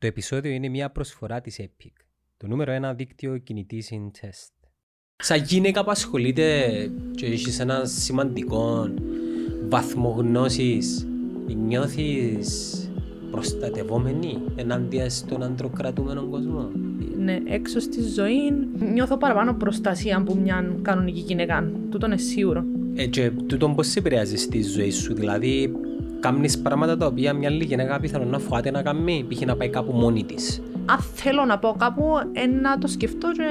Το επεισόδιο είναι μια προσφορά της Epic, το νούμερο ένα δίκτυο κινητής in test. Σαν γυναίκα που ασχολείται και έχεις ένα σημαντικό βαθμό γνώσης, νιώθεις προστατευόμενη ενάντια στον αντροκρατούμενο κόσμο; Ναι, έξω στη ζωή νιώθω παραπάνω προστασία από μια κανονική γυναίκα. Τούτο είναι σίγουρο. Ε, και τούτο πώς σε επηρεάζει στη ζωή σου, δηλαδή κάνεις πράγματα τα οποία μια άλλη γυναίκα πιθανό να φοβάται να κάνει, π.χ. να πάει κάπου μόνη της. Αν θέλω να πάω κάπου, ε, να το σκεφτώ και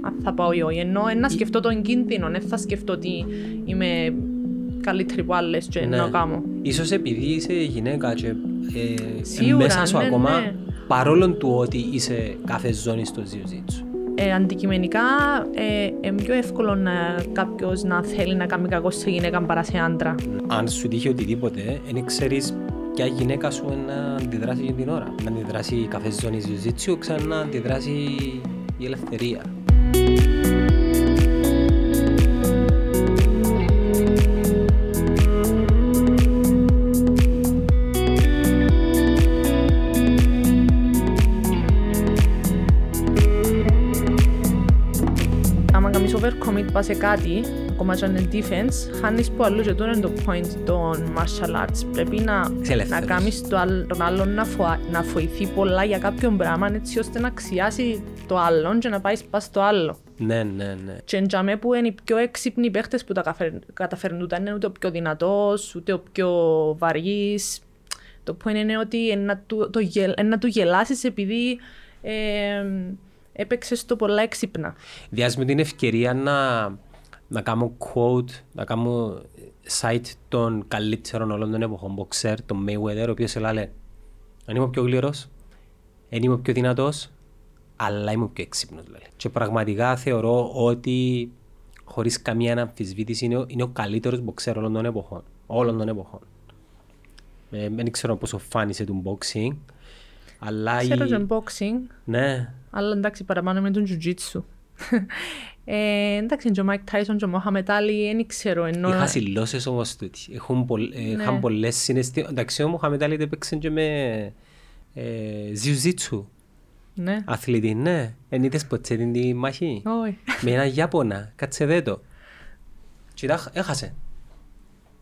αν θα πάω ή όχι. Ενώ ε, να σκεφτώ τον κίνδυνο, δεν θα σκεφτώ ότι είμαι καλύτερη από άλλες και Ναι. να κάνω. Ίσως επειδή είσαι γυναίκα και ε, Σίγουρα, μέσα σου ναι, ακόμα, ναι. παρόλο του ότι είσαι κάθε ζώνη στο jiu-jitsu. Ε, αντικειμενικά, ε, είναι πιο εύκολο να κάποιος να θέλει να κάνει κακό σε γυναίκα παρά σε άντρα. Αν σου τύχει οτιδήποτε, δεν ξέρεις ποια γυναίκα σου να αντιδράσει για την ώρα. Να αντιδράσει η κάθε ζώνη jiu-jitsu, ξανά να αντιδράσει η ελευθερία. Κάνεις overcommit πας σε κάτι, ακόμα και αν είναι defense, χάνεις που αλλού και τούτο είναι το point των martial arts. Πρέπει να, Είσαι ελεύθερος. να κάνεις το άλλο, τον άλλον να, φοα, να φοηθεί πολλά για κάποιον πράγμα έτσι ώστε να αξιάσει το άλλον και να πάεις πας στο άλλο. Ναι, ναι, ναι. Και εντιαμέ που είναι οι πιο έξυπνοι παίχτες που τα καταφέρ- καταφέρνουν ούτε είναι ούτε ο πιο δυνατός, ούτε ο πιο βαριής. Το point είναι ότι είναι να του, το, γελ- είναι να του γελάσεις επειδή ε, έπαιξες το πολλά έξυπνα. Διάς με την ευκαιρία να, να κάνω quote, να κάνω site των καλύτερων όλων των εποχών boxer, τον Mayweather, ο οποίος έλεγε αν είμαι ο πιο γλυρός, δεν είμαι ο πιο δυνατός, αλλά είμαι ο πιο έξυπνος. Λέει. Και πραγματικά θεωρώ ότι χωρίς καμία αμφισβήτηση είναι ο, είναι ο καλύτερος boxer όλων των εποχών. Όλων των εποχών. Ε, δεν ξέρω πόσο φάνησε του boxing, αλλά Ξέρω η... και boxing, Ναι, αλλά εντάξει παραπάνω με τον jiu-jitsu. ε, εντάξει, και ο Mike Tyson και ο Mohamed Ali, δεν ξέρω. Ενώ... Είχα συλλώσεις όμως τούτοι. Έχουν πολλ, ε, Ναι. Είχαν πολλές συναισθήματα. Εντάξει, ο Μοχαμετ Άλλη έπαιξε και με ε, Jiu-Jitsu. Ναι. Αθλητή, ναι. Εν είδες ποτέ την τη μάχη; Όχι. με ένα Ιάπωνα. Κάτσε δε το. Και τα έχασε.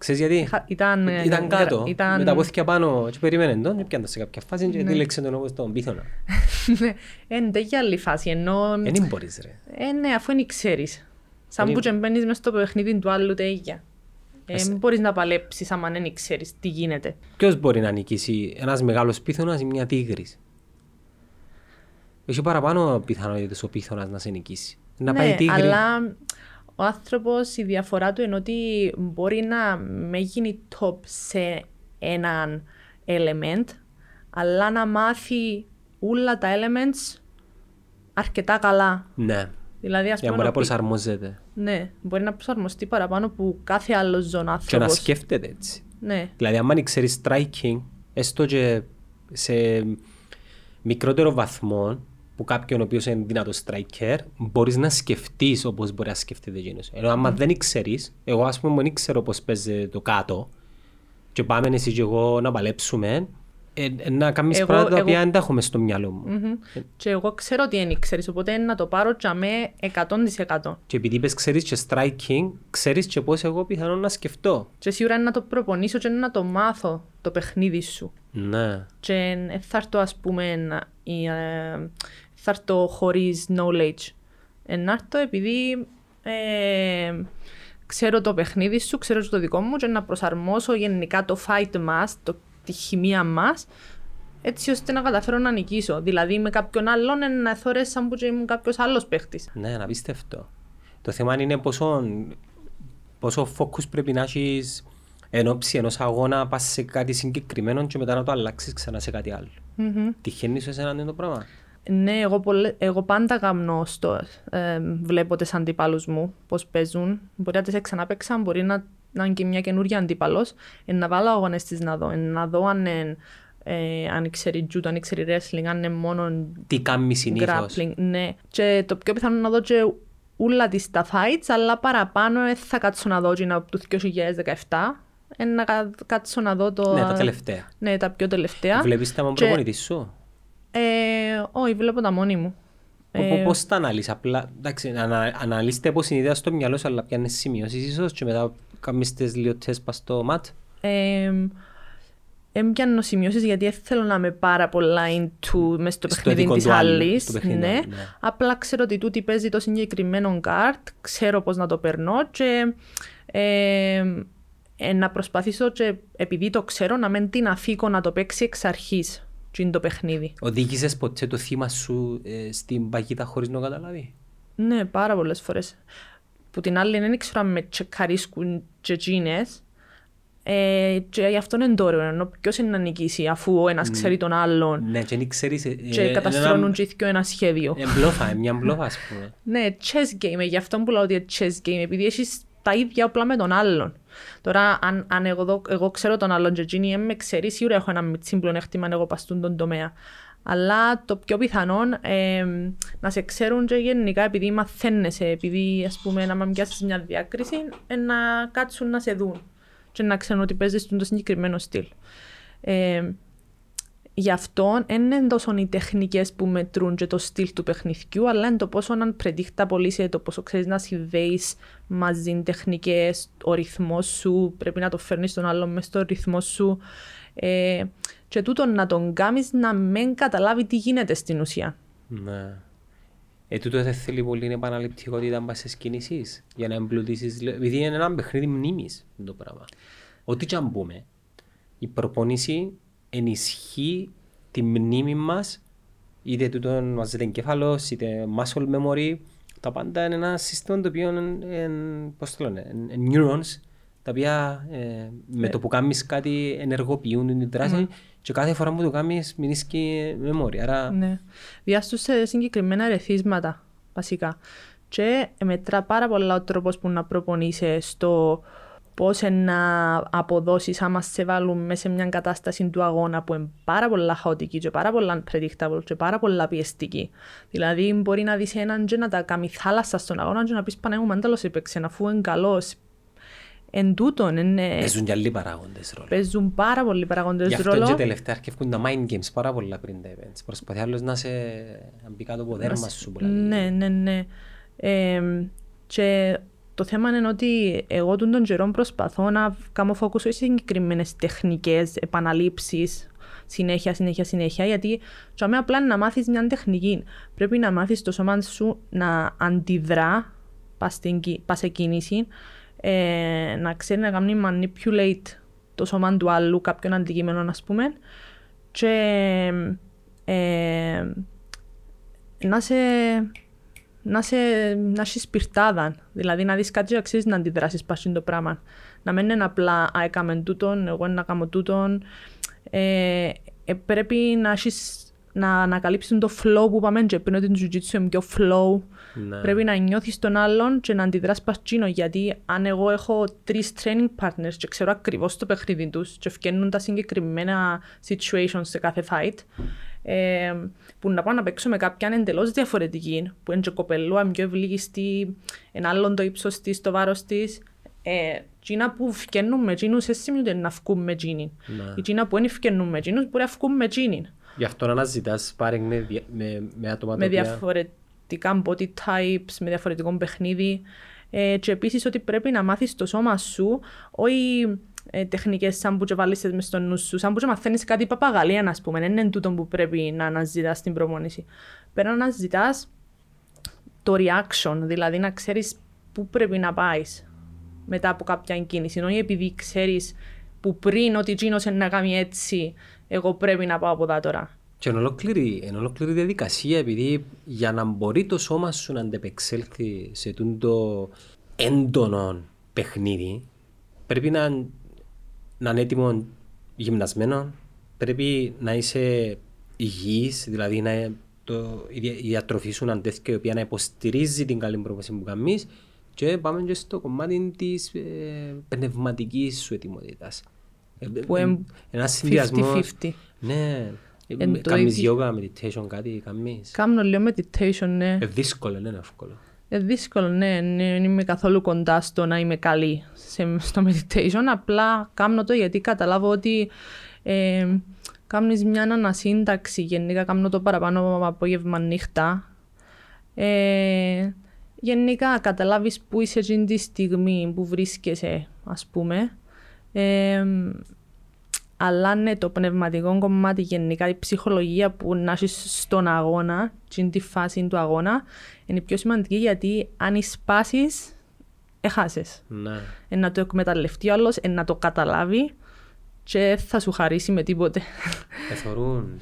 Ξέρεις γιατί; Είχα- ήταν, ε, Ήταν κάτω, ήταν- με τα πόθηκια πάνω και περίμενε τον και πιάντα σε κάποια φάση και Ναι. δίλεξε τον όπως τον πίθωνα. Ναι, είναι τέτοια άλλη φάση. Ενώ, Δεν μπορείς ρε. ε, ναι, αφού δεν ξέρεις. Σαν Εν που είναι- και μπαίνεις μες στο παιχνίδι του άλλου τέτοια. Ε, Εσύ- δεν μπορείς να παλέψεις άμα δεν ξέρεις τι γίνεται. Ποιος μπορεί να νικήσει, ένας μεγάλος πίθωνας ή μια τίγρης; Έχει παραπάνω πιθανότητες ο πίθωνας να σε νικήσει. Να πάει η ναι, τίγρη. αλλά ο άνθρωπος η διαφορά του είναι ότι μπορεί να με γίνει top σε έναν element, αλλά να μάθει όλα τα elements αρκετά καλά. Ναι, Δηλαδή, ας για να πούμε, μπορεί να ο πι- προσαρμόζεται. ναι, μπορεί να προσαρμοστεί παραπάνω που κάθε άλλος ζών Και να άνθρωπος. σκέφτεται έτσι. Ναι, Δηλαδή, άμα ξέρει striking, έστω και σε μικρότερο βαθμό που κάποιον ο οποίος είναι δυνατό striker, μπορείς να σκεφτείς όπως μπορεί να σκέφτεται εκείνος. Ενώ άμα δεν ξέρει, εγώ ας πούμε δεν ξέρω πώς παίζει το κάτω, και πάμε εσύ και εγώ να παλέψουμε, ε, ε, να κάνεις Εγώ- πράγματα τα οποία εγώ- δεν τα έχω μες στο μυαλό μου. Μμμ. Και εγώ ξέρω ότι δεν ξέρεις, οπότε να το πάρω για με 100%. Και επειδή είπες ξέρεις και striking, ξέρεις και πώς εγώ πιθανόν να σκεφτώ. Και σίγουρα είναι να το προπονήσω και είναι να το μάθω το παιχνίδι σου. Ναι. Και δεν θα έρθω, ας πούμε, να- ή, ε, θα έρθω χωρίς knowledge. Ε, να έρθω επειδή ε, ξέρω το παιχνίδι σου, ξέρω και το δικό μου και να προσαρμόσω γενικά το fight μας, το, τη χημεία μας, έτσι ώστε να καταφέρω να νικήσω. Δηλαδή με κάποιον άλλον ε, να θωρές σαν που και ήμουν κάποιος άλλος παίχτης. Ναι, είναι απίστευτο. Το θέμα είναι πόσο, πόσο focus πρέπει να έχεις εν ώψη ενός αγώνα πας σε κάτι συγκεκριμένο και μετά να το αλλάξεις ξανά σε κάτι άλλο. Μμμ. Τυχαίνει σου εσένα είναι το πράγμα. Ναι, εγώ, πολλε- εγώ πάντα κάνω στο, ε, βλέπω τις αντίπαλους μου πώς παίζουν. Μπορεί να τις ξανά παίξαν, μπορεί να, να είναι και μια καινούργια αντίπαλος. Ε, να βάλω αγώνες της να δω. Ε, να δω αν, είναι, ε, αν ξέρει judo, αν ξέρει wrestling, αν είναι μόνο Τι κάνει συνήθως. grappling. Ναι. Και το πιο πιθανό να δω και όλα τις τα fights, αλλά παραπάνω ε, θα κάτσω να δω και να του 2017. Ε, να κα- κάτσω να δω το... Ναι, τα τελευταία. Ναι, τα πιο τελευταία. Βλέπεις τα με Και- προπονητή σου; Ε, όχι, βλέπω τα μόνη μου. Ε, Πώς τα αναλύσει, απλά εντάξει, ανα, αναλύστε πώ είναι η ιδέα στο μυαλό σου, αλλά πιάνει σημειώσεις ίσως και μετά κάνεις τις λίγο τεστ πας στο ματ. Ε, Έμπιανω σημειώσεις γιατί θέλω να είμαι πάρα πολλά into μέσα στο παιχνίδι της άλλης. Ναι. ναι. Απλά ξέρω ότι τούτη παίζει το συγκεκριμένο καρτ, ξέρω πώς να το περνώ και ε, ε, να προσπαθήσω και επειδή το ξέρω να μην την αφήκω να το παίξει εξ αρχής το παιχνίδι. Οδήγησες ποτέ το θύμα σου ε, στην παγίδα χωρίς να καταλάβει; Ναι, πάρα πολλές φορές. Που την άλλη δεν ήξερα αν με τσεκαρίσκουν και ε, και γι' αυτό είναι τώρα, ενώ ποιος είναι να νικήσει αφού ο ένας ξέρει τον άλλον ναι, και, ξέρεις, ε, και καταστρώνουν και ένα, ένα σχέδιο. Είναι μπλόφα, είναι μια μπλόφα ας πούμε. ναι, chess game, γι' αυτό που λέω ότι είναι chess game, επειδή έχεις τα ίδια όπλα με τον άλλον. Τώρα, αν, αν εγώ, εγώ ξέρω τον άλλον και εκείνη με ξέρει, σίγουρα έχω ένα μητσί πλεονέκτημα αν εγώ παστούν τον τομέα. Αλλά το πιο πιθανό ε, να σε ξέρουν και γενικά επειδή μαθαίνεσαι, επειδή ας πούμε να μαμιάσεις μια διάκριση, ε, να κάτσουν να σε δουν και να ξέρουν ότι παίζεις στον συγκεκριμένο στυλ. Ε, γι' αυτό δεν είναι τόσο οι τεχνικές που μετρούν και το στυλ του παιχνιδιού, αλλά είναι το πόσο αν predictable είσαι, το πόσο ξέρεις να συνδέεις μαζί τεχνικές, ο ρυθμός σου, πρέπει να το φέρνεις τον άλλον μέσα στο ρυθμό σου. Ε, και τούτο να τον κάνει να μην καταλάβει τι γίνεται στην ουσία. Ναι. Ε, τούτο δεν θέλει πολύ επαναληπτικότητα μπας στις κινήσεις για να εμπλουτίσεις, επειδή είναι ένα παιχνίδι μνήμης το πράγμα. Ό,τι και αν πούμε, η προπόνηση ενισχύει τη μνήμη μας, είτε τούτο μαζεύεται εγκέφαλος, είτε muscle memory, τα πάντα είναι ένα σύστημα το οποίο είναι, πώς το λένε, neurons, τα οποία ε, με το που κάνεις κάτι ενεργοποιούν την δράση mm. και κάθε φορά που το κάνεις μείνεις και μεμόρια. Άρα... Ναι. Διάστου σε συγκεκριμένα ρεθίσματα βασικά. Και μετρά πάρα πολλά ο τρόπος που να προπονείσαι στο πώς να αποδώσεις άμα σε βάλουν μέσα σε μια κατάσταση του αγώνα που είναι πάρα πολλά χαοτική και πάρα πολλά predictable και πάρα πολλά πιεστική. Δηλαδή μπορεί να δεις έναν και να τα κάνει θάλασσα στον αγώνα και να πεις πανέμου μάνταλος έπαιξε αφού είναι καλός Εν τούτον, είναι... Παίζουν και άλλοι παράγοντες ρόλο. Παίζουν πάρα πολλοί παράγοντες ρόλο. Γι' αυτό και τελευταία αρκεύκουν τα mind games πάρα πολλά πριν τα events. Προσπαθεί άλλος να σε μπει κάτω από δέρμα σου. Ναι, ναι, ναι. Ε, και το θέμα είναι ότι εγώ τον καιρό προσπαθώ να κάνω φόκους σε συγκεκριμένες τεχνικές, επαναλήψεις, συνέχεια, συνέχεια, συνέχεια, γιατί τσάμε απλά να μάθεις μια τεχνική. Πρέπει να μάθεις το σώμα σου να αντιδρά πας σε κίνηση ε, να ξέρει να κάνει manipulate το σώμα του άλλου, κάποιον αντικείμενο, ας πούμε, και ε, να σε να, σε, να έχεις σπιρτάδα. Δηλαδή να δεις κάτι και αξίζει να αντιδράσεις πάνω το πράγμα. Να μην είναι απλά «Α, έκαμε τούτον, εγώ να κάνω τούτον». Ε, ε, πρέπει να έχεις να ανακαλύψουν το flow που είπαμε και πριν ότι το jiu-jitsu είναι πιο flow. Ναι. Πρέπει να νιώθεις τον άλλον και να αντιδράς παστσίνο γιατί αν εγώ έχω τρεις training partners και ξέρω ακριβώς το παιχνίδι τους και ευκαινούν τα συγκεκριμένα situations σε κάθε fight ε, που να πάω να παίξω με κάποιαν εντελώς διαφορετική που είναι και κοπελούα, είναι πιο ευλίγιστη, ένα άλλον το ύψος της, το βάρος της ε, Εκείνα που φκαινούν με εκείνους, δεν σημαίνει να βγουν με εκείνη. Ναι. Εκείνα που δεν φκαινούν με εκείνους, μπορεί να βγουν με εκείνη. Γι' αυτό να αναζητάς πάρει με, με, με άτομα Με διαφορετικά body types, με διαφορετικό παιχνίδι. Ε, και επίσης ότι πρέπει να μάθεις το σώμα σου, όχι ε, τεχνικές σαν που βάλεις μες στο νου σου, σαν που μαθαίνεις κάτι παπαγαλία, ας πούμε. Δεν είναι τούτο που πρέπει να αναζητάς στην προπόνηση. Πρέπει να αναζητάς το reaction, δηλαδή να ξέρεις πού πρέπει να πάεις μετά από κάποια κίνηση. Όχι επειδή ξέρεις που πριν ότι εκείνος είναι να κάνει έτσι, εγώ πρέπει να πάω από εδώ τώρα. Και είναι ολόκληρη, είναι ολόκληρη διαδικασία επειδή για να μπορεί το σώμα σου να αντεπεξέλθει σε το έντονο παιχνίδι πρέπει να, να είναι έτοιμο γυμνασμένο, πρέπει να είσαι υγιής, δηλαδή να το, η διατροφή σου να τέτοια η οποία να υποστηρίζει την καλή πρόβαση που κάνεις και πάμε και στο κομμάτι της ε, πνευματικής σου ετοιμότητας. Ε, που είναι ένα συνδυασμό. 50-50. Ναι. Κάνεις yoga, meditation, κάτι κάνεις; Κάνω λίγο meditation, ναι. Είναι δύσκολο, είναι εύκολο. Είναι δύσκολο, ναι. Δεν είμαι καθόλου κοντά στο να είμαι καλή στο meditation. Απλά κάνω το γιατί καταλάβω ότι ε, κάνεις μια ανασύνταξη, γενικά κάνω το παραπάνω απόγευμα νύχτα. Ε, γενικά καταλάβεις που είσαι εκείνη τη στιγμή που βρίσκεσαι, ας πούμε. Ε, αλλά ναι, το πνευματικό κομμάτι, γενικά η ψυχολογία που να έχει στον αγώνα, στην τη φάση του αγώνα, είναι πιο σημαντική γιατί αν σπάσει, έχασες. Ναι. Ε, να το εκμεταλλευτεί ο άλλος, ε, να το καταλάβει και θα σου χαρίσει με τίποτε. Εθωρούν,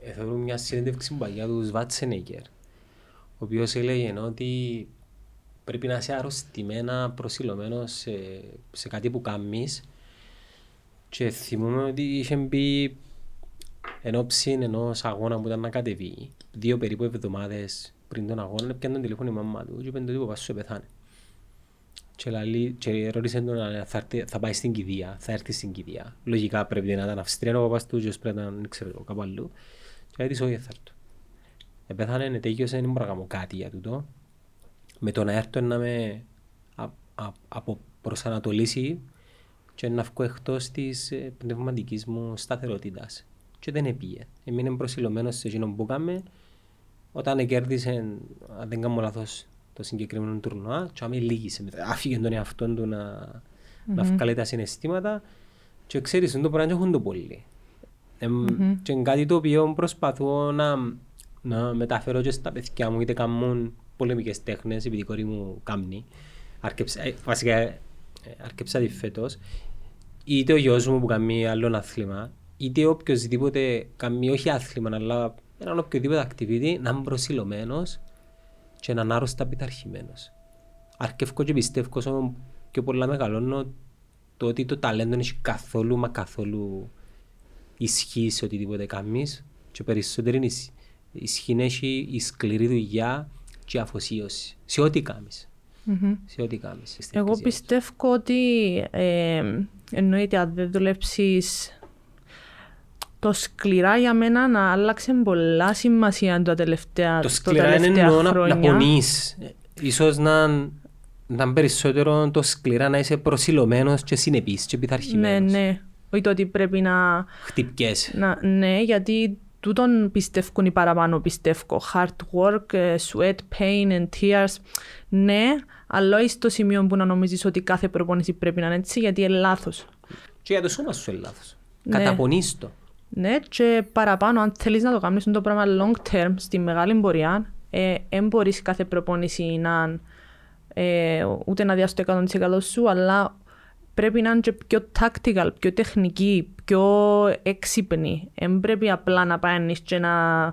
εθωρούν μια συνέντευξη παγιά του Σβάτσενέγκερ, ο οποίος έλεγε ότι πρέπει να είσαι αρρωστημένα προσιλωμένος σε, σε κάτι που κάνεις και θυμούμαι ότι είχε μπει εν ώψη ενός αγώνα που ήταν να κατεβεί δύο περίπου εβδομάδες πριν τον αγώνα πιάνε τον τηλέφωνο η μαμά του και είπε ότι ο παπάς σου πεθάνε. Και, λαλή, και ρώτησε τον αν θα, έρθει, θα πάει στην κηδεία, θα έρθει στην κηδεία. Λογικά πρέπει να ήταν Αυστρία ο παπάς του και πρέπει να ήταν ξέρω, κάπου αλλού. Και έτσι όχι θα έρθω. Επέθανε, τέγιωσε, δεν μπορώ να κάνω κάτι για τούτο. Με το να έρθω να με αποπροσανατολίσει και να βγω εκτός της ε, πνευματικής μου σταθερότητας. Και δεν επήγε. Έμεινε προσιλωμένος σε εκείνο που έκαμε όταν κέρδισε, αν δεν κάνω λάθος, το συγκεκριμένο τουρνουά, και άμει λύγησε. Άφηγε τον εαυτό του να, mm-hmm. να βγάλει τα συναισθήματα και ξέρεις, δεν το μπορεί να έχουν το πολύ. Ε, mm-hmm. Και είναι κάτι το οποίο προσπαθώ να, να μεταφέρω και στα παιδιά μου, είτε κάνουν πολεμικές τέχνες, επειδή η κόρη μου κάνει. Αρκεψα, ε, βασικά, ε, αρκεψα τη φέτος είτε ο γιος μου που κάνει άλλο άθλημα, είτε οποιοδήποτε κάνει όχι άθλημα, αλλά έναν οποιοδήποτε activity, να είναι προσιλωμένος και να είναι άρρωστα πειθαρχημένος. Αρκεύω και πιστεύω όσο πιο πολλά μεγαλώνω το ότι το ταλέντο έχει καθόλου μα καθόλου ισχύ σε οτιδήποτε κάνεις και περισσότερη ισχύ έχει η σκληρή δουλειά και η αφοσίωση σε ό,τι κάνεις. Mm-hmm. Σε ό,τι κάνεις. Εγώ πιστεύω ότι ε, εννοείται αν δεν δουλέψεις. Το σκληρά για μένα να άλλαξε πολλά σημασία τα τελευταία, το σκληρά το είναι εννοώ να, να πονείς. Ίσως να, να είναι περισσότερο το σκληρά να είσαι προσιλωμένος και συνεπής και πειθαρχημένος. Ναι, ναι. Όχι το ότι πρέπει να... Χτυπιέσαι. Να, ναι, γιατί τούτον πιστεύουν οι παραπάνω πιστεύω. Hard work, ε, sweat, pain and tears. Ναι, αλλά όχι στο σημείο που να νομίζεις ότι κάθε προπόνηση πρέπει να είναι έτσι, γιατί είναι λάθος. Και για το σώμα σου είναι λάθος. Ναι. Καταπονείς το. Ναι, και παραπάνω, αν θέλεις να το κάνεις το πράγμα long term, στη μεγάλη πορεία, δεν ε, μπορείς κάθε προπόνηση να ε, ούτε να διάσει το 100% σου, αλλά πρέπει να είναι και πιο tactical, πιο τεχνική, πιο έξυπνη. Δεν πρέπει απλά να πάει και να,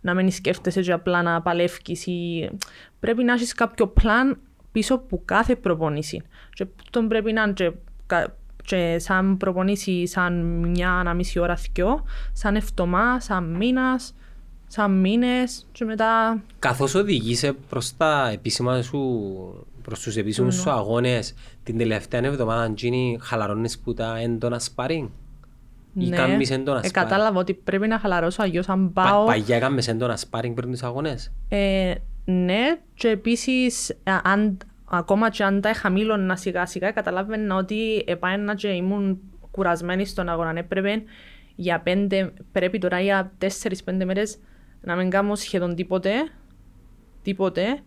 να μην σκέφτεσαι και απλά να παλεύεις. Ή... Πρέπει να έχεις κάποιο πλάν πίσω από κάθε προπονήση. Και τον πρέπει να είναι και, και σαν προπονήσει σαν μια, ένα μισή ώρα θυκιό, σαν εφτωμά, σαν μήνας, σαν μήνες και μετά... Καθώς οδηγείσαι προς τα επίσημα σου, προς τους επίσημους σου αγώνες, την τελευταία εβδομάδα γίνει χαλαρώνεις που τα έντονα σπάρινγκ. Ή ναι, κάνεις έντονα ε, κατάλαβα ότι πρέπει να χαλαρώσω αγιώς αν πάω... Πα, παγιά κάνεις έντονα σπάρινγκ πριν τους αγώνες; Ε, ναι, και επίσης, αν, ακόμα και αν τα χαμήλωνα σιγά σιγά, καταλάβαινα ότι επάαινα και ήμουν κουρασμένη στον αγώνα. Έπρεπε για πέντε, πρέπει τώρα για τέσσερις-πέντε μέρες να μην κάνω σχεδόν τίποτε, τίποτε,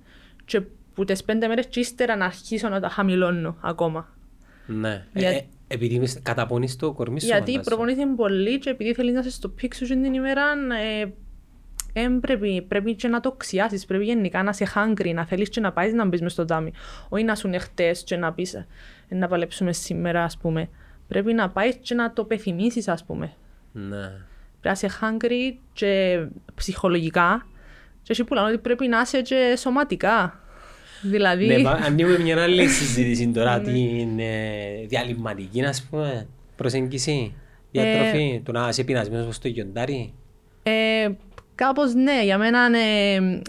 και που τις πέντε μέρες και ύστερα να αρχίσω να τα χαμηλώνω ακόμα. Ναι, για... ε, επειδή καταπονείς το κορμί σου. Γιατί προπονήθηκε πολύ και επειδή θέλεις να είσαι στο πίξ σου την ημέρα, ε, Εν πρέπει, πρέπει και να το ξιάσεις, πρέπει γενικά να είσαι hungry, να θέλεις και να πάεις να μπεις μες στο τάμι. Όχι να σου είναι χτες και να πεις «Ε, να παλέψουμε σήμερα ας πούμε. Πρέπει να πάεις και να το πεθυμίσεις ας πούμε. Ναι. Πρέπει να είσαι hungry και ψυχολογικά και εσύ που λένε ότι πρέπει να είσαι και σωματικά. Δηλαδή... Ναι, ανοίγουμε μια άλλη συζήτηση τώρα, ναι. την ε, διαλυματική, ας πούμε, προσέγγιση, διατροφή, ε, το να είσαι πεινασμένος στο γιοντάρι. Ε, Κάπως ναι, για μένα, ναι,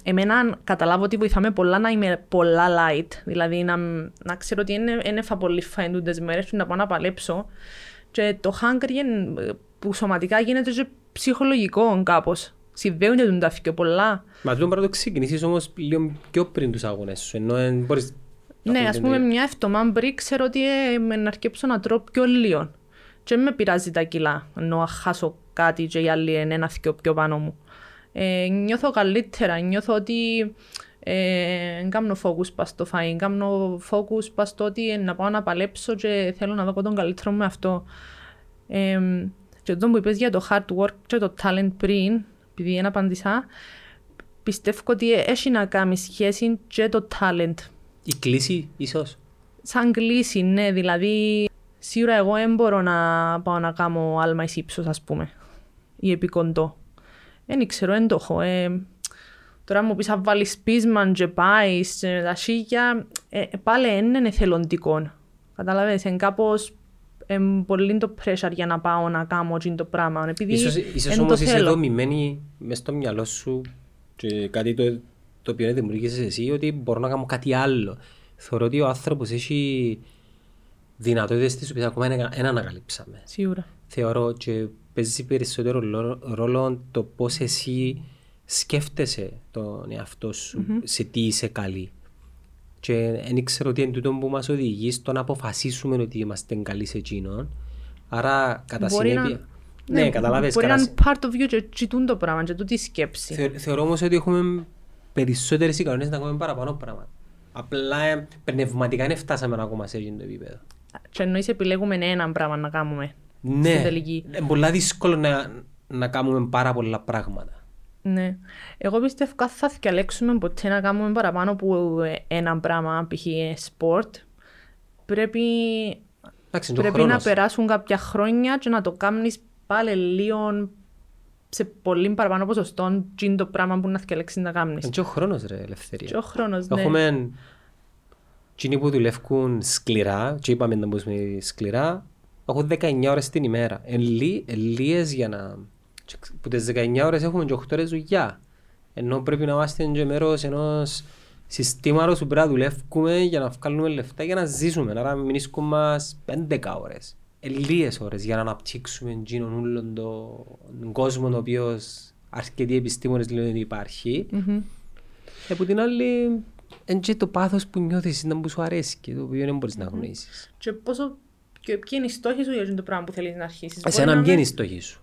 εμένα καταλάβω ότι βοηθάμε πολλά να είμαι πολλά light. Δηλαδή να, να ξέρω ότι είναι, είναι φα πολύ φάιν τούτες μέρες να πάω να παλέψω. Και το hungry που σωματικά γίνεται και ψυχολογικό κάπως. Συνδέονται τα πιο πολλά. Μα τούτο πρέπει να το ξεκινήσεις όμως λίγο πιο πριν τους αγώνες σου, ενώ μπορείς... Ναι, ας πούμε μια εβδομάδα πριν ξέρω ότι ε, με να αρκέψω να τρώω πιο λίγο. Και με πειράζει τα κιλά, ενώ χάσω κάτι και οι άλλοι είναι ένα θκιο πιο πάνω μου. Ε, νιώθω καλύτερα, νιώθω ότι ε, κάνω focus πας στο φαΐν, κάνω focus πας στο ότι να πάω να παλέψω και θέλω να δω τον καλύτερο με αυτό. Ε, και εδώ που είπες για το hard work και το talent πριν, επειδή δεν απάντησα, πιστεύω ότι έχει να κάνει σχέση και το talent. Η κλίση ίσως; Σαν κλίση, ναι, δηλαδή σίγουρα εγώ δεν μπορώ να πάω να κάνω άλμα εις ύψος, ας πούμε, ή επικοντό. Δεν ξέρω, δεν το έχω. Ε, τώρα μου πεις αν βάλεις πείσμα και πάεις σε τα σίγια, ε, πάλι δεν είναι εθελοντικό. Καταλαβαίνεις, είναι κάπως ε, πολύ το pressure για να πάω να κάνω το πράγμα. Επειδή Ίσως, ίσως εν όμως το είσαι θέλω. δομημένη μες στο μυαλό σου και κάτι το, το οποίο δημιουργήσεις εσύ ότι μπορώ να κάνω κάτι άλλο. Θεωρώ ότι ο άνθρωπος έχει δυνατότητες τις οποίες ακόμα δεν δεν ανακαλύψαμε. Σίγουρα. Θεωρώ και παίζει περισσότερο λο- ρόλο το πώς εσύ σκέφτεσαι τον εαυτό σου, σε τι είσαι καλή. Και δεν ξέρω τι είναι τούτο που μας οδηγείς στο να αποφασίσουμε ότι είμαστε καλοί σε εκείνον. Άρα κατά Μπορεί να- συνέπεια... Ναι, καταλάβες. Μπορεί να κατά είναι part of you και κοιτούν το πράγμα και τούτη η σκέψη. Θεω- Θεωρώ όμως ότι έχουμε περισσότερες ικανότητες να κάνουμε παραπάνω πράγματα. Απλά ε, πνευματικά δεν φτάσαμε ακόμα σε εκείνο το επίπεδο. Και εννοείς επιλέγουμε ένα πράγμα να κάνουμε. Ναι, Στην τελική. είναι πολλά δύσκολο να, να κάνουμε πάρα πολλά πράγματα. Ναι. Εγώ πιστεύω ότι θα διαλέξουμε ποτέ να κάνουμε παραπάνω από ένα πράγμα, π.χ. sport. Πρέπει, Εντάξει, είναι και ο πρέπει να χρόνος. περάσουν κάποια χρόνια και να το κάνεις πάλι λίγο σε πολύ παραπάνω ποσοστό τι είναι το πράγμα που να διαλέξεις να κάνεις. Είναι και ο χρόνος ρε ελευθερία. Και ο χρόνος, ναι. Έχουμε εκείνοι που δουλεύουν σκληρά, και είπαμε να πούμε σκληρά, έχουν 19 ώρες την ημέρα. Εν λί- εν λίες για να... και ξ- Που τις 19 ώρες έχουμε και 8 ώρες δουλειά. Ενώ πρέπει να είμαστε και μέρος ενός συστήματος που πρέπει να δουλεύουμε για να βγάλουμε λεφτά για να ζήσουμε. Άρα μην ίσκουν μας 11 ώρες. Εν λίες ώρες για να αναπτύξουμε εκείνον όλον το- τον κόσμο ο οποίος αρκετοί επιστήμονες λένε ότι υπάρχει. Μμμ. Και από την άλλη, είναι και το πάθος που νιώθεις ήταν που σου αρέσει και το οποίο δεν μπορείς να γνωρίσεις. Και πόσο... Και ποιοι είναι οι στόχοι σου για αυτό το πράγμα που θέλεις να αρχίσεις; Μπορεί Εσένα να ποια είναι- είναι η στόχη σου;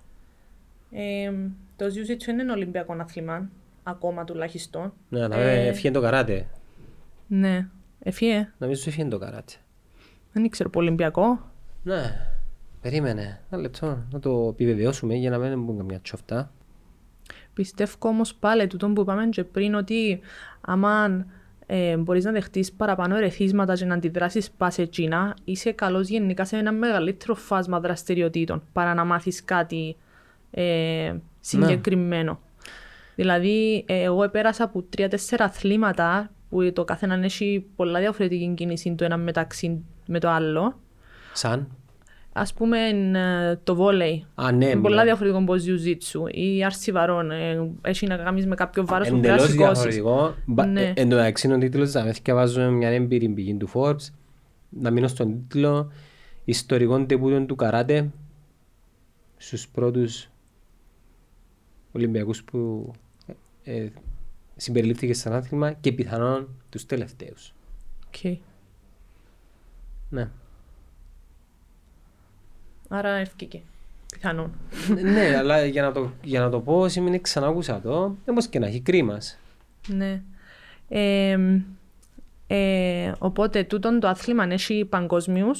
Ε, το Jiu-Jitsu είναι ένα Ολυμπιακό άθλημα, ακόμα τουλάχιστον. Ναι, να Ε, ευχαριστώ το καράτε. Ναι. Εφιέ. Νομίζω σου ευχαριστώ το καράτε. Δεν ήξερα που Ολυμπιακό. Ναι, περίμενε. Ένα λεπτό να το επιβεβαιώσουμε για να μην μπουν καμιά τσοφτά. Πιστεύω όμως πάλι τούτο που είπαμε και πριν ότι άμα ε, μπορείς να δεχτείς παραπάνω ερεθίσματα και να αντιδράσεις πας σε Τσίνα, είσαι καλός γενικά σε ένα μεγαλύτερο φάσμα δραστηριοτήτων παρά να μάθεις κάτι ε, συγκεκριμένο. Δηλαδή, ε, εγώ επέρασα από τρία-τέσσερα αθλήματα που το καθένα έχει πολλά διαφορετική κίνηση το ένα μεταξύ με το άλλο. Σαν; Α πούμε ε, το βόλεϊ. Α, ναι, Είναι πολλά μιλά- διαφορετικό από jiu-jitsu ή άρση βαρών. Ε, έχει να κάνεις με κάποιο βάρος που πρέπει να Εντελώς σηκώσεις. διαφορετικό. Μπα- Ναι. ε, Εν τω μεταξύ ο τίτλος θα και βάζω μια έμπειρη πηγή του Forbes. Να μείνω στον τίτλο Ιστορικών τεπούτων του καράτε στους πρώτους Ολυμπιακούς που ε, ε, συμπεριλήφθηκε σαν άθλημα και πιθανόν τους τελευταίους. Οκ. Ναι. Άρα ευκήκε. Πιθανόν. ναι, αλλά για να, το, για να το πω, σημαίνει ξανά άκουσα το, όπως και να έχει κρίμας. Ναι. Ε, ε, οπότε τούτον το άθλημα έχει παγκοσμίω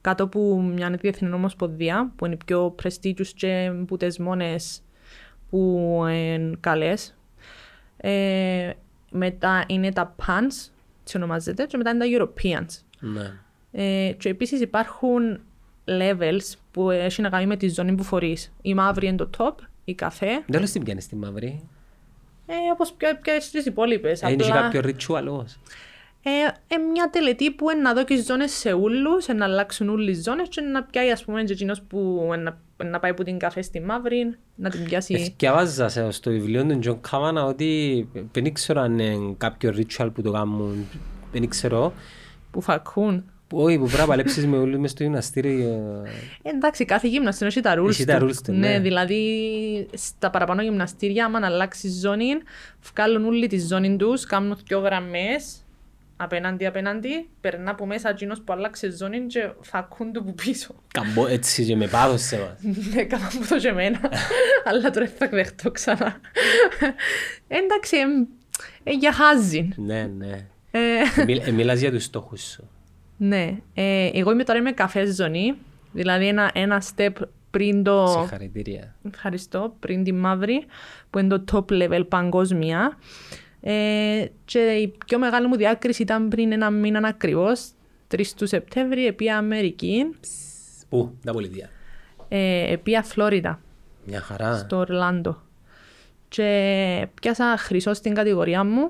κάτω από μια διεθνή ομοσπονδία που είναι οι πιο prestigious και που τις μόνες που είναι καλές. Ε, μετά είναι τα PANS, έτσι ονομάζεται, και μετά είναι τα Europeans. Ναι. Ε, και επίσης υπάρχουν levels που έχει να κάνει με τη ζώνη που φορείς. Η μαύρη είναι το top, η καφέ, Δεν την πιάνεις τη μαύρη. ε, όπως και, και στις υπόλοιπες. Έχει κάποιο ritual όμως. Ε, ε, μια τελετή που είναι να δω και ζώνες σε όλους, ε, να αλλάξουν όλες οι ζώνες και να πιάει ας πούμε και εκείνος που ε, να, να πάει που την καφέ στη μαύρη, να την πιάσει. Εθκιαβάζα σε- στο βιβλίο του Τζον Κάμανα ότι δεν ξέρω αν είναι κάποιο ritual που το κάνουν, δεν ξέρω. που φακούν. Που- Όχι, που πρέπει να παλέψεις με όλους μες στο γυμναστήριο. Ε, εντάξει, κάθε γυμναστήριο έχει τα rules Έχει τα του. rules του, ναι. δηλαδή στα παραπάνω γυμναστήρια, άμα αλλάξει ζώνη, βγάλουν όλη τη ζώνη τους, κάνουν δυο γραμμές, απέναντι απέναντι, περνά από μέσα εκείνος που άλλαξε ζώνη και θα ακούν του που πίσω. Καμπό έτσι και με πάδωσε μας. Ναι, κάμα μου το και εμένα. Αλλά τώρα θα δεχτώ ξανά. Εντάξει, εμ, ε, για χάζιν. Ναι, ναι. Ε, Μιλ- ε, Μιλάς για τους στόχους σου. Ναι, ε, εγώ είμαι τώρα είμαι καφέ ζωνή, δηλαδή ένα, ένα step πριν το... Συγχαρητήρια. Ευχαριστώ, πριν τη μαύρη, που είναι το top level παγκόσμια. Ε, και η πιο μεγάλη μου διάκριση ήταν πριν ένα μήνα ακριβώς, 3 του Σεπτέμβρη, επία Αμερική, Πού, τα πολιτεία. ε, επία Φλόριντα, Μια χαρά. στο Ορλάντο. Και πιάσα χρυσό στην κατηγορία μου.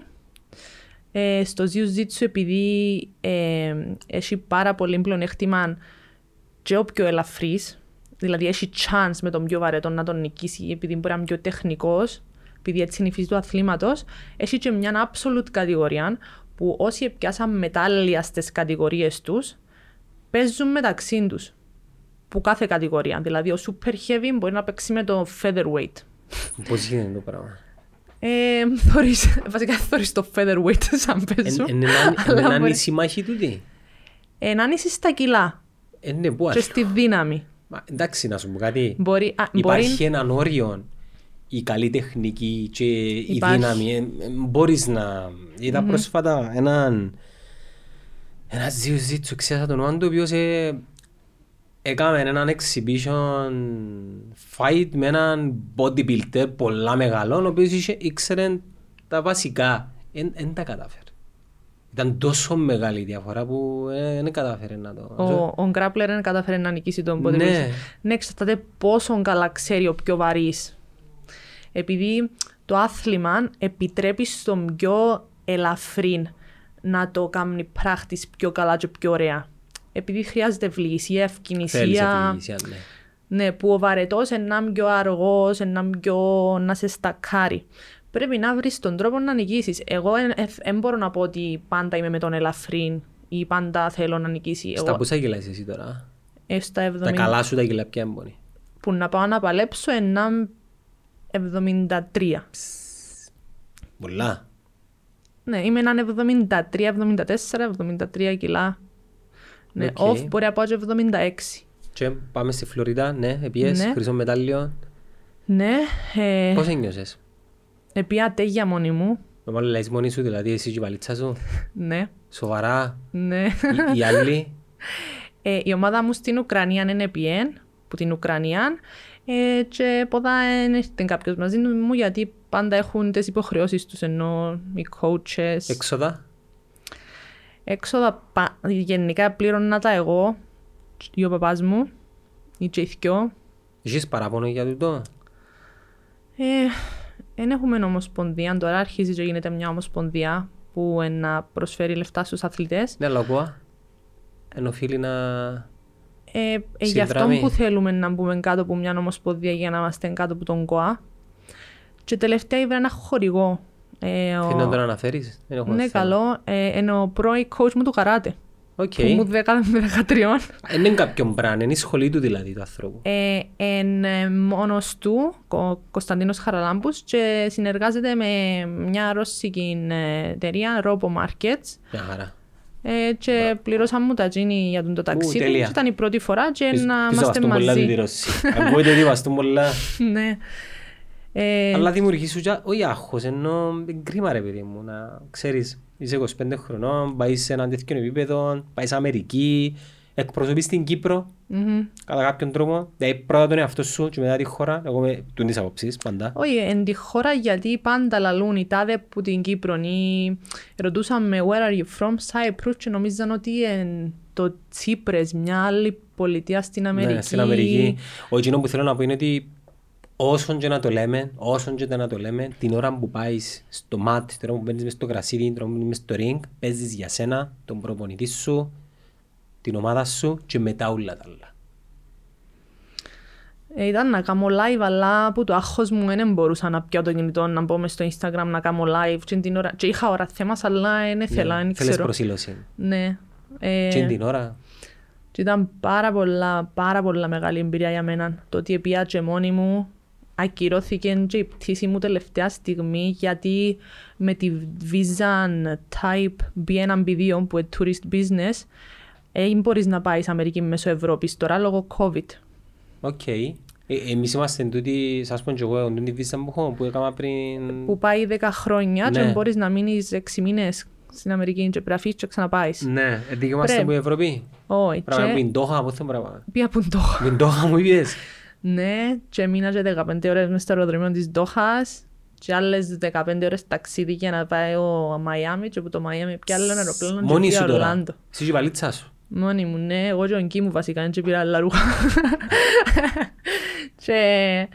Ε, στο Jiu-Jitsu επειδή ε, έχει πάρα πολύ πλεονέκτημα και ο πιο ελαφρύς, δηλαδή έχει chance με τον πιο βαρετό να τον νικήσει επειδή μπορεί να είναι πιο τεχνικός, επειδή έτσι είναι η φύση του αθλήματος, έχει και μια absolute κατηγορία που όσοι πιάσαν μετάλλια στις κατηγορίες τους, παίζουν μεταξύ τους που κάθε κατηγορία. Δηλαδή ο super heavy μπορεί να παίξει με το featherweight. Πώς γίνεται το πράγμα; Ε, θωρείς, βασικά θωρείς το featherweight σαν παίζουν. Είναι αλλά ένα μπορεί- συμμάχη τούτη; Ε, να είσαι στα κιλά Ε, ναι, πού και ας στη δύναμη. Μα, Εντάξει, να σου πω κάτι. Μπορεί, α, Υπάρχει μπορεί, έναν όριο η καλή τεχνική και η Υπάρχει. δύναμη. Ε, ε, μπορείς να... Είδα πρόσφατα έναν... Ένα jiu-jitsu, ξέρετε το όνομα του, ο οποίος ε, έκαμε έναν exhibition fight με έναν bodybuilder πολλά μεγαλό, ο οποίος είχε, ήξερε τα βασικά. Δεν τα κατάφερε. Ήταν τόσο μεγάλη η διαφορά που ε, δεν κατάφερε να το... ο, ο grappler δεν κατάφερε να νικήσει τον Ναι. bodybuilder. Ναι, εξαρτάται πόσο καλά ξέρει ο πιο βαρύς. Επειδή το άθλημα επιτρέπει στον πιο ελαφρύ να το κάνει πράκτης πιο καλά και πιο ωραία. Επειδή χρειάζεται ευληγησία, Θέλεις ευκαινησία. ευληγησία, ναι. Ναι, που ο βαρετός είναι να είναι πιο αργός, είναι να είναι πιο να σε στακάρει. Πρέπει να βρεις τον τρόπο να νικήσεις. Εγώ δεν μπορώ να πω ότι πάντα είμαι με τον ελαφρύν ή πάντα θέλω να νικήσει. Στα Εγώ πόσα κιλά είσαι εσύ τώρα; ε, στα 70 Τα καλά σου τα κιλά πια έμπονη. που να πάω να παλέψω ένα 73. Πολλά. Ναι, είμαι έναν 73, 74, 73 κιλά. Ναι, Οκ. off μπορεί να πάω και 76. Και πάμε στη Φλωρίδα, ναι, επιές, Ναι. χρυσό μετάλλιο. Ναι, ε, Πώς ένιωσες; επία τέγια μόνη μου. Με μάλλον λες μόνη σου, δηλαδή εσύ και η βαλίτσα σου. Ναι, Σοβαρά. ναι. Οι- Οι άλλοι. Ε, η ομάδα μου στην Ουκρανία είναι πιέν, που την Ουκρανία, ε, και ποδά δεν έρχεται κάποιος μαζί μου γιατί πάντα έχουν τις υποχρεώσεις τους ενώ οι coaches. Έξοδα. Έξοδα πα- γενικά πλήρωνα τα εγώ ή ο παπάς μου ή και οι δυο. Έχεις παράπονο για τούτο; Ε, δεν έχουμε ομοσπονδία, τώρα αρχίζει και γίνεται μια ομοσπονδία που ε, να προσφέρει λεφτά στους αθλητές. Ναι, αλλά ακούω. Εν οφείλει να... Ε, ε, γι' αυτό Συνδράμει. που θέλουμε να μπούμε κάτω από μια νομοσπονδία για να είμαστε κάτω από τον ΚΟΑ. Και τελευταία ήβρα ένα χορηγό. Ε, ο- Θέλει να τον αναφέρεις; Δεν έχω Ναι, θέμα. καλό. Ε, είναι ο πρώην coach μου του καράτε. Οκ. Που μου 10 με 13. Δεν είναι κάποιον brand, είναι η σχολή του δηλαδή του ανθρώπου. Ε, είναι μόνος του, ο Κωνσταντίνος Χαραλάμπους, και συνεργάζεται με μια ρώσικη ε, εταιρεία, Robo Markets. Μια χαρά. Ε, και πληρώσαμε μου τα τζίνι για τον το ταξίδι. τέλεια. και ήταν η πρώτη φορά και Πεις- να πεις είμαστε βαστούν πολλά μαζί. τη Ρώσοι. Ακούγεται ότι βαστούν πολλά. ναι. Ε, Αλλά δημιουργείς σου και όχι άγχος, ενώ κρίμα ρε παιδί μου, να ξέρεις, είσαι 25 χρονών, πάει σε έναν τέτοιο επίπεδο, πάει σε Αμερική, εκπροσωπείς την Κύπρο, μμμ. κατά κάποιον τρόπο, δηλαδή πρώτα τον εαυτό σου και μετά τη χώρα, εγώ με τούν τις απόψεις πάντα. Όχι, εν τη χώρα γιατί πάντα λαλούν οι τάδε που την Κύπρο ή ρωτούσαν με where are you from, Cyprus και νομίζαν ότι είναι το Τσίπρες, μια άλλη πολιτεία στην Αμερική. Ναι, στην Αμερική. Ο εκείνο που θέλω να πω είναι ότι όσον και να το λέμε, όσον και να το λέμε, την ώρα που πάεις στο mat, την ώρα που μπαίνεις μες στο κρασίδι, την ώρα που μπαίνεις μες στο ring, παίζεις για σένα, τον προπονητή σου, την ομάδα σου και μετά όλα τα άλλα. Ε, ήταν να κάνω live, αλλά που το άγχος μου δεν μπορούσα να πιω το κινητό, να μπω μες στο Instagram να κάνω live και, την ώρα... και είχα ώρα θέμας, αλλά δεν ήθελα, δεν Ναι, Θέλεις ξέρω. προσήλωση. Ναι. Ε, Και την ώρα, και ήταν πάρα πολλά, πάρα πολλά μεγάλη εμπειρία για μένα. Το ότι πήγα και μόνη μου, ακυρώθηκε και η πτήση μου τελευταία στιγμή γιατί με τη visa type B1 B2 που είναι tourist business δεν μπορείς να πάεις Αμερική μέσω Ευρώπης τώρα λόγω COVID. Οκ. Ε, εμείς είμαστε τούτοι, σας πω και εγώ, τούτη βίζα που έχω, που έκανα πριν... Που πάει 10 χρόνια Ναι. και μπορείς να μείνεις 6 μήνες στην Αμερική και πρέπει να φύγεις και ξαναπάεις. Ναι, ε, δικαιούμαστε Πρέπει. από η Ευρώπη; Όχι, Πράγμα που και είναι Ντόχα, πώς θα πράγμα; πήγα που το. Την Ντόχα μου είπες. Ναι, και μείνα και 15 ώρες μες στο αεροδρόμιο της Ντόχας και άλλες 15 ώρες ταξίδι για να πάει ο Μαϊάμι και από το Μαϊάμι πια άλλο αεροπλάνο και Μόνη πήγα σου τώρα. Ορλάντο. Εσύ και η βαλίτσα σου. Μόνη μου, ναι, εγώ και ο Γκί μου βασικά και πήρα άλλα ρούχα. και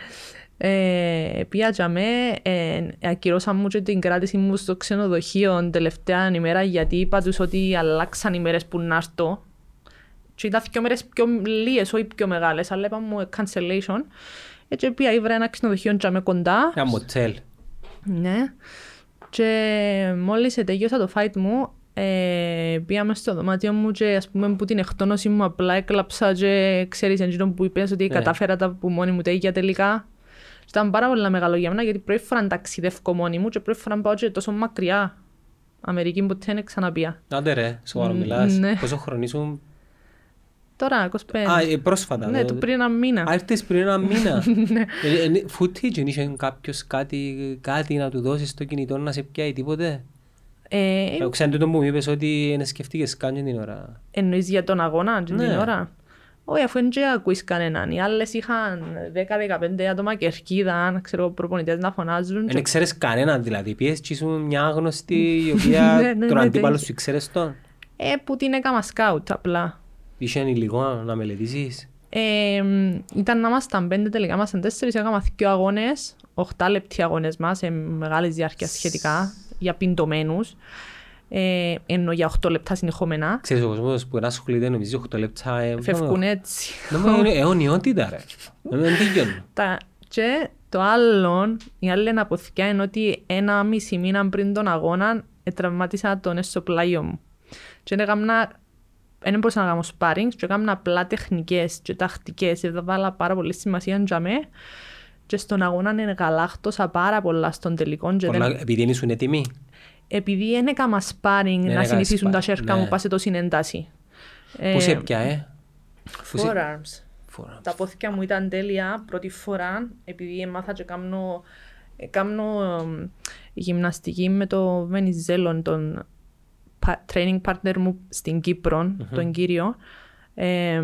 ε, πήγα για με, ε, ακυρώσαν μου και την κράτηση μου στο ξενοδοχείο την τελευταία ημέρα γιατί είπα τους ότι αλλάξαν οι μέρες που να έρθω. Και ήταν δύο μέρες πιο λίγες, όχι πιο μεγάλες, αλλά είπα μου cancellation. Έτσι πήγα, ήβρα ένα ξενοδοχείο για με κοντά. Ένα μοτέλ. Ναι. Και μόλις τελειώσα το fight μου, ε, πήγαμε στο δωμάτιο μου και ας πούμε που την εκτόνωση μου απλά έκλαψα και ξέρεις εκείνο που είπες ότι Ναι. κατάφερα τα που μόνη μου τέγια τελικά. Και Ήταν πάρα πολύ μεγάλο για μένα γιατί πρώτη φορά ταξιδεύω μόνη μου και πρώτη φορά πάω και τόσο μακριά. Αμερική ποτέ δεν ξαναπία. Άντε ρε, σοβαρό Μ, μιλάς. ναι. Πόσο χρόνο ήσουν. Τώρα, 25. Α, ε, πρόσφατα. ναι, ε, το πριν ένα μήνα. Α, ήρθες πριν ένα μήνα. Ναι. Ε, ε, Footage, δεν είχε κάποιος κάτι, κάτι να του δώσεις στο κινητό να σε πιάει τίποτε; Ε, Εγώ ξέρω τούτο που μου είπες ότι δεν σκεφτήκες καν την ώρα. Εννοείς για τον αγώνα την Ναι. ώρα. Όχι, αφού δεν και ακούεις κανέναν. Οι άλλες είχαν 10-15 άτομα και ερχίδαν, ξέρω, προπονητές να φωνάζουν. Δεν ξέρεις κανέναν δηλαδή. Πιες και ήσουν μια άγνωστη η οποία Ναι, ναι, τον ναι, αντίπαλο τέτοιο. σου ξέρεις τον. Ε, που την έκανα σκάουτ απλά. Είχε υλικό να μελετήσεις; Ε, ήταν να ήμασταν πέντε, τελικά ήμασταν τέσσερις, έκανα δύο αγώνες, 8 λεπτοί αγώνες μας, σε μεγάλης διάρκειας σχετικά, για πιντομένους. Ε, ενώ για 8 λεπτά συνεχόμενα. Ξέρεις ο κόσμος που να ασχολείται νομίζεις 8 λεπτά. ε, Φεύγουν έτσι. Νομίζω είναι αιωνιότητα ρε. Δεν τελειώνει. Τα, και το άλλο, η άλλη αποθηκιά είναι ότι ένα μισή μήνα πριν τον αγώνα ε, τραυμάτισα τον έσω πλάγιο μου. Και δεν έκανα, δεν μπορούσα να κάνω sparring και έκανα απλά τεχνικές και τακτικές. Ε, βάλα πάρα πολύ σημασία για με. Και στον αγώνα εγαλάχτωσα πάρα πολλά στον τελικό. Και Πολλά- δεν, Επειδή δεν ήσουν έτοιμοι; επειδή δεν έκανα sparring να έκανες συνηθίσουν τα sparring, σέρκα ναι. μου πάση το συνένταση. Πού σε πια, ε; Πού σε- Forearms. Forearms. Τα πόθηκια μου ήταν τέλεια πρώτη φορά, επειδή έμαθα και κάνω, ε, κάνω εμ, γυμναστική με το Βενιζέλον, τον πα- training partner μου στην κυπρο τον κύριο. Ε,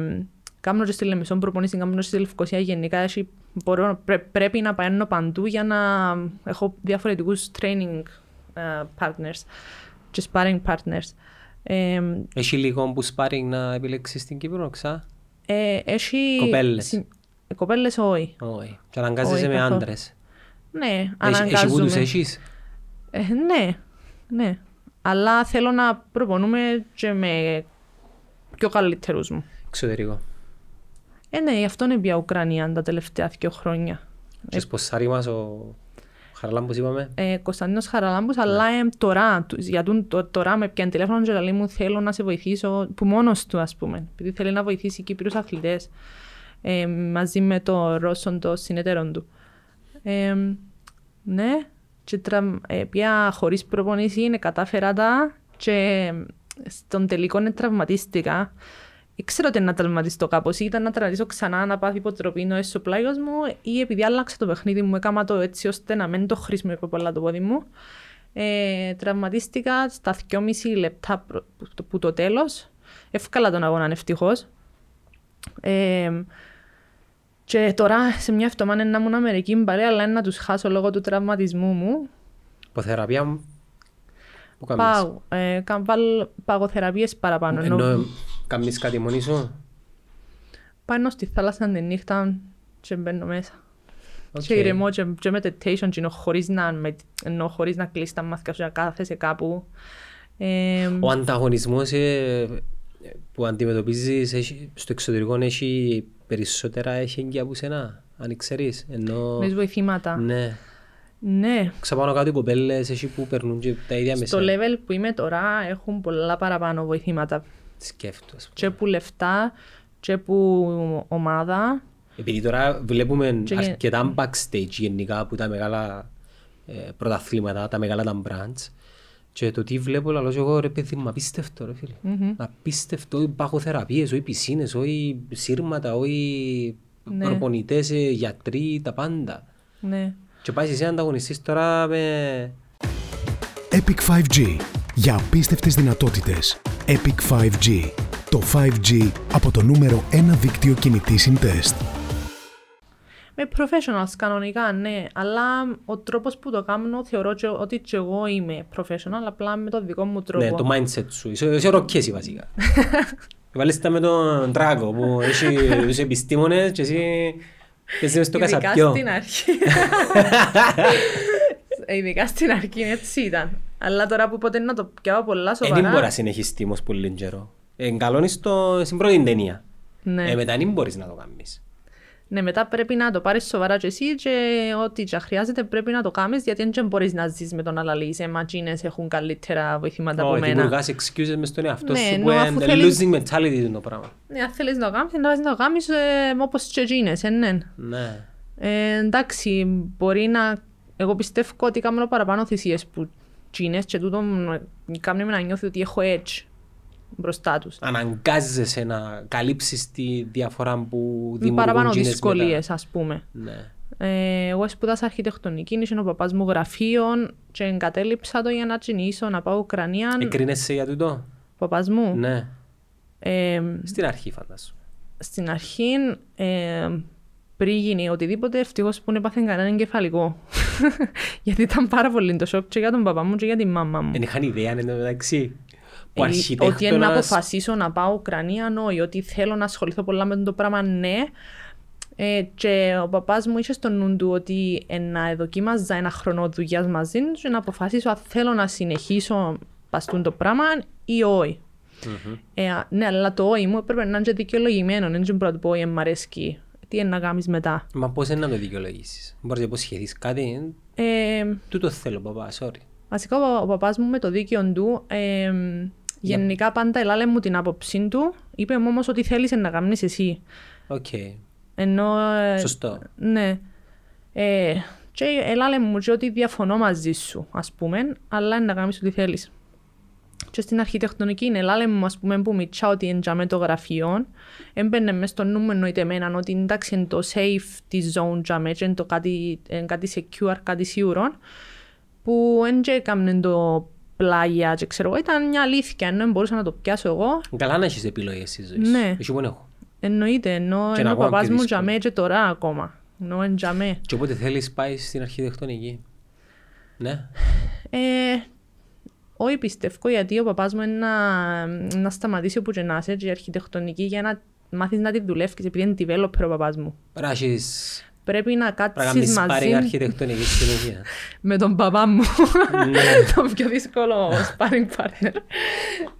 κάνω και στη Λεμεσόν προπονήση, κάνω και στη Λευκοσία γενικά. Έχει, μπορώ, πρέ- πρέπει να παίρνω παντού για να έχω διαφορετικούς training ε, partners και sparring partners. Ε, Έχει λίγο που σπάρει να επιλέξεις στην Κύπρο, ξά. ε, έχει... Κοπέλες. συ- ε, Κοπέλες όχι. Όχι. Και αναγκάζεσαι Όχι, με καθόλου. άντρες. Ναι, Έχει- Έχεις που τους αναγκάζομαι. έχεις; Ε, ναι, ναι. Αλλά θέλω να προπονούμε και με πιο καλύτερους μου. Εξωτερικό. Ε, ναι, γι' αυτό είναι πια Ουκρανία τα τελευταία δύο χρόνια. Και σποσάρι μας ο Χαραλάμπος είπαμε; Ε, Κωνσταντίνος Χαραλάμπους, αλλά ε, τώρα, του- για τον, το, τώρα με πιάνει τηλέφωνο και λέει μου θέλω να σε βοηθήσω, που μόνος του ας πούμε, επειδή θέλει να βοηθήσει Κύπριους αθλητές ε, μαζί με το Ρώσον, το συνεταίρον του. Ε, ναι, και τραμ, ε, πια χωρίς προπονήση είναι κατάφερα τα και στον τελικό είναι τραυματίστηκα. Ήξερα ότι να τραυματιστώ κάπως ή ήταν να τραυματίσω ξανά να πάθει υποτροπή ο έσω πλάγιος μου ή επειδή άλλαξα το παιχνίδι μου, έκανα το έτσι ώστε να μην το χρησιμοποιώ πολλά το πόδι μου. Ε, τραυματίστηκα στα 2,5 λεπτά προ- που το, που το τέλος. Εύκολα τον αγώνα ευτυχώς. Ε, και τώρα σε μια εβδομάδα είναι να ήμουν Αμερική μπαρέ, αλλά είναι να τους χάσω λόγω του τραυματισμού μου. Υποθεραπεία μου. Πού κάνεις. Πάω, ε, κα- βάλω παγοθεραπείες παραπάνω. Ενώ Ενώ κάνεις κάτι μόνη σου; πάνω στη θάλασσα τη νύχτα και μπαίνω μέσα. Οκ. Και ηρεμώ και, και meditation και ενώ χωρίς να, με, ενώ χωρίς να κλείσεις τα μάτια σου να κάθεσαι κάπου. Ε, Ο ανταγωνισμός ε, που αντιμετωπίζεις έχει- στο εξωτερικό έχει περισσότερα έχει από σένα, αν ξέρεις. Ενώ, με βοηθήματα. ναι, Ναι. ξαπάνω κάτω οι κοπέλες έχει που περνούν και τα ίδια Στο μέσα. level που είμαι τώρα έχουν πολλά παραπάνω βοηθήματα. Σκέφτομαι. ας πούμε. Και που λεφτά, και που ομάδα, Επειδή τώρα βλέπουμε Και γε- αρκετά backstage γενικά από τα μεγάλα ε, πρωταθλήματα, τα μεγάλα τα brands και το τι βλέπω λαλώ και εγώ ρε παιδί μου απίστευτο ρε φίλε. Απίστευτο, όχι παγοθεραπείες, όχι πισίνες, όχι σύρματα, όχι Ναι. προπονητές, ε, γιατροί, τα πάντα. Ναι. Και πάει εσύ ανταγωνιστής τώρα με... Epic 5G. Για απίστευτες δυνατότητες. Epic 5G. Το 5G από το νούμερο 1 δίκτυο κινητής συντεστ. Με professionals κανονικά, ναι. Αλλά ο τρόπος που το κάνω θεωρώ και ότι και εγώ είμαι professional, απλά με το δικό μου τρόπο. Ναι, το mindset σου. Είσαι, είσαι ροκέση βασικά. Βάλεις τα με τον Τράκο που έχει τους επιστήμονες και εσύ παίζεις μες στο Ειδικά κασαπιό. στην αρχή. Ειδικά στην αρχή έτσι ήταν. Αλλά τώρα που ποτέ να το πιάω πολλά Ε, σοβαρά. Δεν μπορεί να συνεχιστεί όμως πολύ καιρό. Ε, καλό είναι στο, στην πρώτη ταινία. Ναι. Ε, μετά δεν μπορείς να το κάνεις. Ναι, μετά πρέπει να το πάρεις σοβαρά και εσύ και ό,τι και χρειάζεται πρέπει να το κάνεις γιατί δεν μπορείς να ζεις με τον άλλαλη. Σε ματσίνες έχουν καλύτερα βοηθήματα από Όχι, μένα. δημιουργάς excuses μες στον εαυτό Ναι, σου ενώ που αφού είναι θέλεις- losing mentality το πράγμα. Ναι, αν θέλεις να το κάνεις, να το κάνεις ε, όπως και εκείνες, ε, ναι. Ναι. Ε, εντάξει, μπορεί να... Εγώ πιστεύω ότι κάνω παραπάνω θυσίες που τσίνες και τούτο μ, κάνει με να νιώθει ότι έχω edge μπροστά τους. Αναγκάζεσαι να καλύψεις τη διαφορά που Με δημιουργούν παραπάνω εκείνες δυσκολίες, ας πούμε. μετά. Ναι. Ε, εγώ σπούδασα αρχιτεκτονική, είναι ο παπάς μου γραφείων και εγκατέλειψα το για να τσινήσω, να πάω Ουκρανία. Εκρίνεσαι για τούτο; Ο παπάς μου; Ναι. Ε, Στην αρχή φαντάσου. στην αρχή, ε, πριν γίνει οτιδήποτε, ευτυχώς που δεν έπαθε κανένα εγκεφαλικό. Γιατί ήταν πάρα πολύ το σοκ και για τον παπά μου και για τη μάμα μου. Δεν είχαν ιδέα εν τω μεταξύ. Ο Ε, Ότι είναι να αρχιτέκτονας... αποφασίσω να πάω Ουκρανία, όχι. Ότι θέλω να ασχοληθώ πολλά με το πράγμα, ναι. Ε, και ο παπάς μου είχε στο νου του ότι ε, να δοκίμαζα ένα χρόνο δουλειάς μαζί του και να αποφασίσω αν θέλω να συνεχίσω παστούν το πράγμα ή όχι. Ε, α, ναι, αλλά το όχι μου έπρεπε να είναι και δικαιολογημένο. Δεν είναι πρώτο που όχι, μ' αρέσκει. Τι είναι να κάνεις μετά; Μα πώς είναι να το δικαιολογήσεις; Μπορείς να υποσχεθείς κάτι; Ε, Τούτο θέλω παπά, sorry. Βασικά ο, ο παπάς μου με το δίκαιο του ε, γενικά πάντα ελάλε μου την άποψή του. Είπε μου όμως ότι θέλεις να κάνεις εσύ. Οκ. Ενώ... ε, Σωστό. Ναι. Ε, και ελάλε μου και ότι διαφωνώ μαζί σου, ας πούμε, αλλά να κάνεις ό,τι θέλεις. Και στην αρχιτεκτονική είναι, ελάλε μου, ας πούμε, που μητσά ότι εντιαμε το γραφείο, έμπαινε μες στο νου μου εννοείται εμένα ότι εντάξει είναι το safe τη zone τζαμε και είναι το κάτι, είναι κάτι secure, κάτι σίγουρο, που δεν και έκαμνε το πλάγια και ξέρω εγώ, ήταν μια αλήθεια, ενώ μπορούσα να το πιάσω εγώ, Καλά να έχεις επιλογές στη ζωή σου. Ναι. Εσύ που έχω. εννοείται, ενώ, Και ενώ να ο ακόμα παπάς πιο μου δύσκολο. τζαμέ και τώρα ακόμα, ενώ είναι τζαμέ. Και όποτε θέλεις πάει στην αρχιτεκτονική. Ναι. Ε, όχι πιστεύω γιατί ο παπάς μου είναι να, να σταματήσει όπου και να είσαι και η αρχιτεκτονική για να μάθεις να τη δουλεύεις επειδή είναι developer ο παπάς μου. Πρέπει να έχεις... Πρέπει να Πρέπει να κάτσεις κάνεις μαζί sparring αρχιτεκτονική συνέχεια. με τον παπά μου. Ναι. το πιο δύσκολο sparring partner.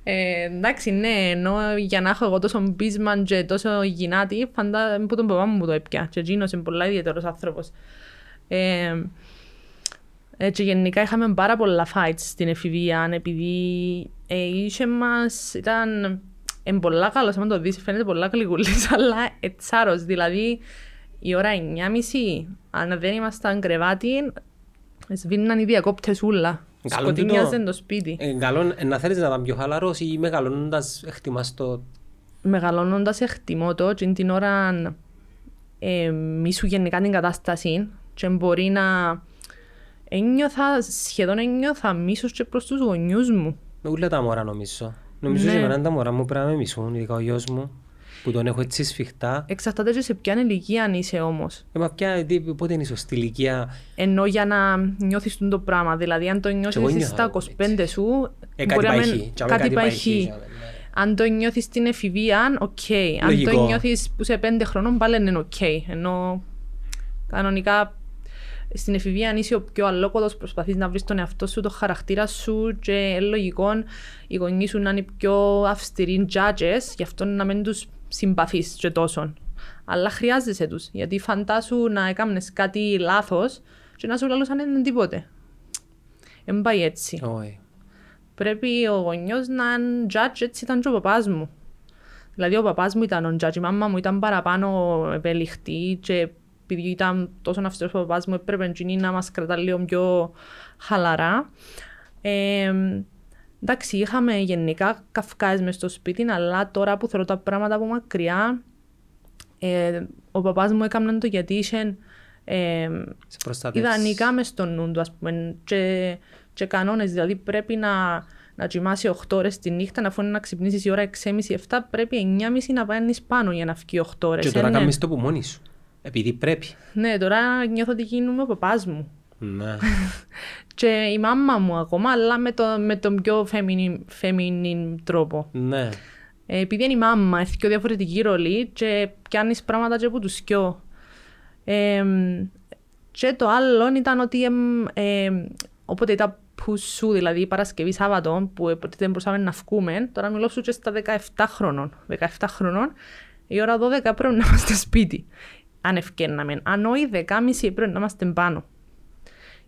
Ε, εντάξει, ναι, ενώ για να έχω εγώ τόσο μπίσμαν και τόσο γυνάτη, φαντά που τον παπά μου το έπια. Και εκείνος είναι πολλά ιδιαίτερος άνθρωπος. Ε, ε, και γενικά είχαμε πάρα πολλά fights στην εφηβεία, επειδή ε, είχε μας, ήταν ε, πολλά καλός, άμα το δεις φαίνεται πολλά γλυκούλης, αλλά ετσάρος, δηλαδή η ώρα 9.30, αν δεν ήμασταν κρεβάτι, σβήναν οι διακόπτες ούλα. Καλό Σκοτεινιάζε τούτο. το σπίτι. Ε, καλό ε, να θέλεις να ήταν πιο χαλαρός ή μεγαλώνοντας εκτιμάς το... Μεγαλώνοντας εκτιμώ το και την ώρα ε, μίσου γενικά την κατάσταση και μπορεί να ένιωθα, σχεδόν ένιωθα μίσος και προς τους γονιούς μου. Με ούλα τα μωρά νομίζω. Νομίζω Ναι. ότι εμένα τα μωρά μου πρέπει να με μισούν, ειδικά ο γιος μου, που τον έχω έτσι σφιχτά. Εξαρτάται και σε ποια ηλικία αν είσαι όμως. Ε, μα πια, τι, πότε είναι η σωστή ηλικία. Ενώ για να νιώθεις το πράγμα. Δηλαδή αν το εγώ νιώσεις νιώθω στα έτσι. 25 σου, Ε, κάτι μπορεί να πάει μην- χει. Τζάμε κάτι κάτι πάει πάει χει, χει. τζάμε, ναι. Αν το νιώθεις στην εφηβεία, οκ. Αν Λογικό. το νιώθεις που σε πέντε χρονών, πάλι είναι οκ. Ενώ κανονικά στην εφηβεία αν είσαι ο πιο αλόκοτος, προσπαθείς να βρεις τον εαυτό σου, το χαρακτήρα σου και είναι λογικό οι γονείς σου να είναι πιο αυστηροί τζιαι, γι' αυτό να μην τους συμπαθείς και τόσο. Αλλά χρειάζεσαι τους, γιατί φαντάσου να έκαμνες κάτι λάθος και να σου λαλούσαν είναι τίποτε. Δεν πάει έτσι. Όχι. Πρέπει ο γονιός να είναι judge, έτσι ήταν και ο παπάς μου. Δηλαδή ο παπάς μου ήταν ο τζάτζ, η μάμα μου ήταν παραπάνω ευελιχτή και επειδή ήταν τόσο αυστηρός ο παπάς μου έπρεπε εκείνη να μας κρατά λίγο πιο χαλαρά. Ε, εντάξει, είχαμε γενικά καυκάες μες στο σπίτι, αλλά τώρα που θεωρώ τα πράγματα από μακριά, ε, ο παπάς μου έκανε το γιατί είχε ε, Σε προστατεύσεις. ιδανικά μες στο νου του, ας πούμε, και, και κανόνες. Δηλαδή πρέπει να, να κοιμάσαι 8 ώρες τη νύχτα, αφού είναι να ξυπνήσεις η ώρα 6.30-7, πρέπει 9.30 να πάνεις πάνω για να βγει 8 ώρες. Και τώρα Ε, ναι. κάνεις το που μόνη σου. Επειδή πρέπει. ναι, τώρα νιώθω ότι γίνομαι ο παπάς μου. Ναι. Και η μάμα μου ακόμα, αλλά με, το, με τον πιο feminine, feminine τρόπο. ναι. Ε, επειδή είναι η μάμα, έχει και διαφορετική ρολή και πιάνεις πράγματα και από τους δυο. Ε, και το άλλο ήταν ότι εμ, ε, όποτε ήταν που σου, δηλαδή η Παρασκευή Σάββατο, που ε, ποτέ δεν μπορούσαμε να βγούμε, τώρα μιλώ σου και στα 17 χρονών. 17 χρονών, η ώρα 12 πρέπει να είμαστε σπίτι. Αν ευκαιρνάμε. Αν όχι, 10.30 πρέπει να είμαστε πάνω.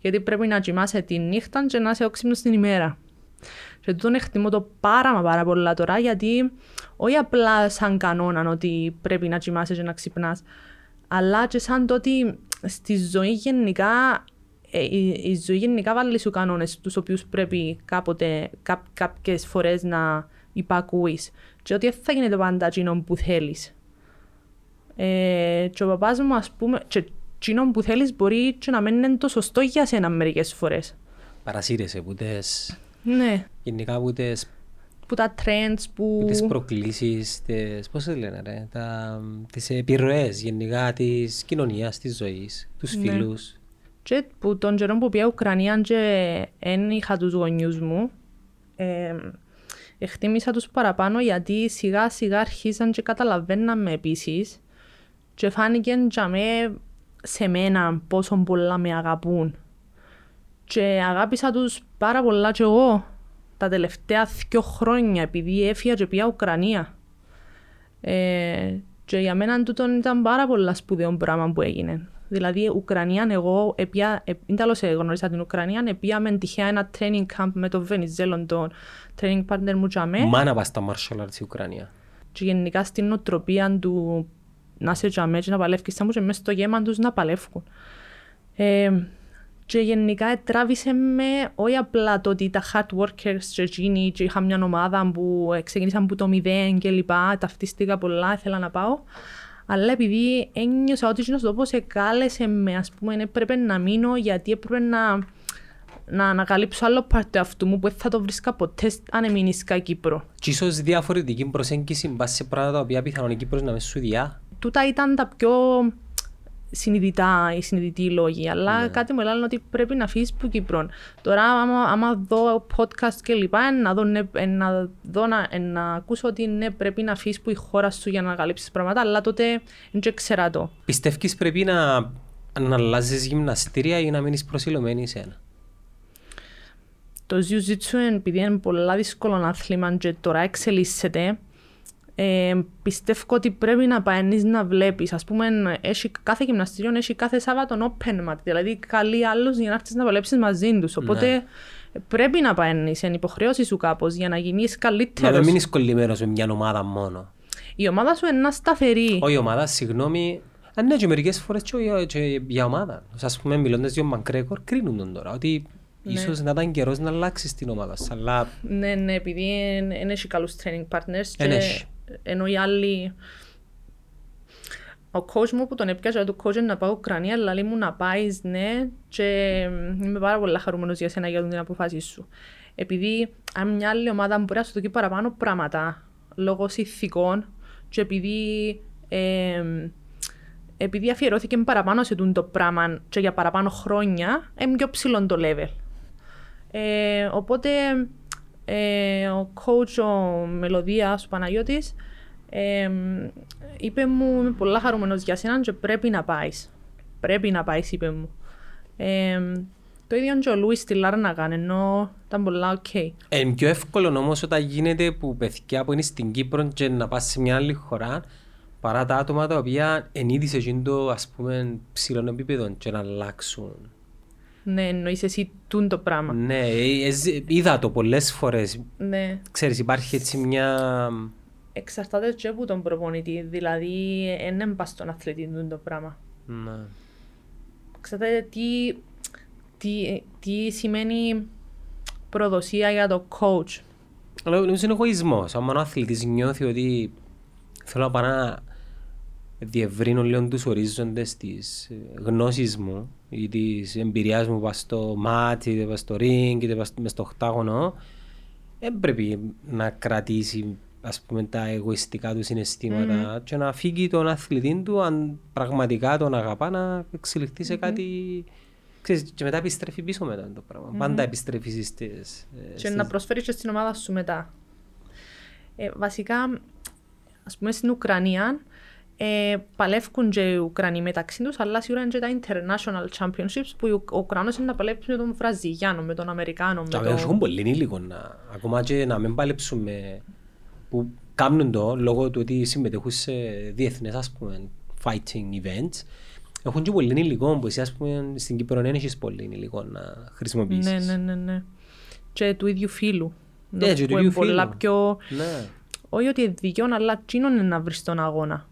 Γιατί πρέπει να κοιμάσαι τη νύχτα και να είσαι όξυπνος την ημέρα. Και τούτον εκτιμώ το πάρα μα πάρα πολλά τώρα, γιατί όχι απλά σαν κανόνα ότι πρέπει να κοιμάσαι και να ξυπνάς, αλλά και σαν το ότι στη ζωή γενικά, ε, η, η ζωή γενικά βάλει σου κανόνες τους οποίους πρέπει κάποτε, κά, κάποιες φορές να υπακούεις. Και ότι δεν θα γίνεται πάντα εκείνο που θέλεις. Ε, και ο παπάς μου, ας πούμε, και εκείνο που θέλεις μπορεί και να μην είναι το σωστό για σένα μερικές φορές. Παρασύρεσαι που τες, Ναι, γενικά που τες, που τα trends που... που τις προκλήσεις, τις, πώς σε λένε ρε, τα, τις επιρροές γενικά της κοινωνίας, της ζωής, τους Ναι. φίλους. Και που τον καιρό που πήγα Ουκρανία και δεν είχα τους γονιούς μου, ε, εκτίμησα τους παραπάνω γιατί σιγά σιγά αρχίσαν και καταλαβαίναμε επίσης και φάνηκε για με σε μένα πόσο πολλά με αγαπούν. Και αγάπησα τους πάρα πολλά και εγώ τα τελευταία δύο χρόνια επειδή έφυγα και πήγα Ουκρανία. Ε, και για μένα τούτον ήταν πάρα πολλά σπουδαίο πράγμα που έγινε. Δηλαδή, Ουκρανία, εγώ, επία, ε, δεν τέλος γνώρισα την Ουκρανία, επίαμε τυχαία ένα training camp με τον Βενιζέλον, τον training partner μου για μέ. Μάνα πας στα martial arts η Ουκρανία. Και γενικά στην νοοτροπία του να είσαι για μέ και να παλεύεις σαν μου και μέσα στο γέμα τους να παλεύουν. Ε, και γενικά τράβησε με όχι απλά το ότι τα hard workers και εκείνοι και είχα μια ομάδα που ε, ξεκίνησαν από το μηδέν και λοιπά, ταυτίστηκα πολλά, ήθελα να πάω. Αλλά επειδή ένιωσα ότι εκείνος τόπος εκάλεσε με, ας πούμε, έπρεπε να μείνω γιατί έπρεπε να, να ανακαλύψω άλλο part αυτού μου που δεν θα το βρίσκα ποτέ αν έμεινες στα Κύπρο. Και ίσως διαφορετική προσέγγιση μπας σε πράγματα τα οποία πιθανόν η Κύπρος να μες σου διά. Τούτα ήταν τα πιο συνειδητά, οι συνειδητοί λόγοι. Αλλά Ναι. κάτι μου λένε ότι πρέπει να αφήσει που Κύπρο. Τώρα, άμα, άμα δω podcast και λοιπά, να δω, ναι, ε, να, δω να, ε, να ακούσω ότι ναι, πρέπει να αφήσει που η χώρα σου για να ανακαλύψεις πράγματα, αλλά τότε δεν ξέρα το. Πιστεύεις πρέπει να, να αλλάζεις γυμναστήρια ή να μείνεις προσιλωμένη σε ένα; Το jiu-jitsu, επειδή είναι πολλά δύσκολο άθλημα και τώρα εξελίσσεται, ε, πιστεύω ότι πρέπει να πάει να βλέπεις. Ας πούμε, έχει, κάθε γυμναστήριο έχει κάθε Σάββατο open mat, δηλαδή καλεί άλλους για να έρθεις να παλέψεις μαζί τους. Οπότε Ναι. πρέπει να πάει, είναι υποχρέωση σου κάπως για να γίνεις Να καλύτερος. δεν μείνεις κολλημένος με μια ομάδα μόνο. Η ομάδα σου είναι να σταθερή. Όχι ομάδα, συγγνώμη. Αν ναι, και μερικές φορές και, για- και για ομάδα. Ας πούμε, μιλώντας για ο Μακρέκορ, κρίνουν τον τώρα. Ότι Ναι. ίσως να ήταν καιρός να αλλάξεις την ομάδα σου. Αλλά Ναι, ναι, επειδή δεν έχει καλούς training partners Εν και έχει. Ενώ οι άλλοι... Ο coach μου που τον έπιασα, το coach είναι να πάω Ουκρανία, λέει μου να πάεις, ναι, και είμαι πάρα πολύ χαρούμενος για σένα για την αποφάση σου. Επειδή αν μια άλλη ομάδα μπορεί να σου δώσει παραπάνω πράγματα, λόγω συνθηκών, και επειδή, ε, επειδή αφιερώθηκε παραπάνω σε τούτο το πράγμα και για παραπάνω χρόνια, είναι πιο ψηλό το level. Ε, οπότε ε, ο coach, ο Μελωδίας, ο Παναγιώτης, ε, είπε μου είμαι πολλά χαρούμενος για σένα και πρέπει να πάεις. Πρέπει να πάεις, είπε μου. Ε, το ίδιο και ο Λούις στη Λάρνακαν, ενώ ήταν πολλά οκ. είναι πιο εύκολο όμως όταν γίνεται που παιδιά που είναι στην Κύπρο και να πας σε μια άλλη χώρα παρά τα άτομα τα οποία εν ήδη σε εκείνο το ας πούμε ψηλό επίπεδο και να αλλάξουν. Ναι, εννοείς εσύ τούν το πράγμα. Ναι, ε, ε, ζ- είδα το πολλές φορές. Ναι, Ξέρεις, υπάρχει έτσι μια... εξαρτάται και από τον προπονητή. Δηλαδή, δεν είναι πας στον αθλητή του το πράγμα. Ναι. Εξαρτάται τι, τι, τι σημαίνει προδοσία για το coach; Αλλά νομίζω είναι εγωισμός. Αν ο αθλητής νιώθει ότι θέλω να πάω να διευρύνω λίγο τους ορίζοντες της ε, γνώσης μου ή της εμπειρίας μου πας στο μάτι, είτε πας στο ring, είτε πας μες στο οκτάγωνο, δεν πρέπει να κρατήσει ας πούμε, τα εγωιστικά του συναισθήματα και να φύγει τον αθλητή του αν πραγματικά τον αγαπά να εξελιχθεί σε κάτι Ξέρεις, και μετά επιστρέφει πίσω μετά το πράγμα. Πάντα επιστρέφεις στις... ε, Και στις- να προσφέρεις και στην ομάδα σου μετά. Ε, βασικά, ας πούμε στην Ουκρανία, ε, παλεύκουν και οι Ουκρανοί μεταξύ τους, αλλά σίγουρα είναι και τα international championships που ο Ουκρανός είναι να παλέψει με τον Βραζιλιάνο, με τον Αμερικάνο, με Και τον... έχουν πολύ υλικό να, ακόμα και να μην παλέψουμε που κάνουν το λόγω του ότι συμμετέχουν σε διεθνές ας πούμε fighting events έχουν και πολύ υλικό που εσύ ας πούμε στην Κύπρο δεν έχεις πολύ υλικό να χρησιμοποιήσεις. Ναι, ναι, ναι, ναι. Και του ίδιου φίλου. Ναι, και του Που ίδιου είναι πολλά φίλου. πιο... Ναι. Όχι ότι δικαιών, αλλά τσίνον είναι να βρεις τον αγώνα.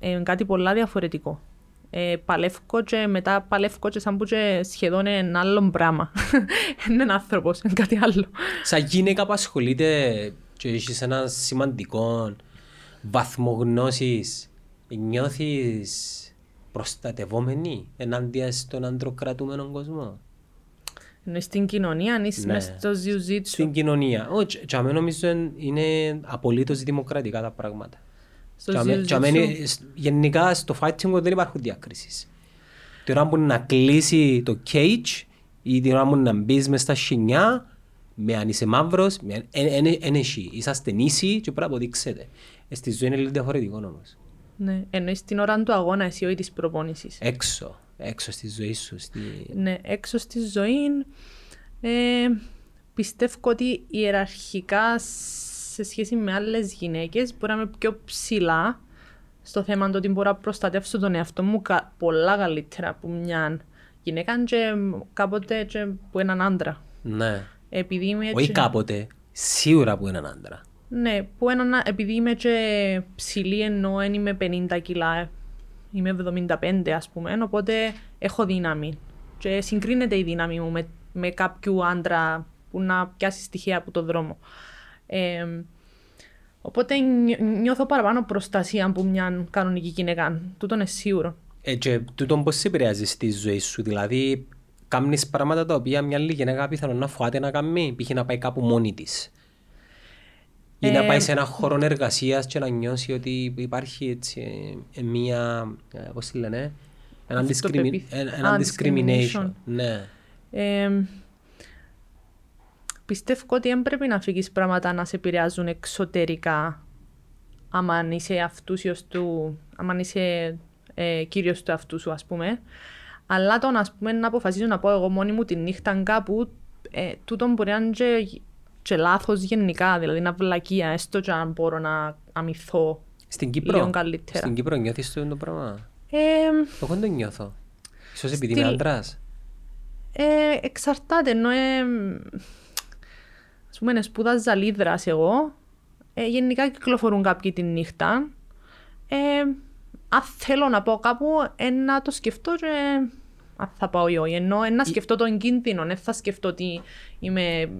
Ε, είναι κάτι πολλά διαφορετικό. Ε, παλεύκω και μετά παλεύκω και σαν που και σχεδόν είναι ένα άλλο πράγμα. Είναι ένα άνθρωπος, είναι κάτι άλλο. Σαν γυναίκα που ασχολείται και έχεις ένα σημαντικό βαθμό γνώσης νιώθεις προστατευόμενη ενάντια στον αντροκρατούμενο κόσμο; Είναι στην κοινωνία, αν είσαι Ναι. μες στο ζιουζίτσου. Στην κοινωνία. Όχι, και αμέ νομίζω εν- είναι απολύτως δημοκρατικά τα πράγματα. Γενικά στο fighting δεν υπάρχουν διακρίσεις. Την ώρα που να κλείσει το cage ή την ώρα που να μπεις μες στα σινιά, με αν είσαι μαύρος, με αν- εν- εν- εν έχει. Είσαστε ίσοι και πρέπει να αποδείξετε. Ε, Στη ζωή είναι λίγο διαφορετικό όμως. Ναι, εννοείς την ώρα του αγώνα εσύ, όχι της προπόνησης. Έξω, έξω στη ζωή σου. Στη... Ναι, έξω στη ζωή ε, πιστεύω ότι ιεραρχικά σε σχέση με άλλες γυναίκες μπορεί να είμαι πιο ψηλά στο θέμα το ότι μπορώ να προστατεύσω τον εαυτό μου κα- πολλά καλύτερα από μια γυναίκα και κάποτε και από έναν άντρα. Ναι. Επειδή είμαι Όχι έτσι... κάποτε, σίγουρα που είναι άντρα. Ναι, που έναν, επειδή είμαι και ψηλή ενώ δεν είμαι 50 κιλά, ε, είμαι 75 ας πούμε, οπότε έχω δύναμη. Και συγκρίνεται η δύναμη μου με, με κάποιου άντρα που να πιάσει στοιχεία από το δρόμο. Ε, οπότε νιώ- νιώθω παραπάνω προστασία από μια κανονική γυναίκα. Τούτο είναι σίγουρο. Ε, και τούτο πώς σε επηρεάζεις στη ζωή σου, δηλαδή κάνεις πράγματα τα οποία μια άλλη γυναίκα πιθανόν να φοβάται να κάνει, π.χ. να πάει κάπου μόνη της. Ή να Ε, πάει σε ένα χώρο εργασίας και να νιώσει ότι υπάρχει έτσι ε, μια, ε, πώς τη λένε, ένα, discrimi- Αυτοπεποίθηση. ένα, ένα Α, discrimination. discrimination. Ναι. Ε, πιστεύω ότι δεν πρέπει να αφήγεις πράγματα να σε επηρεάζουν εξωτερικά άμα είσαι αυτούσιος του, άμα είσαι ε, κύριος του αυτού σου ας πούμε. Αλλά το να, ας πούμε, να αποφασίζω να πω εγώ μόνη μου τη νύχτα κάπου, ε, τούτο μπορεί να είναι και, και λάθος γενικά, δηλαδή να βλακεία, έστω και αν μπορώ να αμυθώ. Στην Κύπρο, Λίγο καλύτερα. στην Κύπρο νιώθεις το, το πράγμα; Ε, Εγώ δεν το νιώθω. Ίσως επειδή Στη- είμαι άντρας. Ε, εξαρτάται, ενώ ε, ας πούμε σπούδαζα λίδρας εγώ, ε, γενικά κυκλοφορούν κάποιοι τη νύχτα. Ε, αν θέλω να πάω κάπου, ε, να το σκεφτώ και αν θα πάω ή όχι. Ενώ ε, να σκεφτώ τον κίνδυνο, δεν θα σκεφτώ ότι είμαι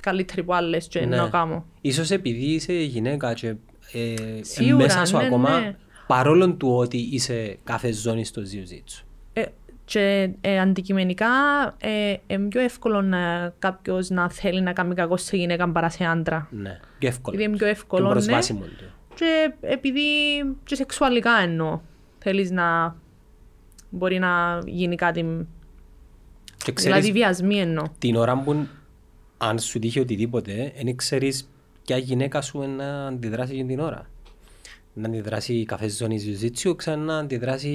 καλύτερη από άλλες και Ναι. να κάνω. Ίσως επειδή είσαι γυναίκα και ε, Σίγουρα, μέσα σου ναι, ακόμα, ναι. παρόλο του ότι είσαι κάθε ζώνη στο jiu-jitsu. Ε, και ε, αντικειμενικά ε, είναι πιο εύκολο να, κάποιος να θέλει να κάνει κακό σε γυναίκα παρά σε άντρα. Ναι, πιο εύκολο. Επειδή είναι πιο Και εύκολο, ναι. προσβάσιμο του. Και επειδή και σεξουαλικά εννοώ. Θέλεις να μπορεί να γίνει κάτι, Και ξέρεις, δηλαδή βιασμή εννοώ. την ώρα που αν σου τύχει οτιδήποτε, δεν ξέρεις ποια γυναίκα σου να αντιδράσει για την ώρα. Να αντιδράσει η κάθε ζώνη jiu-jitsu, ξανά να αντιδράσει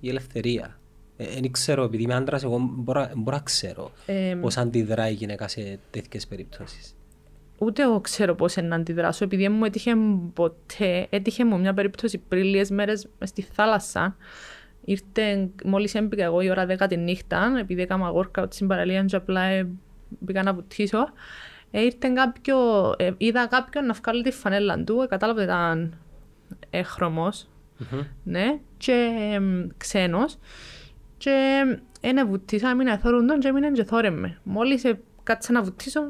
η ελευθερία. Δεν ξέρω, επειδή είμαι άντρας, εγώ μπορώ, μπορώ να ξέρω Ε, πώς αντιδράει η γυναίκα σε τέτοιες περιπτώσεις. Ούτε εγώ ξέρω πώς είναι να αντιδράσω, επειδή μου έτυχε ποτέ, έτυχε μου μια περίπτωση πριν λίγες μέρες μες στη θάλασσα. Ήρθε, μόλις έμπηκα εγώ η ώρα 10 τη νύχτα, επειδή έκανα workout στην παραλία και απλά ε, μπήκα να βουτήσω. Ε, ήρθε κάποιο, ε, είδα κάποιον να βγάλει τη φανέλα του, ε, κατάλαβα ότι ήταν έχρωμος, ναι, και εμ, ξένος. Και ένα βουτήσα, έμεινα θόρουν τον και έμεινε και θόρε με. Μόλις ε, κάτσα να βουτήσω,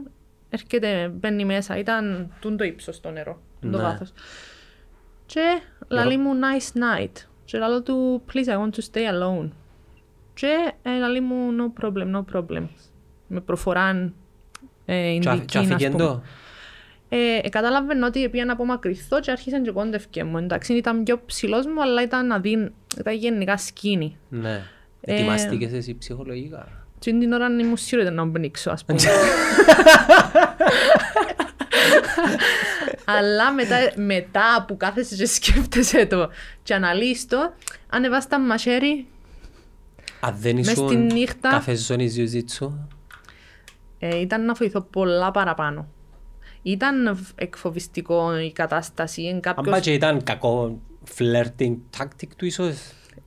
έρχεται, μπαίνει μέσα. Ήταν τούν το ύψος το νερό, το Ναι. βάθος. Και λαλεί μου nice night. Και λαλώ του please I want to stay alone. Και ε, λαλεί μου no problem, no problem. Με προφοράν ε, Και α- Ινδική, Και ας άφηγε πούμε. το; Ε, ε, κατάλαβε ότι πήγα να απομακρυνθώ και άρχισε και κόντευκε μου. Εντάξει, ήταν πιο ψηλός μου, αλλά ήταν, αδύν, ήταν γενικά σκίνη. Ναι. Ε, Ετοιμαστήκες εσύ ψυχολογικά; Και την ώρα ήμουν σίγουρη ότι να μπνίξω, ας πούμε. Αλλά μετά, μετά που κάθεσαι και σκέφτεσαι το και αναλύεις το, ανεβάς τα μαχαίρι, Αν δεν Μες ήσουν στη νύχτα- καφές ζώνη jiu-jitsu, ε, ήταν να βοηθώ πολλά παραπάνω. Ήταν β- εκφοβιστικό η κατάσταση. εν αν κάποιος, πάει και ήταν κακό flirting tactic του ίσως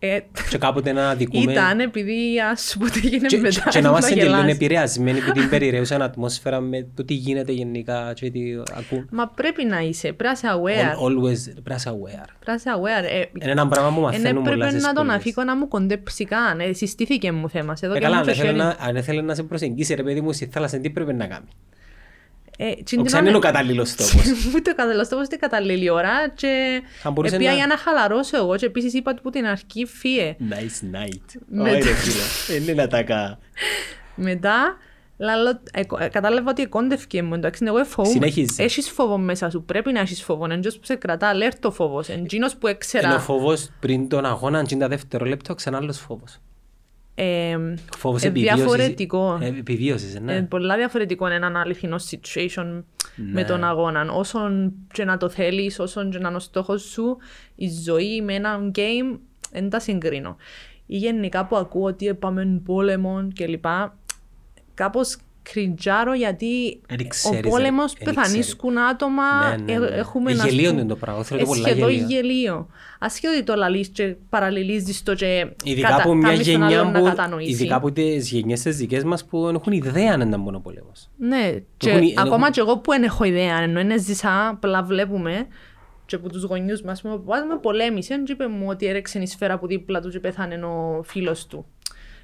ε, και κάποτε να αδικούμε ήταν επειδή ας σου πω τι γίνεται και, μετά. και, και να είμαστε και λίγο γελάς. επηρεασμένοι από την περιραίουσα ατμόσφαιρα με το τι γίνεται γενικά και τι ακούν. Μα πρέπει να είσαι, πρέπει να είσαι aware. Al- Always πρέπει να είσαι aware. Πρέπει να είσαι aware. Ε, Είναι ένα πράγμα που Εν μαθαίνουμε πολλά έπρεπε στις να τον σχολές. αφήκω να μου κοντέψει καν. Ε, συστήθηκε μου θέμα. Εδώ Ε, και καλά, μου αν το ήθελε χέρι. να- αν ήθελε να σε προσεγγίσει ρε παιδί μου στη θάλασσα, τι πρέπει να κάνει; Ε, τσιν Ο την ξαν είναι ώρα- ο κατάλληλος τόπος. Ούτε ο κατάλληλος τόπος, ούτε κατάλληλη ώρα. Και Θα μπορούσε επία να- για να χαλαρώσω εγώ. Και επίσης είπα του που την αρχή φύε. Nice night. Με Όχι το- ρε φίλε, είναι να τα κα... Μετά, λαλό, ε, ε, κατάλαβα ότι εκόντευκε μου. Εντάξει, εγώ φοβούμαι. Συνέχιζε. Έχεις φόβο μέσα σου. Πρέπει να έχεις φόβο. Είναι εντός που σε κρατά. Αλέρτο φόβος. Εντζήνος που Είναι ο έξερα. φόβος πριν τον αγώνα, και τα δευτερόλεπτα, ξανά άλλος φόβος. Ε, Φόβος ε, επιβίωσης. διαφορετικό. Ε, επιβίωσης, ναι. Ε, πολλά διαφορετικό είναι έναν αληθινό situation με τον αγώνα. Όσον και να το θέλεις, όσον και να είναι ο στόχος σου, η ζωή με έναν game δεν τα συγκρίνω. Ή γενικά που ακούω ότι πάμε πόλεμο κλπ. Κάπως κριτζάρω γιατί Εν ο ξέρεις, ρε. πόλεμος Εν πεθανίσκουν άτομα, Ναι, ναι, ε, ναι. έχουμε Ε, να γελίο σπου- είναι το πράγμα, θέλω Ε, το πολλά σχεδόν γελίο. γελίο. Ασχέτω ότι το λαλείς και παραλληλίζεις το και Ειδικά κατα- από μια κάνεις τον γενιά άλλον να που, κατανοήσει. ειδικά από τις γενιές τις δικές μας που δεν έχουν ιδέα αν ήταν μόνο πόλεμος. Ναι, και έχουν- εν ακόμα έχουν- και εγώ που δεν έχω ιδέα, ενώ είναι ζήσα, απλά βλέπουμε και από τους γονιούς μας, που με πολέμησε και είπε μου ότι έρεξε η σφαίρα από δίπλα του και πέθανε ο φίλος του.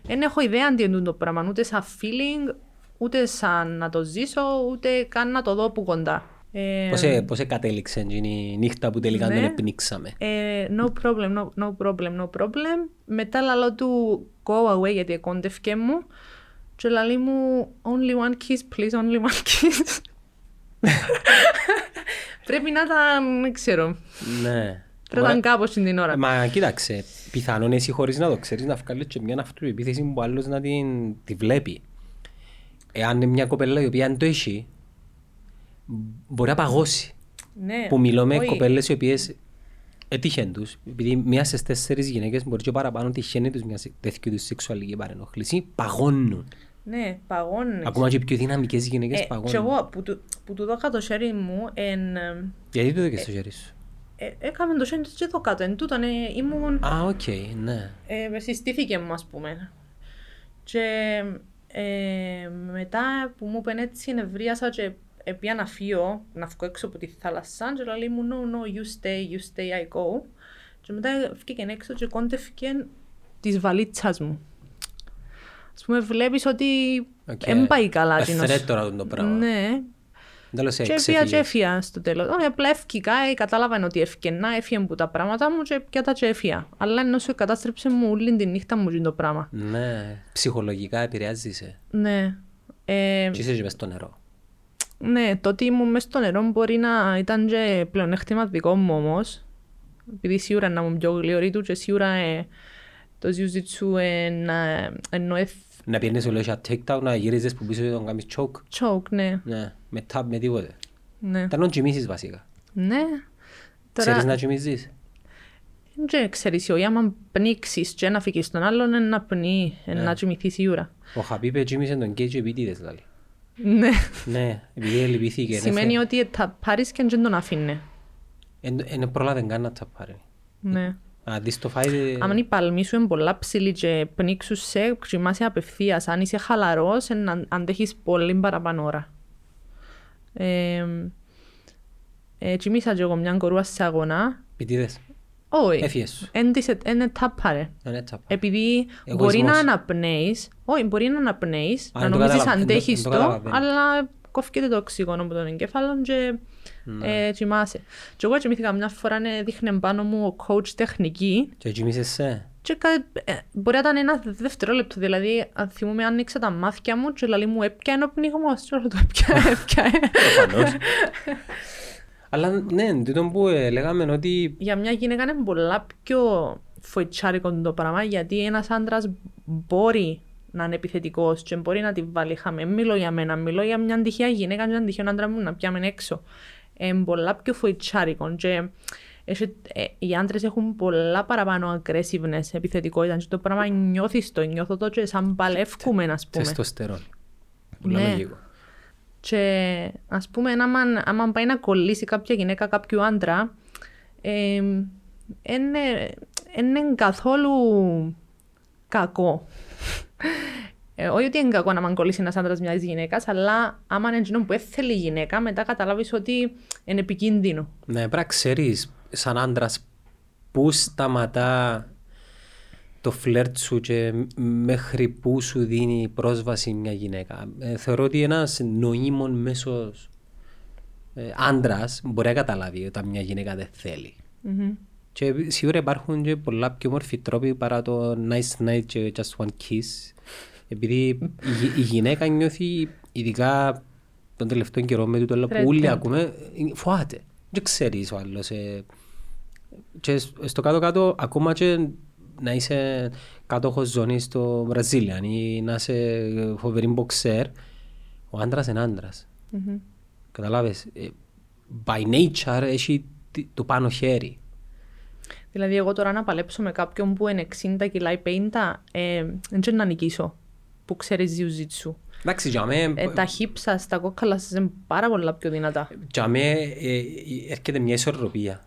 Δεν έχω ιδέα τι είναι το πράγμα, ούτε σαν feeling, ούτε σαν να το ζήσω, ούτε καν να το δω από κοντά. Ε, Πώς, ε- πώς ε κατέληξε εκείνη η νύχτα που τελικά ναι. τον επνίξαμε; ε, no problem, no, no problem, no problem. Μετά λαλό του go away γιατί εκόντευκε μου και λαλεί μου only one kiss please, only one kiss. Πρέπει να ήταν, δεν ξέρω, Ναι. πρέπει να ήταν κάπως την ώρα. Μα κοίταξε, πιθανόν εσύ χωρίς να το ξέρεις να βγάλεις και μια αυτοεπίθεση που άλλος να την τη βλέπει. Εάν είναι μια κοπέλα η οποία δεν το έχει, μπορεί να παγώσει. Ναι, Που μιλώ με όχι. κοπέλες οι οποίες έτυχαν τους, επειδή μία στις τέσσερις γυναίκες μπορεί και παραπάνω τυχαίνει τους μια τέτοιου τους σεξουαλική παρενόχληση, παγώνουν. Ναι, παγώνεις. Ακόμα και οι πιο δυναμικές γυναίκες Ε, και παγώνουν. εγώ που του, που του δώκα το χέρι μου, εν, ε, Γιατί του δώκες το χέρι σου; ε, έκαμε το χέρι του και εδώ κάτω, εν τούτον, ε, ήμουν Α, οκ, ναι. ε, συστήθηκε μου, ας πούμε. Και ε, μετά που μου είπαν έτσι, νευρίασα και πήγα να φύγω, να βγω έξω από τη θάλασσα και λέει μου, no, no, you stay, you stay, I go. Και μετά βγήκε έξω και κόντευκε της βαλίτσας μου. Ας πούμε, βλέπεις ότι Οκ. δεν πάει καλά. Ε, εκείνος. threat τώρα το πράγμα. Ναι, Τέλος και έφυγα εξέφυγες. και έφυγα στο τέλος. Όχι, απλά έφυγα, ε, κατάλαβα ότι έφυγα, έφυγε που τα πράγματα μου και πιάσα τα και έφυγα. Αλλά ενώ σου κατάστρεψε μου όλη τη νύχτα μου το πράγμα. Ναι, ψυχολογικά επηρεάζεσαι. Ναι. Ε, Και είσαι και μες στο νερό. ναι, το ότι ήμουν μες στο νερό μπορεί να ήταν και πλεονέκτημα δικό μου όμως. Επειδή σίγουρα να ήμουν πιο γλυωρή του και σίγουρα ε, το jiu-jitsu ε, εννοεί Να πιένεις όλο για TikTok, να γυρίζεις που πίσω και τον κάνεις choke. choke, ναι. Ναι, με tap, με τίποτε. Ναι. Ήταν να τσιμίσεις βασικά. ναι. Ξέρεις Τώρα, να τσιμίσεις. δεν ξέρεις, όχι, άμα πνίξεις και να φύγεις τον άλλον, είναι να πνί, είναι να τσιμηθεί σίγουρα. Ο Χαπίπε τσιμίσε τον Κέιτζο επίτηδες δηλαδή. Ναι. Ναι, επειδή ελυπήθηκε. Σημαίνει ότι θα πάρεις και δεν τον αφήνε. Δεν πρόλαβε καν να τα πάρει. Ναι. Αν δεις το φάει... Αν η παλμή σου είναι πολλά ψηλή και πνίξους σε, κοιμάσαι απευθείας. Αν είσαι χαλαρός, εν- αν- αντέχεις πολύ παραπάνω ώρα. Ε, ε, κοιμήσα και εγώ μια κορούα σε αγώνα. Πιτίδες. Όχι, Έφυγες σου. είναι τάπα ρε. Είναι τσάπα. Επειδή Εγωισμός. μπορεί να αναπνέεις, όχι, μπορεί να αναπνέεις, Α, να εν το νομίζεις καταλαβα- εν το- αντέχεις εν το το, καταλαβαίνω. αλλά κόφκεται το οξυγόνο από τον εγκέφαλο και Ναι. ε, κοιμάσαι. Και εγώ κοιμήθηκα μια φορά, ε, δείχνε πάνω μου ο coach τεχνική Και κοιμήσες σε. και κα- ε, μπορεί να ήταν ένα δευτερόλεπτο, δηλαδή αν θυμούμαι άνοιξα τα μάτια μου και λαλή μου έπιανε ο πνιγμός και όλο το έπιανε, έπιανε. Προφανώς. Αλλά ναι, τούτο που ε, λέγαμε ότι Για μια γυναίκα είναι πολλά πιο φοητσάρικο το πράγμα γιατί ένας άντρας μπορεί να είναι επιθετικός και μπορεί να τη βάλει χαμέ. Μιλώ για μένα, μιλώ για μια τυχαία γυναίκα και έναν τυχαίο άντρα μου να πιάμε έξω. Ε, πολλά πιο φοητσάρικο και έχει- ε, οι άντρες έχουν πολλά παραπάνω aggressiveness, επιθετικότητα και το πράγμα νιώθεις το, νιώθω το και σαν παλεύκουμε ας πούμε. τεστοστερόν. Πολλά Ναι. λογικό. Και ας πούμε, άμα, άμα πάει να κολλήσει κάποια γυναίκα κάποιου άντρα, ε, είναι, είναι καθόλου κακό. Ε, όχι ότι είναι κακό να μαν κολλήσει ένας άντρας μιας γυναίκας, αλλά άμα είναι εκείνο που έθελε η γυναίκα, μετά καταλάβεις ότι είναι επικίνδυνο. Ναι, πρέπει να ξέρεις σαν άντρας πού σταματά το φλερτ σου και μέχρι πού σου δίνει πρόσβαση μια γυναίκα. Ε, θεωρώ ότι ένας νοήμων μέσος ε, άντρας μπορεί να καταλάβει όταν μια γυναίκα δεν θέλει. Και σίγουρα υπάρχουν και πολλά πιο μορφοί τρόποι παρά το nice night και just one kiss. Επειδή η, γυ- η γυναίκα νιώθει, ειδικά τον τελευταίο καιρό με τούτο όλο που όλοι Threatened. ακούμε, ε, φοβάται. Δεν ξέρεις ο άλλος. ε. Και σ- στο κάτω-κάτω, ακόμα και να είσαι κάτοχος ζώνης στο Βραζίλιαν ή να είσαι φοβερή μποξέρ, ο άντρας είναι άντρας. Καταλάβες. ε, By nature έχει τι- το πάνω χέρι. Δηλαδή, εγώ τώρα να παλέψω με κάποιον που είναι 60 κιλά ή 50, ε, δεν ξέρω να νικήσω, που ξέρεις jiu-jitsu. Εντάξει, για μέ, Ε, τα hip σας, τα κόκκαλα σας είναι πάρα πολλά πιο δυνατά. για μέ ε, έρχεται μια ισορροπία.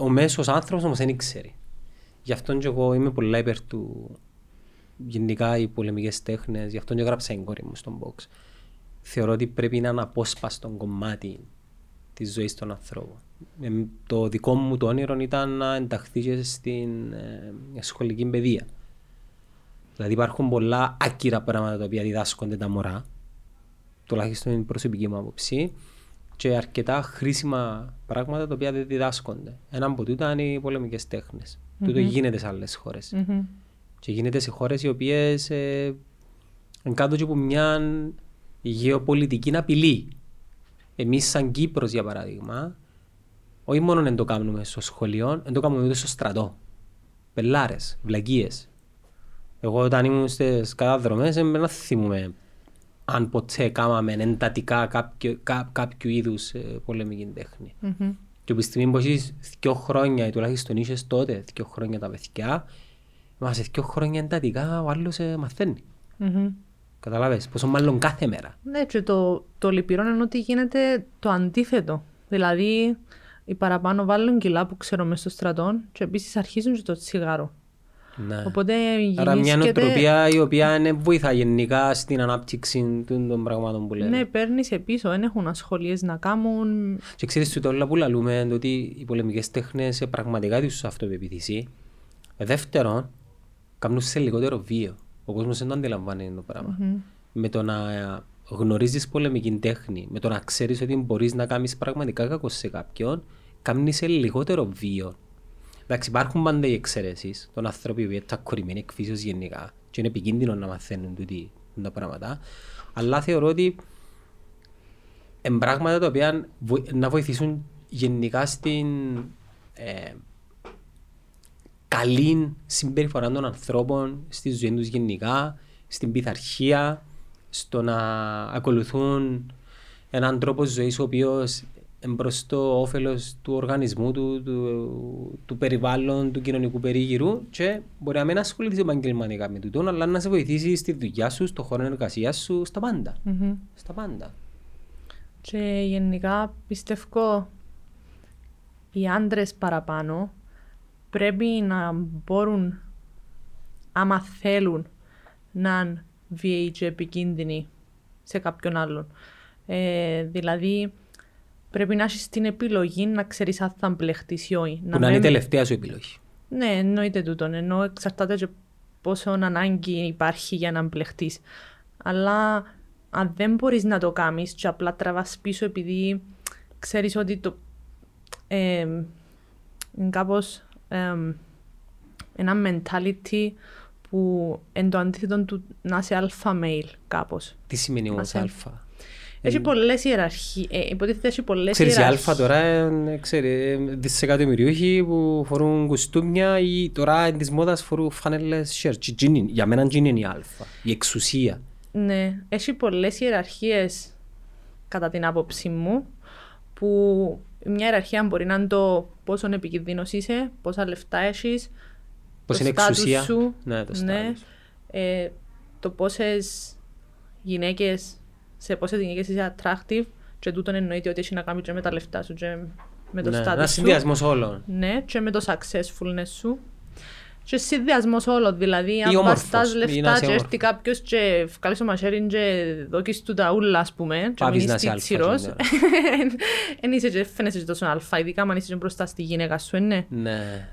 Ο μέσος άνθρωπος όμως δεν ξέρει. Γι' αυτό και εγώ είμαι πολλά υπέρ του γενικά οι πολεμικές τέχνες, γι' αυτό και έγραψα την κόρη μου στον box. Θεωρώ ότι πρέπει να είναι απόσπαστο κομμάτι της ζωής των ανθρώπων. Ε, το δικό μου το όνειρο ήταν να ενταχθεί και στην ε, σχολική παιδεία. Δηλαδή υπάρχουν πολλά άκυρα πράγματα τα οποία διδάσκονται τα μωρά, τουλάχιστον είναι η προσωπική μου άποψη, και αρκετά χρήσιμα πράγματα τα οποία δεν διδάσκονται. Ένα από τούτα είναι οι πολεμικές τέχνες. Τούτο γίνεται σε άλλες χώρες. Μμμ. Και γίνεται σε χώρες οι οποίες ε, είναι κάτω και από μια γεωπολιτική απειλή. Εμείς σαν Κύπρος για παράδειγμα, όχι μόνο δεν το κάνουμε στο σχολείο, δεν το κάνουμε ούτε στο στρατό. Πελάρες, βλακίες. Εγώ όταν ήμουν στις καταδρομές δεν να θυμούμε αν ποτέ κάμαμε εντατικά κάποιο, κά, κάποιου είδους ε, πολεμική τέχνη. Μμμ. Και από τη στιγμή που έχεις δύο χρόνια ή τουλάχιστον είχες τότε δύο χρόνια τα παιδιά, μα σε δύο χρόνια εντατικά ο άλλος ε, μαθαίνει. Μμμ. Καταλάβες, πόσο μάλλον κάθε μέρα. Ναι, και το, το λυπηρό είναι ότι γίνεται το αντίθετο. Δηλαδή, οι παραπάνω βάλουν κιλά που ξέρω μέσα στο στρατό και επίσης αρχίζουν και το τσιγάρο. Ναι. Οπότε Άρα μια γινήσκεται... νοοτροπία η οποία δεν βοηθά γενικά στην ανάπτυξη των των πραγμάτων που λέμε. Ναι, παίρνεις πίσω, δεν έχουν ασχολίες να κάνουν. Και ξέρεις το όλα που λαλούμε είναι ότι οι πολεμικές τέχνες ε, πραγματικά τους αυτοπεποίθηση. Ε, Δεύτερον, κάνουν σε λιγότερο βίο. Ο κόσμος δεν το αντιλαμβάνει το πράγμα. Με το να ε, γνωρίζεις πολεμική τέχνη, με το να ξέρεις ότι μπορείς να κάνεις πραγματικά κακό σε κάποιον, κάνεις σε λιγότερο βίο. Εντάξει, υπάρχουν πάντα οι εξαιρέσεις των ανθρώπων που είναι τακορημένοι εκ φύσεως γενικά και είναι επικίνδυνο να μαθαίνουν τούτοι τα πράγματα. Αλλά θεωρώ ότι είναι πράγματα τα οποία βοη- να βοηθήσουν γενικά στην ε, καλή συμπεριφορά των ανθρώπων στη ζωή τους γενικά, στην πειθαρχία, στο να ακολουθούν έναν τρόπο ζωής ο οποίος είναι προς το όφελος του οργανισμού, του, του, του περιβάλλον, του κοινωνικού περίγυρου και μπορεί να μην ασχοληθεί επαγγελματικά με τούτο, αλλά να σε βοηθήσει στη δουλειά σου, στο χώρο εργασίας σου, στα πάντα. Μμμ. Στα πάντα. Και γενικά πιστεύω οι άντρες παραπάνω πρέπει να μπορούν, άμα θέλουν, να είναι βίαιοι και επικίνδυνοι σε κάποιον άλλον. Ε, δηλαδή, πρέπει να έχεις την επιλογή να ξέρεις αν θα μπλεχτείς ή όχι. Που να είναι η τελευταία σου επιλογή. Ναι, εννοείται τούτο. Ενώ εξαρτάται και πόσο ανάγκη υπάρχει για να μπλεχτείς. Αλλά αν δεν μπορείς να το κάνεις και απλά τραβάς πίσω επειδή ξέρεις ότι το. Ε, είναι κάπως ένα mentality που είναι το αντίθετο του να είσαι αλφα male κάπως. Τι σημαίνει όμως αλφα; Έχει πολλές ιεραρχίες. Ε, υποτίθεται έχει πολλές ξέρεις, ιεραρχίες. Ξέρεις, η αλφα τώρα είναι ξέρει, δισεκατομμυριούχοι που φορούν κουστούμια ή τώρα είναι της μόδας φορούν φανέλες σέρτ. Για μένα είναι η αλφα, η εξουσία. Ναι, έχει πολλές ιεραρχίες κατά την άποψή μου που μια ιεραρχία μπορεί να είναι το πόσο επικίνδυνος είσαι, πόσα λεφτά έχεις, Πώς είναι εξουσία. Σου, ναι, το ναι, ε, το πόσες γυναίκες, σε πόσε γυναίκε είσαι attractive, και τούτον εννοείται ότι έχει να κάνει και με τα λεφτά σου, και με το ναι, status ένα συνδυασμός όλων. Ναι, και με το successfulness σου. Και συνδυασμός όλων, δηλαδή αν πας λεφτά και έρθει κάποιος και βγάλεις στο μαχαίρι και δόκεις του τα ούλα, ας πούμε, και μείνεις τίτσιρος, δεν είσαι και φαίνεσαι τόσο αλφα, ειδικά αν είσαι μπροστά στη γυναίκα σου, ναι. Ναι.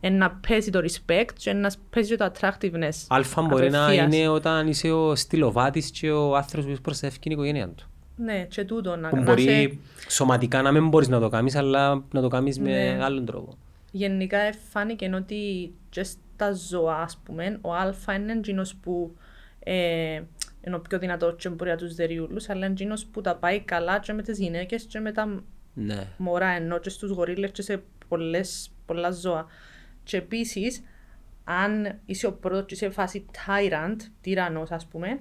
Ε, να παίζει το respect και να παίζει το attractiveness. Αλφα μπορεί να είναι όταν είσαι ο στυλοβάτης και ο άνθρωπος που προστατεύει την οικογένεια του. Ναι, και τούτο. Να, που μπορεί σε... σωματικά να μην μπορείς να το κάνεις, αλλά να το κάνεις ναι. με άλλον τρόπο. Γενικά φάνηκε ότι και στα ζώα, ας πούμε, ο αλφα είναι εκείνος που ε, είναι ο πιο δυνατός και μπορεί να τους δεριούλους, αλλά είναι εκείνος που τα πάει καλά και με τις γυναίκες και με τα ναι. μωρά, ενώ και στους γορίλες και σε πολλές, πολλά ζώα. Και επίσης, αν είσαι ο πρώτος και είσαι φάση tyrant, τυραννός, ας πούμε,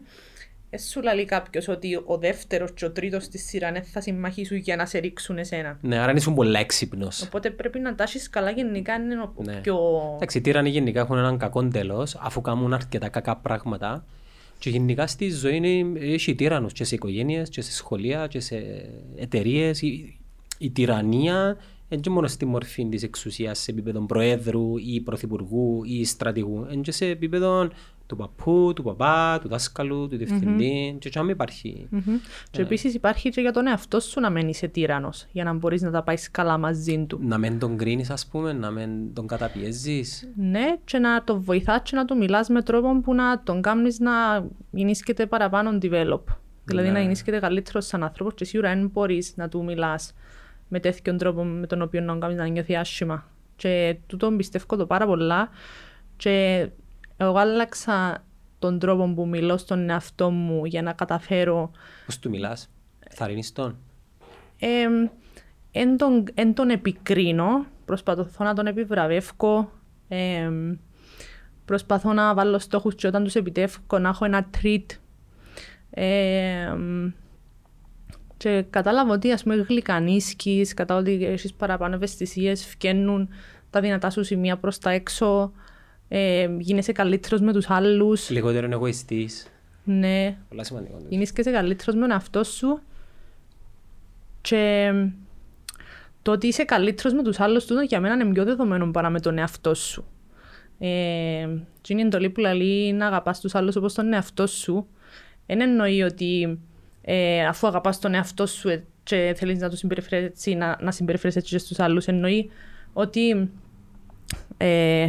σου λέει κάποιος ότι ο δεύτερος και ο τρίτος στη σειράς δεν θα συμμαχήσουν για να σε ρίξουν εσένα. Ναι, άρα είσαι πολύ έξυπνος. Οπότε πρέπει να τάσει καλά γενικά. Είναι ο ναι. πιο. Εντάξει, οι τύρανοι γενικά έχουν έναν κακό τέλος, αφού κάνουν αρκετά κακά πράγματα. Και γενικά στη ζωή είναι, έχει τύρανου και σε οικογένειες, και σε σχολεία, και σε εταιρείες. Η, η τυραννία δεν είναι μόνος στη μορφή της εξουσίας σε επίπεδο προέδρου ή πρωθυπουργού ή στρατηγού, είναι και σε επίπεδο του παππού, του παπά, του δάσκαλου, του διευθυντή. Mm-hmm. Και υπάρχει. Mm-hmm. Και επίσης υπάρχει και για τον εαυτό σου να μένει τύρανος, για να μπορείς να τα πάεις καλά μαζί του. Να μην τον κρίνεις, ας πούμε, να μην τον καταπιέζεις. Ναι, και να το βοηθάς και να του μιλάς με τρόπο που να τον κάνεις να γεννήσκεται παραπάνω develop. Δηλαδή ναι. να γεννήσκεται καλύτερος σαν άνθρωπος και σίγουρα δεν μπορείς να του μιλάς με τέτοιον τρόπο με τον οποίο να κάνεις να νιώθει άσχημα. Και τούτο πιστεύω το πάρα πολλά. Και εγώ άλλαξα τον τρόπο που μιλώ στον εαυτό μου για να καταφέρω. Πώς του μιλάς, θα τον; Ε, εν, τον, εν τον επικρίνω, προσπαθώ να τον επιβραβεύω. Ε, προσπαθώ να βάλω στόχους και όταν τους επιτεύχω να έχω ένα treat. Ε, και κατάλαβα ότι ας πούμε γλυκανίσκεις, κατάλαβα ότι έχεις παραπάνω ευαισθησίες, φκαίνουν τα δυνατά σου σημεία προς τα έξω, ε, γίνεσαι καλύτερος με τους άλλους. Λιγότερο εγωιστής. Ναι. Πολλά σημαντικό. Γίνεσαι καλύτερος με τον εαυτό σου και το ότι είσαι καλύτερος με τους άλλους τούτο για μένα είναι πιο δεδομένο παρά με τον εαυτό σου. Ε, και είναι η εντολή που λέει να αγαπάς τους άλλους όπως τον εαυτό σου. Δεν εννοεί ότι ε, αφού αγαπάς τον εαυτό σου ε, και θέλεις να το συμπεριφέρεις έτσι, να, να συμπεριφέρεις έτσι και στους άλλους, εννοεί ότι ε,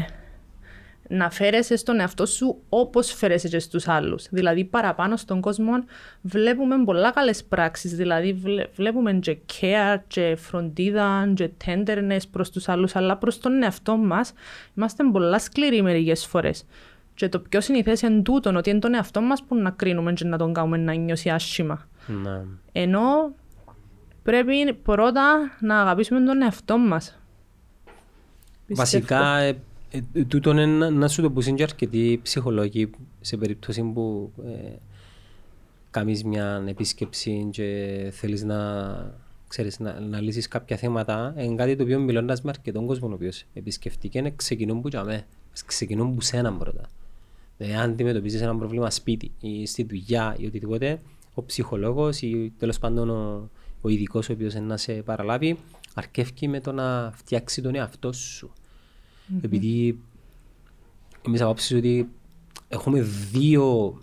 να φέρεσαι στον εαυτό σου όπως φέρεσαι και στους άλλους. Δηλαδή παραπάνω στον κόσμο βλέπουμε πολλά καλές πράξεις, δηλαδή βλέπουμε και care και φροντίδα και tenderness προς τους άλλους, αλλά προς τον εαυτό μας είμαστε πολλά σκληροί μερικές φορές. Και το πιο συνηθές είναι τούτο, ότι είναι τον εαυτό μας που να κρίνουμε και να τον κάνουμε να νιώσει άσχημα. Ναι. Ενώ πρέπει πρώτα να αγαπήσουμε τον εαυτό μας. Βασικά, ε, ε, τούτο είναι να σου το πούσουν και αρκετοί ψυχολόγοι σε περίπτωση που ε, κάνεις μια επίσκεψη και θέλεις να, ξέρεις, να, να λύσεις κάποια θέματα. Είναι κάτι το οποίο μιλώντας με αρκετόν κόσμο ο οποίος επισκεφτήκε, ξεκινούν που για ξεκινούν που σένα πρώτα. Δηλαδή, αν αντιμετωπίζεις ένα πρόβλημα σπίτι ή στη δουλειά ή οτιδήποτε, ο ψυχολόγος ή τέλος πάντων ο, ο ειδικός ο οποίος να σε παραλάβει, αρκεύει με το να φτιάξει τον εαυτό σου. Mm-hmm. Επειδή εμείς απόψεις ότι έχουμε δύο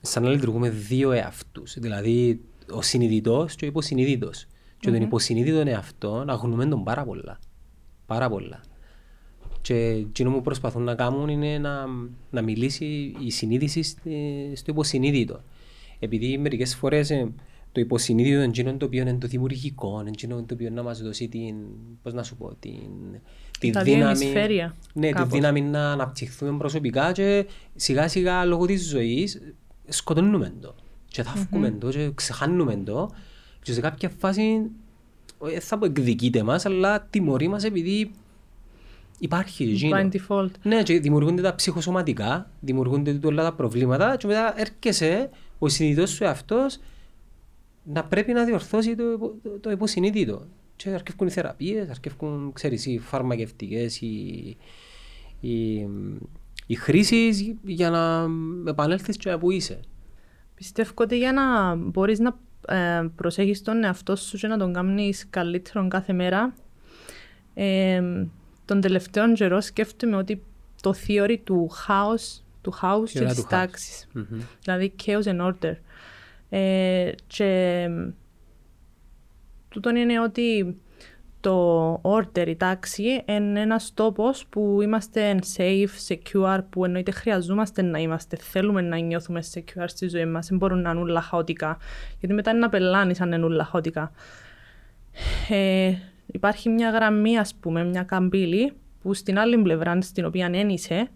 σαν να λειτουργούμε δύο εαυτούς. Δηλαδή, ο συνειδητός και ο υποσυνείδητος. Και τον υποσυνείδητο εαυτό αγνοούμε τον πάρα πολλά. Πάρα πολλά. Και εκείνο που προσπαθούν να κάνουν είναι να, να μιλήσει η συνείδηση στη- στο υποσυνείδητο. Επειδή μερικές φορές ε, το υποσυνείδητο είναι εκείνο το οποίο είναι το δημιουργικό, είναι εκείνο το οποίο να μας δώσει την, πώς να σου πω, την, τη Τα δύο δύναμη, ημισφαίρια, ναι, τη κάπως. δύναμη να αναπτυχθούμε προσωπικά και σιγά σιγά λόγω της ζωής σκοτώνουμε το. Και θαύκουμε το και ξεχάνουμε το. Και σε κάποια φάση δεν θα πω εκδικείται μας αλλά τιμωρεί μας επειδή υπάρχει εκείνο. By default. Ναι, και δημιουργούνται τα ψυχοσωματικά, δημιουργούνται όλα τα προβλήματα και μετά έρχεσαι ο συνειδητός σου εαυτός να πρέπει να διορθώσει το, υπο- το, το υποσυνείδητο. Και αρκεύκουν οι θεραπείες, αρκεύκουν, ξέρεις, οι φαρμακευτικές, οι, οι, οι χρήσεις για να επανέλθεις και που είσαι. Πιστεύω ότι για να μπορείς να ε, προσέχεις τον εαυτό σου και να τον κάνεις καλύτερον κάθε μέρα, ε, τον τελευταίο καιρό σκέφτομαι ότι το theory του house, του house και Θεωρία της του house. τάξης. Μμμ. Δηλαδή chaos and order. Ε, και τούτον είναι ότι το order, η τάξη, είναι ένας τόπος που είμαστε safe, secure, που εννοείται χρειαζόμαστε να είμαστε, θέλουμε να νιώθουμε secure στη ζωή μας, δεν μπορούν να είναι όλα χαοτικά, γιατί μετά είναι να πελάνεις αν είναι όλα χαοτικά. Ε, υπάρχει μια γραμμή, ας πούμε, μια καμπύλη, που στην άλλη πλευρά, στην οποία δεν είσαι,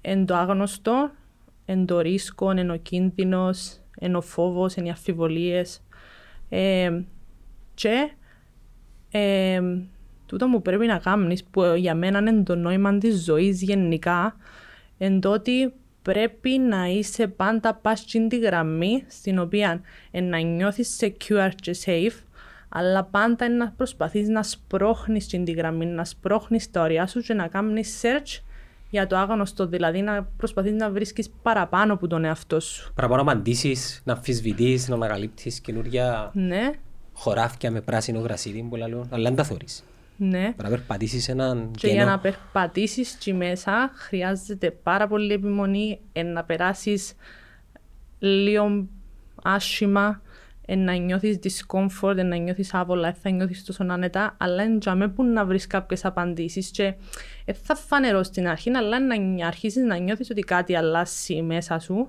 εν το άγνωστο, εν το ρίσκο, εν ο κίνδυνος, εν ο φόβος, εν οι αμφιβολίες. Ε, και ε, τούτο που πρέπει να κάνεις, που για μένα είναι το νόημα της ζωής γενικά, εν το ότι πρέπει να είσαι πάντα πας στην τη γραμμή στην οποία εν να νιώθεις secure και safe, αλλά πάντα είναι να προσπαθείς να σπρώχνεις στην τη γραμμή, να σπρώχνεις τα ωριά σου και να κάνεις search για το άγνωστο, δηλαδή να προσπαθείς να βρίσκεις παραπάνω από τον εαυτό σου. Παραπάνω απαντήσεις, να αμφισβητείς, να ανακαλύπτεις καινούργια Ναι, χωράφια με πράσινο γρασίδι, πολλά λέω, αλλά δεν τα θωρείς. ναι. Πρέπει να περπατήσεις έναν Και για κενό. να περπατήσεις εκεί μέσα χρειάζεται πάρα πολύ επιμονή ε, να περάσεις λίγο άσχημα, ε, να νιώθεις discomfort, ε, να νιώθεις άβολα, ε, θα νιώθεις τόσο άνετα, αλλά είναι για που να βρεις κάποιες απαντήσεις και ε, θα φανερώ στην αρχή, αλλά να νι- αρχίσεις να νιώθεις ότι κάτι αλλάσει μέσα σου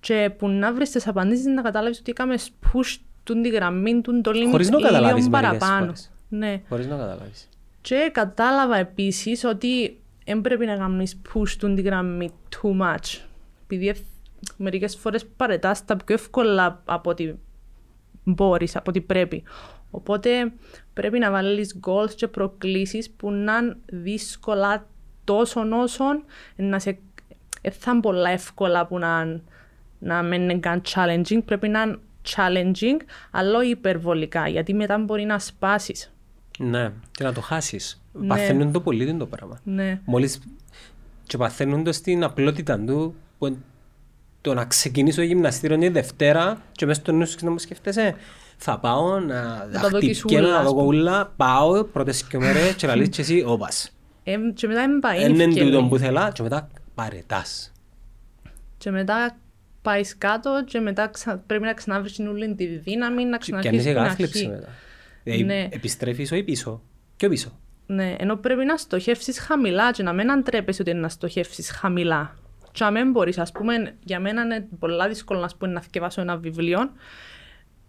και που να βρεις τις απαντήσεις να καταλάβεις ότι έκαμες push του τη γραμμή του το limit Χωρίς να καταλάβεις λίγο μερικές παραπάνω. φορές. Ναι. Χωρίς να καταλάβεις. Και κατάλαβα επίσης ότι δεν πρέπει να κάνεις push του τη γραμμή too much. Επειδή ευ- μερικές φορές παρετάς τα πιο εύκολα από ό,τι μπορείς, από ό,τι πρέπει. Οπότε πρέπει να βάλεις goals και προκλήσεις που να είναι δύσκολα τόσο όσο να σε... ε, θα είναι πολλά εύκολα που να, να μην είναι καν challenging. Πρέπει να είναι challenging, αλλά όχι υπερβολικά, γιατί μετά μπορεί να σπάσεις. Ναι, και να το χάσεις. Ναι. Παθαίνουν το πολύ το πράγμα. Ναι. Μόλις και παθαίνουν το στην απλότητα του που είναι το να ξεκινήσω γυμναστήριο τη Δευτέρα και μέσα στο νου σου να μου σκέφτεσαι θα πάω να τα δοκίσεις χτυπιέμαι, ούλα, να ας δω πούμε. ούλα, πάω πρώτες και μέρες και λαλείς και εσύ όπας. Ε, και μετά δεν πάει Είναι ευκαιρία. τούτο που θέλα και μετά παρετάς. Και μετά πάεις κάτω και μετά ξα... πρέπει να ξαναβρεις την όλη τη δύναμη, να Και ξαναρχίσεις αν την είσαι κάθλιψη αρχή. μετά. Δηλαδή, Ναι. Επιστρέφεις όχι πίσω, πιο πίσω. Ναι, ενώ πρέπει να στοχεύσεις χαμηλά και να μην αντρέπεσαι ότι είναι να στοχεύσεις χαμηλά. Και να μην μπορείς, ας πούμε, για μένα είναι πολλά δύσκολο να, πούμε, να θυκευάσω ένα βιβλίο.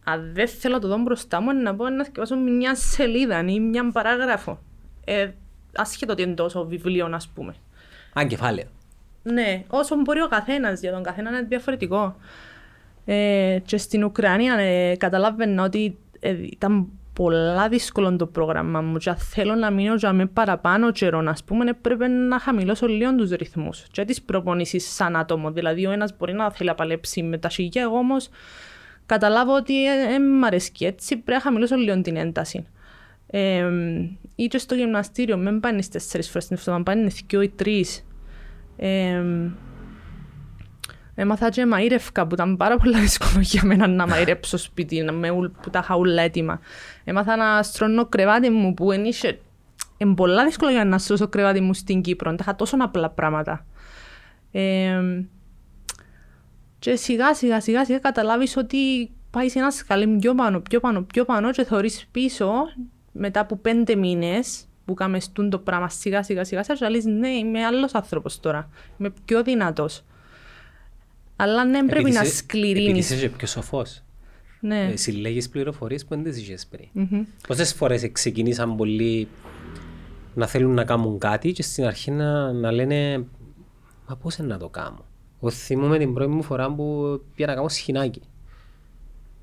Αν δεν θέλω να το δω μπροστά μου, είναι να πω να θυκευάσω μια σελίδα ή μια παράγραφο. Ε, ασχέτω ότι είναι τόσο βιβλίο, ας πούμε. Αν κεφάλαιο. Ναι, όσο μπορεί ο καθένας, για τον καθένα είναι διαφορετικό. Ε, και στην Ουκρανία ε, καταλάβαινα ότι ε, ήταν πολλά δύσκολο το πρόγραμμα μου και αν θέλω να μείνω για με παραπάνω καιρό, ας πούμε, πρέπει να χαμηλώσω λίγο τους ρυθμούς και τις προπονήσεις σαν άτομο. Δηλαδή, ο ένας μπορεί να θέλει να παλέψει με τα σιγιά, εγώ όμως καταλάβω ότι δεν μ' αρέσει και έτσι, πρέπει να χαμηλώσω λίγο την ένταση. Ε, ή και στο γυμναστήριο, μην πάνε τέσσερις φορές την εβδομάδα, πάνε δύο ή τρεις. Ε, έμαθα και μαΐρευκα που ήταν πάρα πολύ δύσκολο για μένα να μαΐρεψω σπίτι να με, ουλ- που τα είχα όλα έτοιμα. Έμαθα να στρώνω κρεβάτι μου που είναι είχε- είναι πολλά δύσκολο για να στρώσω κρεβάτι μου στην Κύπρο. Τα είχα τόσο απλά πράγματα. Ε, Και σιγά σιγά σιγά σιγά καταλάβεις ότι πάεις σε ένας σκαλί πιο πάνω, πιο πάνω, πιο πάνω και θεωρείς πίσω μετά από πέντε μήνες που κάμες στούν το πράγμα σιγά σιγά σιγά σιγά και λες ναι είμαι άλλος άνθρωπος τώρα, είμαι πιο δυνατός. Αλλά ναι πρέπει Επειδή να είσαι- Επειδή σκληρύνεις. είσαι και πιο σοφός. Ναι. Ε, Συλλέγεις πληροφορίες που δεν τις είχες πριν. Πόσες φορές ξεκινήσαν πολλοί να θέλουν να κάνουν κάτι και στην αρχή να, να λένε «Μα πώς είναι να το κάνω». Εγώ θυμούμαι την πρώτη μου φορά που πήγα να κάνω σχοινάκι.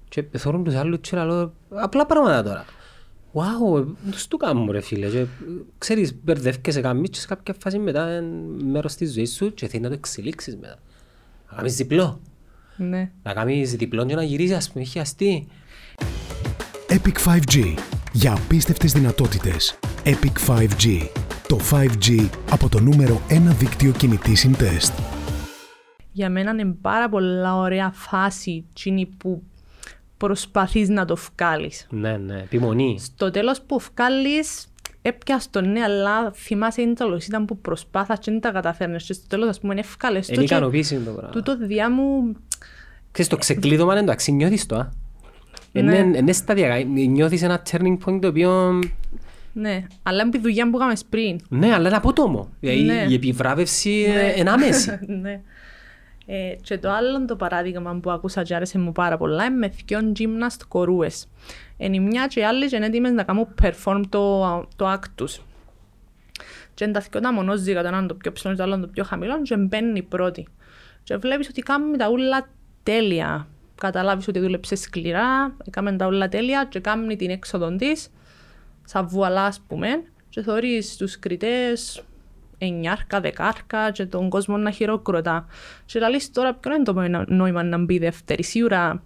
Και θωρούν τους άλλους και λέω απλά πράγματα τώρα. Wow, τους το κάνουμε ρε φίλε. Και, ε, ξέρεις, μπερδεύκεσαι καμίς και σε κάποια φάση μετά είναι μέρος της ζωής σου και θέλει να το εξελίξεις μετά. Να κάνεις διπλό. ναι. Να κάνεις διπλό και να γυρίσεις, ας πούμε, έχει αστεί. Epic 5G. Για απίστευτες δυνατότητες. Epic 5G. Το 5G από το νούμερο 1 δίκτυο κινητής συντεστ. Για μένα είναι πάρα πολλά ωραία φάση εκείνη που προσπαθείς να το βγάλεις. Ναι, ναι, επιμονή. Στο τέλος που βγάλεις έπιας το ναι, αλλά θυμάσαι είναι το ήταν που προσπάθας και δεν τα καταφέρνες και στο τέλος ας πούμε ευκάλες Είναι ικανοποίηση το πράγμα. τούτο διά μου Ξέρεις, το ξεκλείδωμα είναι εντάξει, νιώθεις το, α. Είναι, Ναι. είναι σταδιακά, νιώθεις ένα turning point το οποίο... ναι, αλλά είναι τη δουλειά που είχαμε πριν. Ναι, αλλά είναι απότομο. Δηλαδή Ναι. η επιβράβευση είναι άμεση. ναι. Ε, και το άλλο το παράδειγμα που άκουσα και άρεσε μου πάρα πολλά είναι με δυο gymnast κορούες. Εν η μιας και η άλλη και είναι έτοιμες να κάνουν perform το, το act τους. Και είναι τα δυο τα μονόζυγα, το ένα είναι το πιο ψηλό και το άλλο είναι το πιο χαμηλό και μπαίνει η πρώτη. Και βλέπεις ότι κάνουμε τα ούλα τέλεια. Καταλάβεις ότι δούλεψες σκληρά, έκαμε τα ούλα τέλεια και κάνει την έξοδο της, σαν βουαλά ας πούμε, και θωρείς τους κριτές εννιάρκα, δεκάρκα και τον κόσμο να χειροκροτά. Και λαλείς τώρα ποιο είναι το νόημα να μπει δεύτερη; Σίγουρα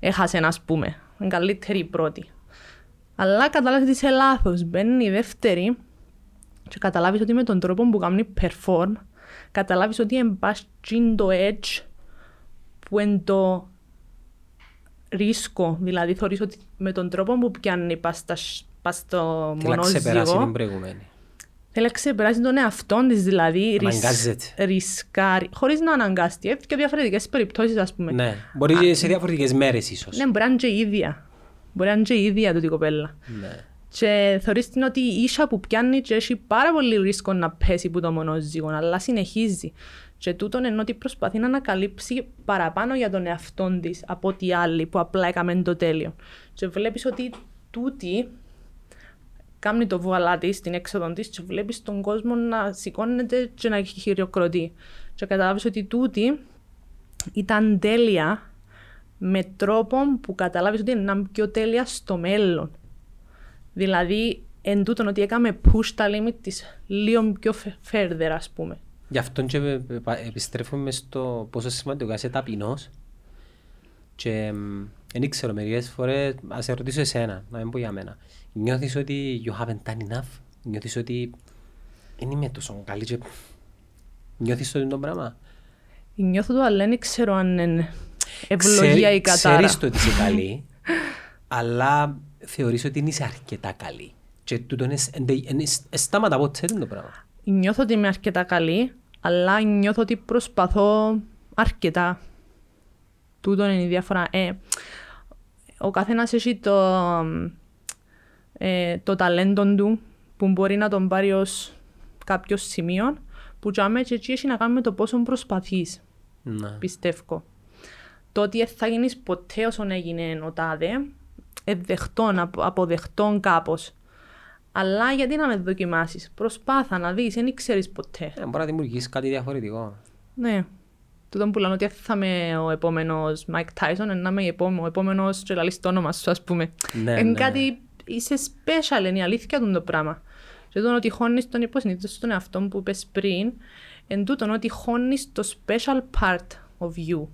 έχασε ας πούμε, είναι καλύτερη η πρώτη. Αλλά καταλάβεις ότι είσαι λάθος. Μπαίνει η δεύτερη και καταλάβεις ότι με τον τρόπο που κάνει perform, καταλάβεις ότι εμπάς το edge που είναι το ρίσκο. Δηλαδή θεωρείς ότι με τον τρόπο που πιάνει πας, στα, πας στο Θέλει να ξεπεράσει μονόζυγο, την προηγούμενη. Θέλει να ξεπεράσει τον εαυτό της, δηλαδή Αναγκάζεται. ρισκάρει, χωρίς να αναγκαστεί. Έχει και διαφορετικές περιπτώσεις, ας πούμε. Ναι, μπορεί και σε διαφορετικές μέρες ίσως. Ναι, μπορεί να είναι και η ίδια. Μπορεί να είναι και η ίδια τούτη η κοπέλα. Ναι. Και θεωρείς την ότι η ίσα που πιάνει και έχει πάρα πολύ ρίσκο να πέσει που το μονόζυγο, αλλά συνεχίζει. Και τούτον ενώ ότι προσπαθεί να ανακαλύψει παραπάνω για τον εαυτό της από ότι άλλοι που απλά έκαμε το τέλειο. Και βλέπεις ότι τούτη κάνει το βουαλά της, την έξοδο της, και βλέπεις τον κόσμο να σηκώνεται και να χειροκροτεί. Και καταλάβεις ότι τούτη ήταν τέλεια με τρόπο που καταλάβεις ότι είναι να είναι πιο τέλεια στο μέλλον. Δηλαδή, εν τούτον ότι έκαμε push τα limit της λίγο πιο φε- further, ας πούμε. Γι' αυτό και ε, ε, επιστρέφουμε στο πόσο σημαντικό είσαι ταπεινός και δεν ξέρω μερικές φορές, ας σε ρωτήσω εσένα, να μην πω για μένα. Νιώθεις ότι you haven't done enough, νιώθεις ότι δεν είμαι τόσο καλή και νιώθεις το είναι το πράγμα; Νιώθω το, αλλά δεν ξέρω αν είναι ευλογία ή κατάρα. Ξέρεις το ότι είσαι καλή, αλλά θεωρείς ότι δεν είσαι αρκετά καλή. Και τούτο είναι, είναι, είναι, στάματα ποτέ το πράγμα. Νιώθω ότι είμαι αρκετά καλή, αλλά νιώθω ότι προσπαθώ αρκετά. Τούτο είναι η διαφορά. Ε, ο καθένας έχει το, ε, το ταλέντο του που μπορεί να τον πάρει ως κάποιος σημείο που τζάμε και εκεί έχει να κάνει με το πόσο προσπαθείς, Να. πιστεύω. Το ότι δεν θα γίνεις ποτέ όσον έγινε ο τάδε, εδεχτών, απο- αποδεχτών κάπως. Αλλά γιατί να με δοκιμάσεις; Προσπάθα να δεις, δεν ξέρεις ποτέ. Ε, μπορεί να δημιουργήσεις κάτι διαφορετικό. Ναι. Τούτο που λένε ότι θα είμαι ο επόμενος Mike Tyson, να είμαι η επόμε- ο επόμενος και λαλείς το όνομα σου, ας πούμε. Ναι, είναι ναι. κάτι, είσαι special, είναι η αλήθεια του το πράγμα. Και τούτο ότι χώνεις τον υποσυνείδητο στον εαυτό που είπες πριν, εν τούτο ότι χώνεις το special part of you.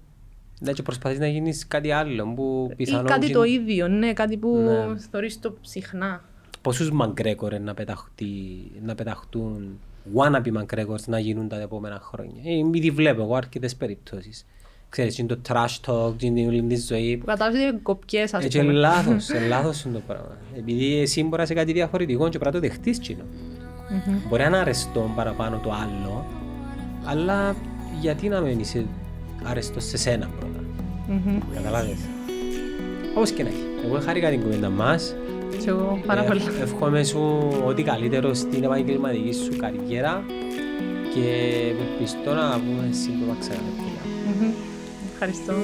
Ναι, και προσπαθείς να γίνεις κάτι άλλο που Ή πιθανόν... κάτι και- το ίδιο, ναι, κάτι που Ναι. θεωρείς το συχνά. Πόσους McGregor να, πεταχτεί, να πεταχτούν wannabe McGregors να γίνουν τα επόμενα χρόνια. Ε, ήδη βλέπω εγώ αρκετές περιπτώσεις. Ξέρεις, είναι το trash talk, είναι όλη τη ζωή. Που κατάλαβες ότι είναι κοπιές, ας Έτσι είναι πούμε. λάθος, είναι λάθος είναι το πράγμα. Επειδή εσύ μπορεί να είσαι κάτι διαφορετικό και πρέπει να το δεχτείς κοινό. Μπορεί να είναι αρεστό παραπάνω το άλλο, αλλά γιατί να μην είσαι άρεστος σε σένα πρώτα; Μμμ. Καταλάβες. Όπως και να έχει. Εγώ χάρηκα την κουβέντα μας. Και εγώ πάρα Ε, πολύ. Εύχομαι σου ό,τι καλύτερο στην επαγγελματική σου καριέρα και ευελπιστώ να πούμε σύντομα ξανά. Μμμ. Ευχαριστώ.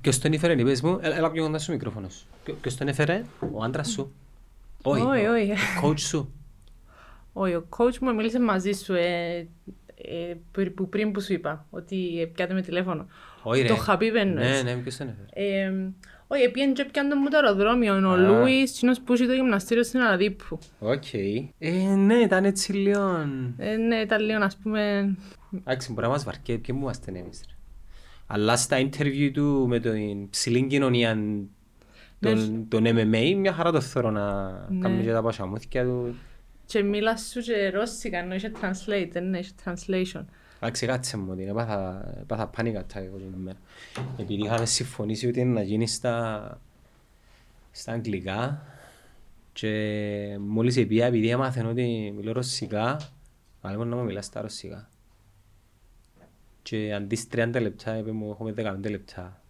Ποιος τον έφερε, είπες μου, έλα έλα πιο κοντά στο μικρόφωνος σου. Ποιο- Ποιος τον έφερε, ο άντρας σου. Όχι, ο- όχι. ο coach σου. Όχι, ο coach μου μίλησε μαζί σου ε, ε, πρι- που πριν που σου είπα, ότι πιάτε με τηλέφωνο. Όχι ρε. Τον Χαμπίμπ εννοείς. Ναι, ναι, ποιος τον έφερε. Ε, όχι, πήγαινε και πιάνε μου το αεροδρόμιο. Ο Α. Λούις, κείνος που είχε το γυμναστήριο στην Αραδίππου. Οκ. Ε, ναι, ήταν έτσι λίγο... Ε, ναι, ήταν λίγο, ας πούμε... Εντάξει, μπορεί να μας βαρκεί, ποιοι μου είμαστε εμείς. ρε. Αλλά στα interview του με την ψηλή κοινωνία των, των MMA, μια χαρά το θέλω να Ναι. κάνουμε και τα πασαμούθκια του. Και μίλας σου και ρώσικα, ενώ είχε translate, δεν είχε translation. Εντάξει, κάτσε μου ότι έπαθα, έπαθα panic attack εγώ την ημέρα. Επειδή είχαμε συμφωνήσει ότι είναι να γίνει στα, στα αγγλικά και μόλις επία, επειδή έμαθαν ότι μιλώ ρωσικά, μάλλον να μου μιλάς στα ρωσικά. Και αντί στις 30 λεπτά, είπε μου έχουμε 15 λεπτά.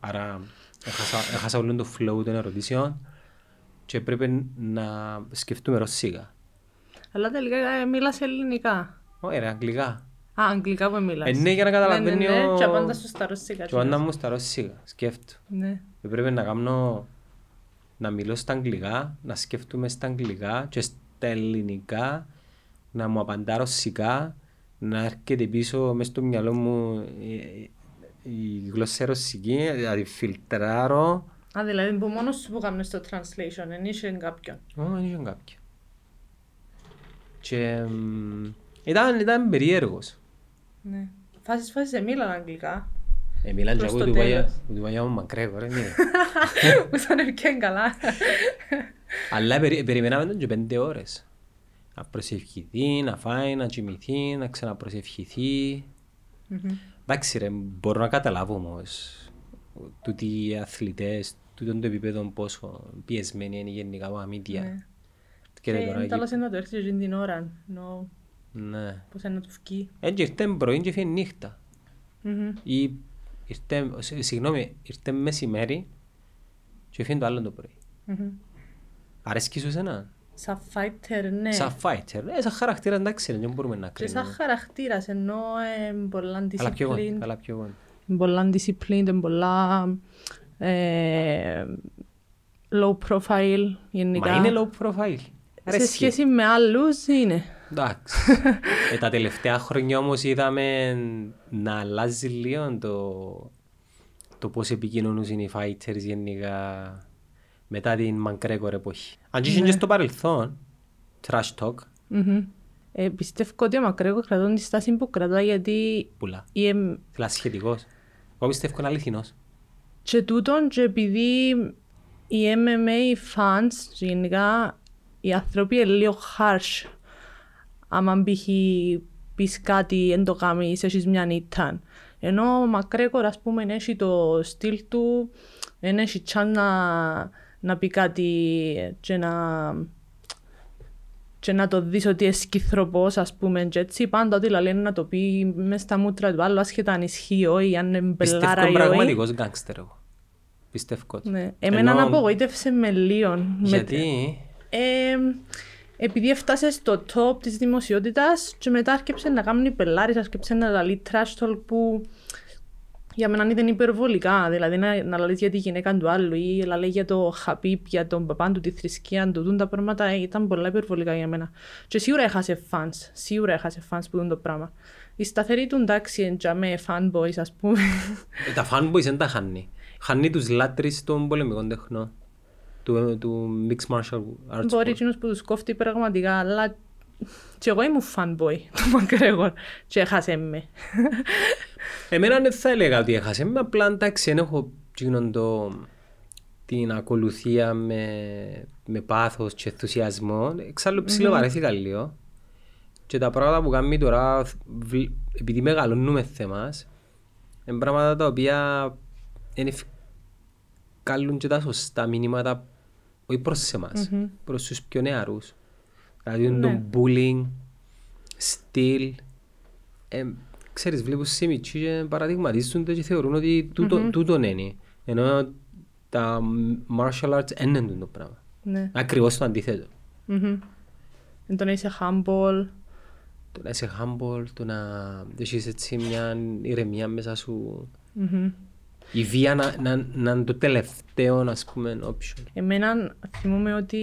Άρα έχασα, έχασα όλο το flow των ερωτήσεων και πρέπει να σκεφτούμε ρωσικά. Αλλά τελικά ε, μίλας ελληνικά. Όχι ρε, αγγλικά. Α, αγγλικά που μίλας. Ε, ναι, για να καταλαβαίνεις Ναι, ναι, ναι, ο- και απάντας σου στα ρωσικά. Και ο Άννα μου στα ρωσικά, σκέφτω. Ναι. Πρέπει να κάνω, να μιλώ στα αγγλικά, να σκέφτομαι στα αγγλικά και στα ελληνικά, να μου απαντά ρωσικά, να έρχεται πίσω μες στο μυαλό μου η, η γλώσσα ρωσική, να τη φιλτράρω. Α, δηλαδή που μόνος σου που κάνεις το translation, δεν είχε κάποιον. Ω, δεν είχε κάποιο. Και μ, ήταν, ήταν περίεργος. Ναι. Φάσεις, φάσεις, ε, μίλαν αγγλικά. Ε, μιλάνε και Προς εγώ το του Βαγιά- τέλος. του Βαγιά μου μακρέγω, ρε, ναι. Που σαν ευκαιρία καλά. Αλλά περι, περιμέναμε τον και πέντε ώρες. Να προσευχηθεί, να φάει, να κοιμηθεί, να ξαναπροσευχηθεί. Εντάξει ρε, μπορώ να καταλάβω όμως τούτοι οι αθλητές, τούτον το επίπεδο πόσο πιεσμένοι είναι γενικά από αμύντια. Ναι. Και Και ρε τώρα είναι τέλος εκεί- να το έρθει εκείνη την ώρα, ενώ Ναι. πώς είναι να τους βγει. Έτσι ήρθε πρωί και φύγει νύχτα. Μμμ. Ή ήρθε, σ- συγγνώμη, ήρθε μεσημέρι και φύγει το άλλο το πρωί. Μμμ. Αρέσκει σου εσένα; Σαν fighter, ναι. Σαν fighter, ε, σαν χαρακτήρα εντάξει δεν μπορούμε να Και σαν κρίνουμε. χαρακτήρας, ενώ ε, πολλά Αλλά πιο εγώ, discipline. αλλά πιο εγώ. πολλά discipline, πολλά ε, low profile γενικά. Μα είναι low profile. Σε Αρέσκει. σχέση με άλλους είναι. Εντάξει. ε, τα τελευταία χρόνια όμως είδαμε να αλλάζει λίγο το, το πώς επικοινωνούσαν οι fighters γενικά μετά την McGregor εποχή. Αν και είχε και στο παρελθόν, trash talk, Μμμ. Ε, πιστεύω ότι ο Μακρέγο κρατών τη στάση που κρατά γιατί πουλά. η, εμ- Δηλαδή σχετικός. Εγώ πιστεύω είναι αληθινός. και τούτον και επειδή οι MMA fans και γενικά οι άνθρωποι είναι λίγο harsh άμα π.χ. πεις κάτι εν το κάνεις, έχεις μια νύχτα. Ενώ ο Μακρέκορ ας πούμε έχει το στυλ του, δεν έχει chance να, να πει κάτι και να, και να το δεις ότι είναι σκυθροπός ας πούμε και έτσι πάντα ό,τι λένε να το πει μες στα μούτρα του άλλου ασχετά αν ισχύει όχι, αν είναι Πιστεύω μπελάρα είναι ή όχι. πραγματικός γκάγκστερ εγώ. Πιστεύω το. Ναι. Εμένα Ενώ- απογοήτευσε με λίγο. Με- Γιατί Ε, επειδή έφτασε στο top της δημοσιότητας και μετά άρκεψε να κάνει πελάρις, άρκεψε να λαλεί trash talk που για μένα ήταν υπερβολικά. Δηλαδή να, να λαλείς για τη γυναίκα του άλλου ή να λέει για το χαπίπ, για τον παπάν του, τη θρησκεία του, τούν τα πράγματα ε, ήταν πολλά υπερβολικά για μένα. Και σίγουρα έχασε fans, σίγουρα έχασε fans που δουν το πράγμα. Η σταθερή του εντάξει είναι με fanboys ας πούμε. Ε, τα fanboys δεν τα χάνει. Χάνει τους λάτρεις των πολεμικών τεχνών. Του, του Mixed Martial Arts. Μπορεί sport. εκείνος που τους κόφτει πραγματικά, αλλά και εγώ ήμουν fanboy του Μακρέγορ και έχασε με. Εμένα δεν θα έλεγα ότι έχασε. Με απλά εντάξει, δεν έχω εκείνον το, την ακολουθία με, με πάθος και ενθουσιασμό. Εξάλλου ψιλοβαρέθηκα λίγο. Και τα πράγματα που κάνει τώρα, βλ- επειδή μεγαλώνουμε θέμας, είναι πράγματα τα οποία δεν ευκάλλουν και τα σωστά μηνύματα όχι προς εμάς, προς τους πιο νεαρούς. Δηλαδή Ναι. το bullying, στυλ, ε, ξέρεις βλέπουν σε μητσί και παραδειγματίζονται και θεωρούν ότι τούτο, τούτον είναι. Ενώ τα martial arts δεν είναι το πράγμα. Ναι. Ακριβώς το αντίθετο. Μμμ. Εν το να είσαι humble. Το να είσαι humble, το να έχεις έτσι μια ηρεμία μέσα σου. Μμμ. Η βία να, να, να είναι το τελευταίο, ας πούμε, option. Εμένα θυμούμαι ότι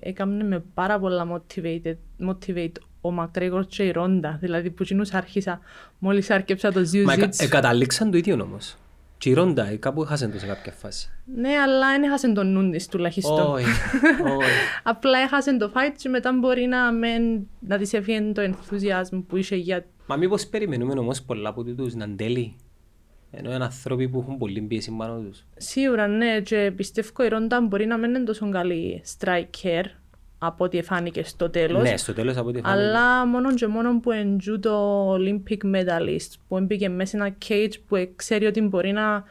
έκαμε με πάρα πολλά motivate, motivate ο Μακρέγορ και η Ρόντα. Δηλαδή που εκείνους άρχισα, μόλις άρκεψα το Μα εκα- Jiu-Jitsu. εκαταλήξαν το ίδιο όμως. Και η Ρόντα ε, κάπου έχασαν το σε κάποια φάση. Ναι, αλλά δεν έχασε τον νου της τουλάχιστον. Όχι, όχι. Απλά έχασε το fight και μετά μπορεί να, μεν, να της έφυγε το ενθουσιασμό που είχε για... Μα μήπως περιμένουμε όμως πολλά από τούτους να είναι τέλειοι. Ενώ είναι άνθρωποι που έχουν πολύ πίεση πάνω τους. Σίγουρα ναι, και πιστεύω η Ρόντα μπορεί να μην είναι τόσο καλή striker από ό,τι φάνηκε στο τέλος. Ναι, στο τέλος από ό,τι φάνηκε. Αλλά μόνο και μόνο που εντζού το Olympic medalist που έμπηκε μέσα σε ένα cage που ξέρει ότι μπορεί να,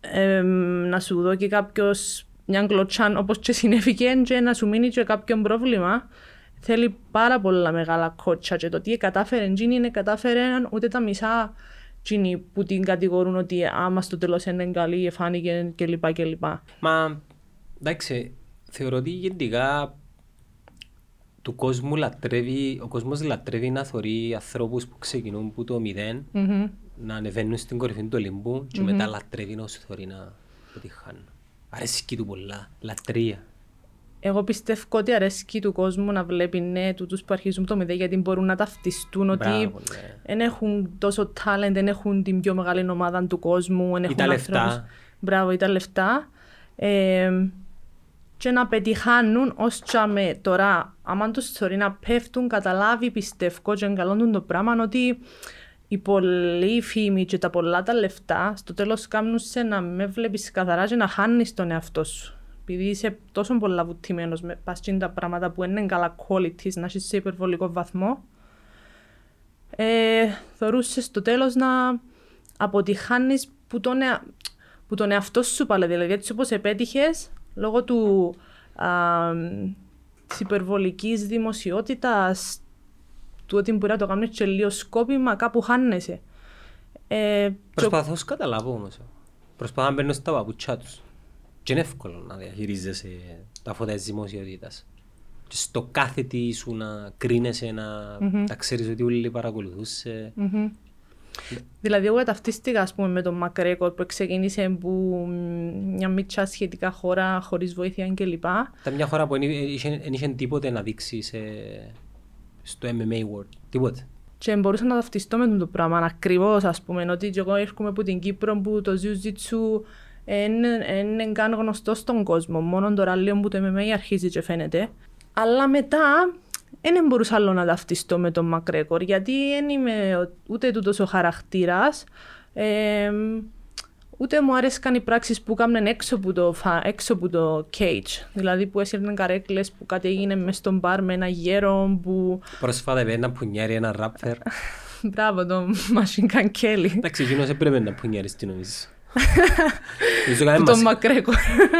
εμ, να σου δώσει κάποιος μια γκλωτσάν όπως και συνέβηκε και να σου μείνει και κάποιο πρόβλημα θέλει πάρα πολλά μεγάλα κότσα και το τι κατάφερε εκείνη είναι κατάφερε ούτε τα μισά εκείνοι που την κατηγορούν ότι άμα στο τέλος είναι καλή εφάνηκε κλπ. κλπ. Μα εντάξει, θεωρώ ότι γενικά του κόσμου λατρεύει, ο κόσμος λατρεύει να θωρεί ανθρώπους που ξεκινούν που το μηδέν Μμμ. να ανεβαίνουν στην κορυφή του Ολυμπού και μετά λατρεύει να σου θωρεί να αποτυχάνουν. Αρέσκει του πολλά, λατρεία. Εγώ πιστεύω ότι αρέσκει του κόσμου να βλέπει ναι, τούτους που αρχίζουν το μηδέ γιατί μπορούν να ταυτιστούν ότι Μπράβο, ναι. δεν έχουν τόσο talent, δεν έχουν την πιο μεγάλη ομάδα του κόσμου. εν Ή έχουν τα λεφτά. ανθρώπους- Μπράβο, ή τα λεφτά. Ε, και να πετυχάνουν ως τσάμε τώρα, άμα τους θεωρεί να πέφτουν, καταλάβει πιστεύω και εγκαλώνουν το πράγμα ότι η πολλή φήμη και τα πολλά τα λεφτά στο τέλος κάνουν σε να με βλέπεις καθαρά και να χάνεις τον εαυτό σου. Επειδή είσαι τόσο πολλά βουτυμένος με πας και τα πράγματα που είναι καλά qualities, να είσαι σε υπερβολικό βαθμό, ε, θεωρούσες στο τέλος να αποτυχάνεις που τον, ea- που τον εαυτό σου πάλι. Δηλαδή έτσι όπως επέτυχες, λόγω του, α, της υπερβολικής δημοσιότητας, του ότι μπορεί να το κάνεις και λίγο σκόπιμα, κάπου χάνεσαι. Ε, και- Προσπαθώ να σου καταλάβω όμως. Προσπαθώ να μπαίνω στα παπούτσια τους. Και είναι εύκολο να διαχειρίζεσαι τα φώτα της δημοσιότητας. Και στο κάθε τι σου να κρίνεσαι, να, να ξέρεις ότι όλοι παρακολουθούσε. Μμμ. Δηλαδή, εγώ ταυτίστηκα ας πούμε, με τον Μακρέκορ που ξεκίνησε που μ, μια μίτσα σχετικά χώρα χωρίς βοήθεια κλπ. Ήταν μια χώρα που δεν είχε, δεν είχε τίποτε να δείξει σε, στο MMA world. Τίποτε. Και μπορούσα να ταυτιστώ με το πράγμα ακριβώς, ας πούμε. Ότι και εγώ έρχομαι από την Κύπρο που το Jiu-Jitsu είναι καν γνωστό στον κόσμο. Μόνο τώρα λίγο που το MMA αρχίζει και φαίνεται. Αλλά μετά δεν μπορούσα άλλο να ταυτιστώ με τον Μακρέκορ γιατί δεν είμαι ο- ούτε τούτος ο χαρακτήρας. Ε, ούτε μου αρέσκαν οι πράξεις που έκαναν έξω από το, φα- έξω από το cage. Δηλαδή που έσυρναν καρέκλες, που κάτι έγινε μέσα στον μπαρ με ένα γέρο που Πρόσφατα είπε ένα πουνιάρι, ένα ράπφερ. Μπράβο, το Machine Gun Kelly. Εντάξει, εκείνος έπρεπε να πουνιάρεις τι νομίζεις. Νομίζω Που κανένα τον μας- Μακρέκο.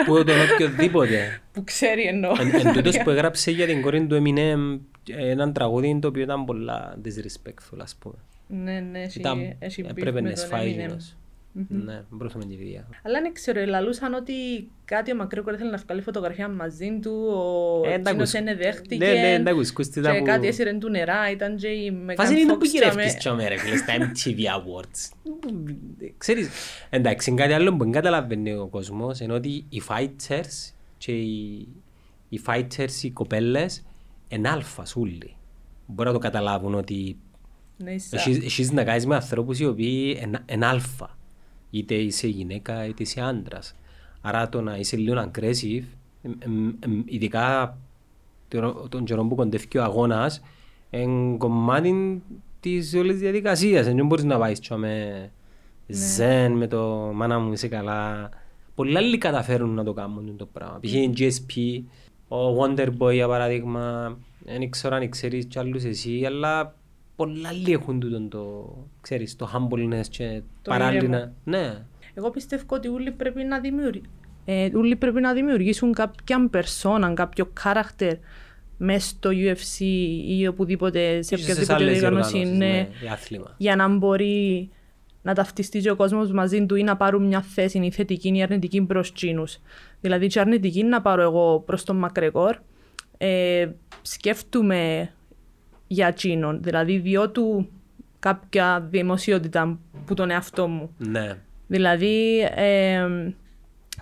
Που τον οποιοδήποτε. Που ξέρει εννοώ. Εν εν τούτος που έγραψε για την κόρη του Eminem έναν τραγούδι το οποίο ήταν πολλά disrespectful ας πούμε. Ναι, ναι, έχει- Ήταν, έχει beef έπρεπε με να τον σφάει Eminem. Εκείνος. Ναι, μπορούσαμε να τη βία. Αλλά δεν ξέρω, λαλούσαν ότι κάτι ο Μακρέκο ήθελε να βγάλει φωτογραφία μαζί του, ο Ε, τα Τσίνος κουσκ- είναι δέχτηκε Ναι, ναι, τα κουσκούστη τα και που- κάτι έσυρε του νερά, ήταν και η Megan Φάση είναι το που Fox γυρεύκεις και και με ρε φίλε στα MTV Awards. Ξέρεις, εντάξει, κάτι άλλο που δεν καταλαβαίνει ο κόσμος είναι ότι οι fighters και οι, οι fighters, οι κοπέλες, είναι αλφα σούλοι. Μπορεί να το καταλάβουν ότι Ναι, ίσα. έχεις, έχεις να κάνεις με ανθρώπους οι οποίοι είναι- είναι αλφα. Είτε είσαι γυναίκα είτε είσαι άντρας. Άρα το να είσαι λίγο aggressive, εμ, εμ, εμ, ειδικά τον- τον καιρό που κοντεύει ο αγώνας, είναι κομμάτι της όλης διαδικασίας. Δεν μπορείς να πάεις και με ζεν, με το μάνα μου είσαι καλά. Πολλοί άλλοι καταφέρουν να το κάνουν το πράγμα. Π.χ. η GSP, ο Wonderboy για παράδειγμα, δεν ξέρω αν ξέρεις κι άλλους εσύ, αλλά πολλοί άλλοι έχουν τούτον το, ξέρεις, το humbleness και Το παράλληλα. ήρεμο. Ναι. Εγώ πιστεύω ότι όλοι πρέπει να, δημιουργ... ε, όλοι πρέπει να δημιουργήσουν κάποια persona, κάποιο character μέσα στο UFC ή οπουδήποτε σε Ίσως σε οποιαδήποτε άλλες διοργάνωση διοργανώσεις, ναι, ναι, για άθλημα. για να μπορεί να ταυτιστεί ο κόσμος μαζί του ή να πάρουν μια θέση η θετική ή η αρνητική προς τσίνους. Δηλαδή, η αρνητική να πάρω εγώ προς τον Μακρεγόρ, ε, σκέφτομαι για τσίνον. Δηλαδή, διότου κάποια δημοσιότητα που τον εαυτό μου. Ναι. Δηλαδή, ε,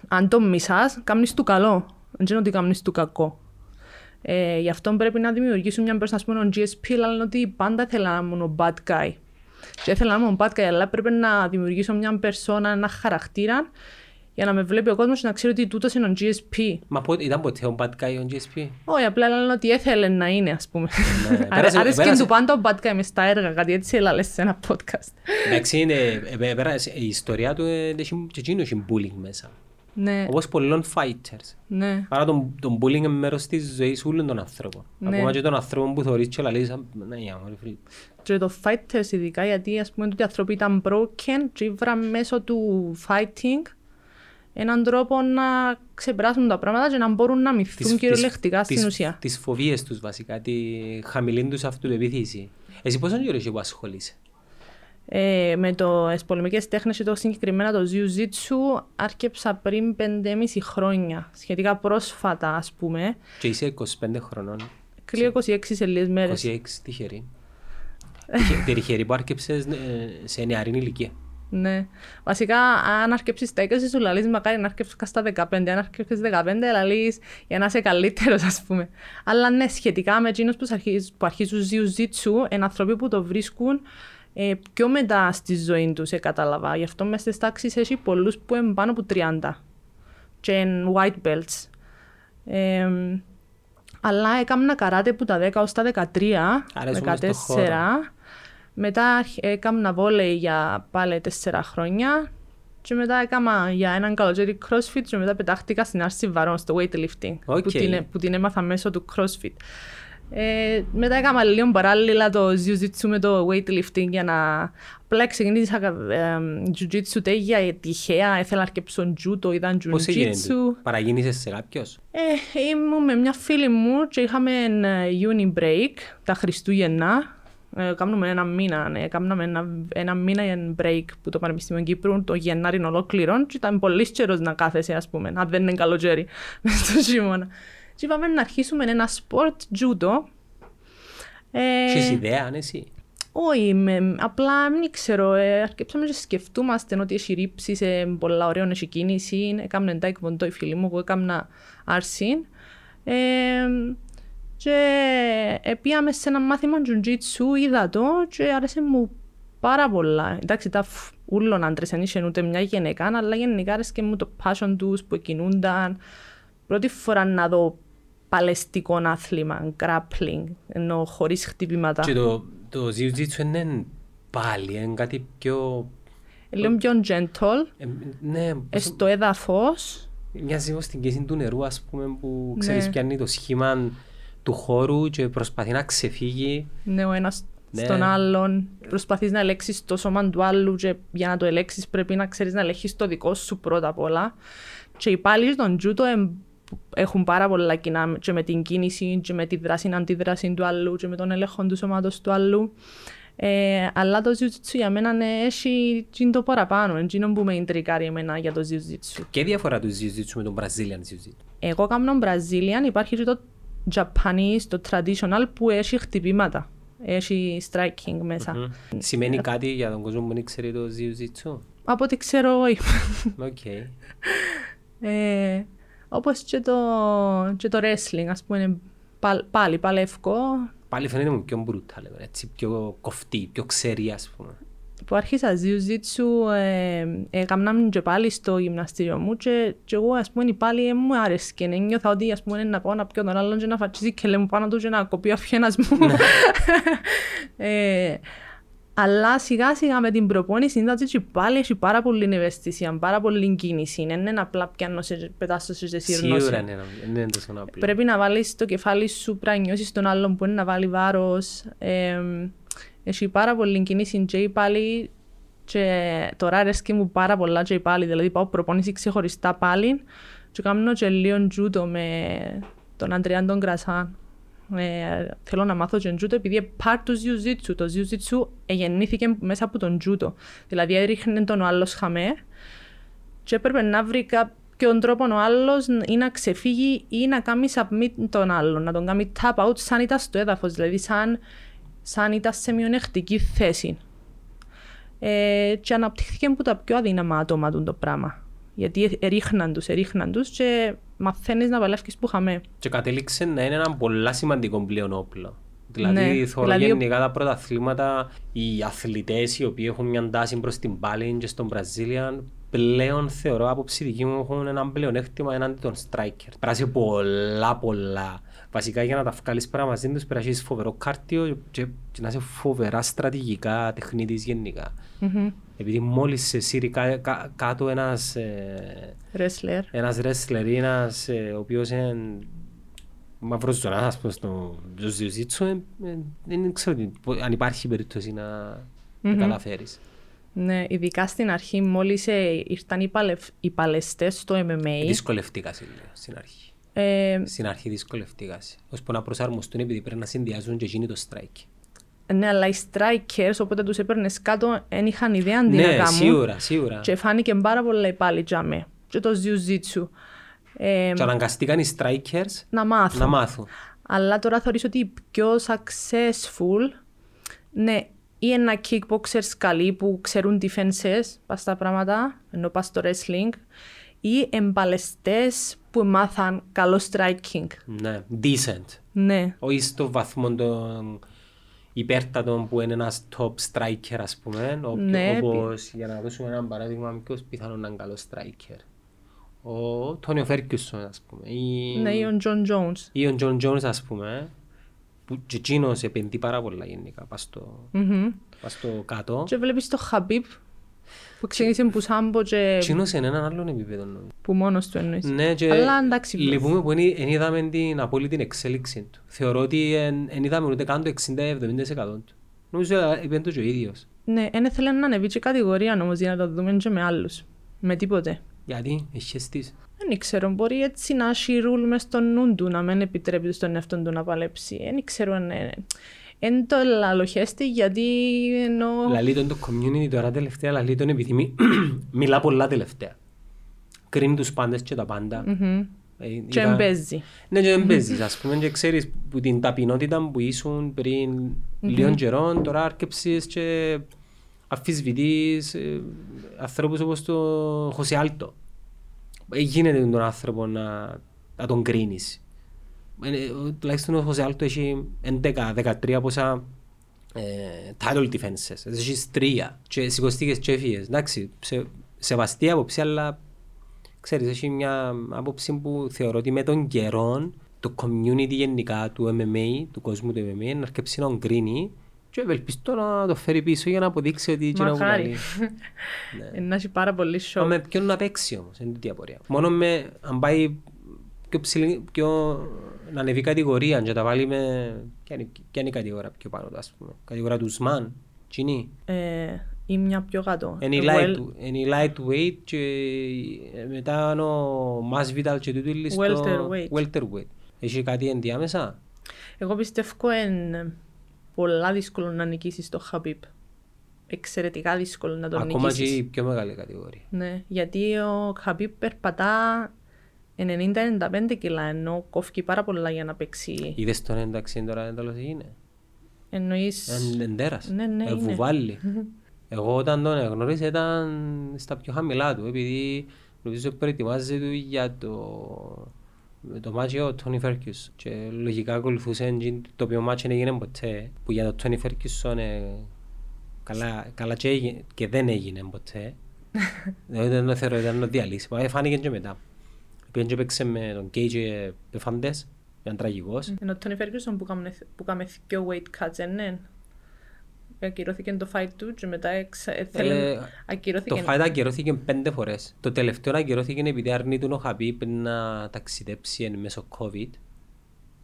αν τον μισάς, κάνεις του καλό. Δεν είναι ότι κάνεις του κακό. Ε, γι' αυτό πρέπει να δημιουργήσουν μια person, ας πούμε, ο GSP, αλλά είναι ότι πάντα ήθελα να ήμουν ο bad guy. Και ήθελα να ήμουν bad guy, αλλά πρέπει να δημιουργήσω μια persona, ένα χαρακτήρα, για να με βλέπει ο κόσμος και να ξέρει ότι τούτος είναι ο GSP. Μα πότε, ήταν ποτέ ο bad guy ο GSP. Όχι, απλά λένε ότι έθελε να είναι, ας πούμε. Ναι, πέρασε- Άρεσε και πέρασε- του πάντα ο bad guy μες στα έργα, κάτι έτσι έλα λες σε ένα podcast. Εντάξει, είναι, ε, ε, πέρασε- η ιστορία του ε, έχει- και εκείνος έχει bullying μέσα. Ναι, Όπως πολλών fighters. ναι. Άρα τον, τον bullying είναι μέρος της ζωής όλων των ανθρώπων. Ναι. Ακόμα και των ανθρώπων που θεωρείς και λαλείς, «Α, ναι, για μωρέ, φίλε». Και το fighters ειδικά γιατί ας πούμε ότι οι άνθρωποι ήταν broken και ήβραν μέσω του fighting έναν τρόπο να ξεπεράσουν τα πράγματα και να μπορούν να μυθούν κυριολεκτικά τις- στην ουσία. Τις φοβίες τους βασικά, τη χαμηλή τους αυτοεπίθεση. Εσύ πόσο καιρό έχει που ασχολείσαι; Ε, με το πολεμικές τέχνες και το συγκεκριμένα το Jiu-Jitsu άρκεψα πριν 5,5 χρόνια, σχετικά πρόσφατα ας πούμε. Και είσαι 25 χρονών, Κλείω 26 σε λίγες μέρες. 26 τυχερή. Τυχε- Τυχερή που άρκεψες ε, σε νεαρή ηλικία. Ναι. Βασικά, αν αρκέψεις τα 20 σου, λαλείς μακάρι να αρκέψεις στα 15. Αν αρκέψεις 15, λαλείς για να είσαι καλύτερος, ας πούμε. Αλλά ναι, σχετικά με εκείνους που αρχίζουν, που αρχίζουν jiu-jitsu, είναι άνθρωποι που το βρίσκουν ε, πιο μετά στη ζωή τους, ε, κατάλαβα. Γι' αυτό μέσα στις τάξεις έχει πολλούς που είναι πάνω από 30 και είναι white belts. Ε, αλλά έκανα καράτε που τα 10 ως τα 13, Αρέσουμε στο 14. Χώρο. Μετά αρχ- έκανα βόλεϊ για πάλι 4 χρόνια και μετά έκανα για έναν καλοκαίρι crossfit και μετά πετάχτηκα στην άρση βαρών στο weightlifting OK. που, την, που την έμαθα μέσω του crossfit. Ε, μετά έκανα λίγο παράλληλα το jiu-jitsu με το weightlifting για να... Απλά ξεκινήσα ε, jiu-jitsu τέλεια τυχαία, ήθελα να αρκέψω judo, είδαν Πώς έγινε, jiu-jitsu. παρακίνησε σε κάποιος; Ε, ήμουν με μια φίλη μου και είχαμε ένα uni break τα Χριστούγεννα. Ε, κάνουμε ένα μήνα, ναι, κάνουμε ένα, ένα μήνα για break που το Πανεπιστήμιο Κύπρου το Γενάρη ολόκληρο και ήταν πολύς καιρός να κάθεσαι, ας πούμε, αν δεν είναι καλοκαίρι μες στο χειμώνα. Και είπαμε να αρχίσουμε ένα sport judo. Ε, Έχεις ιδέα αν εσύ; όχι, με, απλά δεν ξέρω. Ε, αρκέψαμε και σκεφτούμαστε ότι έχει ρήψεις, ε, πολλά ωραίο, έχει κίνηση. Έκαμε τα εκβοντό η φίλη μου, εγώ έκανα άρση. Ε, και ε, πήγαμε σε ένα μάθημα jiu-jitsu, είδα το και άρεσε μου πάρα πολλά. Εντάξει, τα φ- ούλων άντρες, δεν είχε ούτε μια γυναίκα, αλλά γενικά άρεσε και μου το passion τους που κινούνταν. Πρώτη φορά να δω παλαιστικό άθλημα, grappling, ενώ χωρίς χτυπήματα. Και το, το jiu-jitsu είναι πάλι, είναι κάτι πιο... Ε, Λίγο πιο gentle, ε, ναι, ε, πώς- στο έδαφος. μοιάζει όπως την κέση του νερού, ας πούμε, που ξέρεις Ναι. πιάνει το σχήμα του χώρου και προσπαθεί να ξεφύγει. Ναι, ο ένας Ναι. στον άλλον. Προσπαθείς να ελέγξεις το σώμα του άλλου και για να το ελέγξεις πρέπει να ξέρεις να ελέγχεις το δικό σου πρώτα απ' όλα. Και οι υπάλληλοι των τζούτο εμ- έχουν πάρα πολλά κοινά και με την κίνηση και με τη δράση αντίδραση του άλλου και με τον έλεγχο του σώματος του άλλου. Ε, αλλά το jiu-jitsu για μένα ναι, έχει τζιν το παραπάνω. Εκείνο που με ιντρικάρει εμένα για το jiu-jitsu. Και διαφορά του jiu-jitsu με τον Brazilian jiu-jitsu. Εγώ κάνω Brazilian, υπάρχει και το Japanese, το traditional που έχει χτυπήματα. Έχει striking μέσα. Μμμ. Σημαίνει κάτι για τον κόσμο που δεν ξέρει το jiu-jitsu; Από ό,τι ξέρω, όχι. Οκ. ε, όπως και το, και το wrestling, ας πούμε, είναι πάλι, πάλι παλεύκο. Πάλι φαίνεται μου πιο brutal, έτσι, πιο κοφτή, πιο ξερή, ας πούμε. Που άρχισα jiu-jitsu, ε, έκανα και πάλι στο γυμναστήριο μου και, και εγώ, ας πούμε, πάλι ε, μου άρεσε και νιώθα ότι, ας πούμε, να πάω να πιω τον άλλον και να φατσίσει και λέμε πάνω του και να κοπεί ο αυχένας μου. ε, αλλά σιγά σιγά με την προπόνηση είδα ότι πάλι έχει πάρα πολύ ευαισθησία, πάρα πολύ κίνηση. Δεν είναι απλά πιάνω σε πετάσω σε σύρνωση. Σίγουρα είναι, δεν είναι τόσο απλό. Πρέπει να βάλεις το κεφάλι σου, πρέπει να νιώσεις τον άλλον που είναι να βάλει βάρος. Ε, έχει πάρα πολύ κίνηση και πάλι Και τώρα αρέσκει μου πάρα πολλά και πάλι, δηλαδή πάω προπόνηση ξεχωριστά πάλι και κάνω και λίγο τζούτο με τον Αντριάν τον Κρασάν. Ε, θέλω να μάθω και τζούτο επειδή part του ζιουζίτσου. Το ζιουζίτσου γεννήθηκε μέσα από τον τζούτο. Δηλαδή έριχνε τον ο άλλος χαμέ και έπρεπε να βρει κάποιον τρόπο ο άλλος ή να ξεφύγει ή να κάνει submit τον άλλον, να τον κάνει tap out σαν ήταν στο έδαφος, δηλαδή σαν, σαν ήταν σε μειονεκτική θέση. Ε, και αναπτύχθηκε από τα πιο αδύναμα άτομα του το πράγμα. Γιατί ερίχναν τους, ερίχναν τους και μαθαίνεις να παλεύεις που είχαμε. Και κατέληξε να είναι ένα πολύ σημαντικό πλέον όπλο. Δηλαδή, Ναι, θεωρώ δηλαδή- γενικά τα πρωταθλήματα, οι αθλητές οι οποίοι έχουν μια τάση προς την πάλη και στον Βραζίλια, πλέον θεωρώ άποψη δική μου έχουν ένα πλεονέκτημα έναντι των striker. Πράσει πολλά πολλά. Βασικά για να τα βγάλεις πέρα μαζί τους πρέπει να έχεις φοβερό κάρτιο και, και να είσαι φοβερά στρατηγικά τεχνίτης γενικά. Μμμ. Επειδή μόλις σε σύρει κά- κά- κάτω ένας, ε, Wrestler. ένας wrestler ή ένας ε, ο οποίος είναι μαύρος ζωνάς ας πούμε στο jiu-jitsu ε, ε, δεν ξέρω τι- πο- αν υπάρχει περίπτωση να τα καταφέρεις. Ναι, ειδικά στην αρχή μόλις ε, ήρθαν οι, παλευ... οι παλαιστές στο MMA. Δυσκολευτήκα σε λίγο στην αρχή. Ε, Στην αρχή δυσκολευτήκα σε. Ώσπου να προσαρμοστούν επειδή πρέπει να συνδυάζουν και εκείνοι το strike. ναι, αλλά οι strikers, οπότε τους έπαιρνες κάτω, δεν είχαν ιδέα τι να Ναι, κάνουν. σίγουρα, σίγουρα. Και φάνηκε πάρα πολλά πάλι τζάμε. Και το jiu-jitsu. Ε, Και αναγκαστήκαν οι strikers να μάθουν. να μάθουν. Αλλά τώρα θεωρείς ότι οι πιο successful, ναι, ή ένα kickboxers καλοί που ξέρουν defenses, πας στα πράγματα, ενώ πας στο wrestling, ή εμπαλαιστές που μάθαν καλό striking. Ναι, decent. Ναι, Όχι στο βαθμό των υπέρτατων που είναι ένας top striker ας πούμε. Όποιο, Ναι, όπως, για να δώσουμε ένα παράδειγμα, ποιος πιθανόν να είναι καλός striker. Ο Τόνι Φέργκιουσον ας πούμε. Ή, ναι, ή ο John Jones. ή ο Τζον Τζόνς ας πούμε. Που και εκείνος επενδύει πάρα πολλά γενικά. Πας στο, Μμμ. πας στο κάτω. Και βλέπεις το Khabib που ξεκίνησε που σάμπο και Εκείνος είναι έναν άλλον επίπεδο. νομίζω. που μόνος του εννοείς. Ναι, και Αλλά εντάξει, λυπούμε που δεν είδαμε την απόλυτη εξέλιξη του. Θεωρώ ότι δεν είδαμε ούτε καν το 60-70% του. Νομίζω είπε το και ο ίδιος. Ναι, δεν ήθελε να ανεβεί και κατηγορία όμως για να το δούμε και με άλλους. Με τίποτε. Γιατί, έχεις τις. Δεν ξέρω, μπορεί έτσι να έχει ρουλ μες στο νου του, να μην επιτρέπει στον εαυτόν του να παλέψει. Δεν ξέρω αν είναι... Εν το λαλοχέστη γιατί ενώ... Λαλεί τον το community τώρα τελευταία, λαλεί τον επειδή μι- μιλά πολλά τελευταία. Κρίνει τους πάντες και τα πάντα. Μμμ. Ε, Και είδα- εμπέζει. Ναι, και δεν παίζεις, ας πούμε, και ξέρεις που την ταπεινότητα που ήσουν πριν λίγων καιρών, τώρα άρκεψες και αφισβητείς ε, ανθρώπους όπως το Χωσέ Άλτο. Ε, γίνεται τον άνθρωπο να, να τον κρίνεις. Ε, ε, τουλάχιστον ο Χωσέ Άλτο έχει 11-13 πόσα ε, title defenses. Έχεις τρία και σηκωστήκες και έφυγες. Εντάξει, σε, σεβαστή άποψη, αλλά ξέρεις, έχει μια άποψη που θεωρώ ότι με τον καιρό το community γενικά του MMA, του κόσμου του MMA, να αρκεψεί να τον κρίνει και ευελπιστώ να το φέρει πίσω για να αποδείξει ότι εκείνο που Μακάρι. κάνει. Ε, Να έχει πάρα πολύ Μα σοκ. με ποιον να παίξει όμως, είναι τούτη η απορία. Μόνο με, αν πάει πιο ψηλή, πιο, να ανεβεί κατηγορία και τα βάλει με... Ποια είναι, ποια είναι η κατηγορία πιο πάνω του, ας πούμε. Κατηγορία του Σμαν, τσινή. Ε, ή μια πιο κάτω. Είναι η Well, light- είναι η lightweight και ε, μετά είναι ο Masvidal και τούτο είναι στο Welterweight. welterweight. Έχει κάτι ενδιάμεσα; Εγώ πιστεύω είναι πολλά δύσκολο να νικήσεις το Χαμπίπ. Εξαιρετικά δύσκολο να τον Ακόμα και νικήσεις. η πιο μεγάλη κατηγορία. Ναι, γιατί ο Χαμπίπ περπατά 90-95 κιλά, ενώ κόφει πάρα πολλά για να παίξει. Είδες τον εντάξει τώρα εντάλλως είναι. Εννοείς... Είναι εντέρας. Ναι, ναι, Ε, είναι. βουβάλλει. Εγώ όταν τον εγνώρισα ήταν στα πιο χαμηλά του, επειδή νομίζω προετοιμάζεται του για το, με το μάτσο ο Τόνι Φέρκιους και λογικά ακολουθούσε εντζιν- το οποίο μάτσο δεν έγινε ποτέ, που για το Τόνι Φέρκιουσον ε, καλά, καλά και, έγινε- και δεν έγινε ποτέ. Δηλαδή δεν το θεωρώ ήταν το διαλύσιμος, ε, φάνηκε και μετά. Πήγαινε και παίξε με τον Κέι και Πεφάντες, ήταν τραγικός. Ενώ ο Τόνι Φέργκουσον που κάμε- που κάμε πιο weight cuts, ε, ναι. Ακυρώθηκε το fight του και μετά εξ- ε, θέλει- Ε, ακυρώθηκε... Το fight ακυρώθηκε πέντε φορές. Το τελευταίο ακυρώθηκε επειδή αρνήτουν ο Χαμπίπ να ταξιδέψει εν μέσω COVID.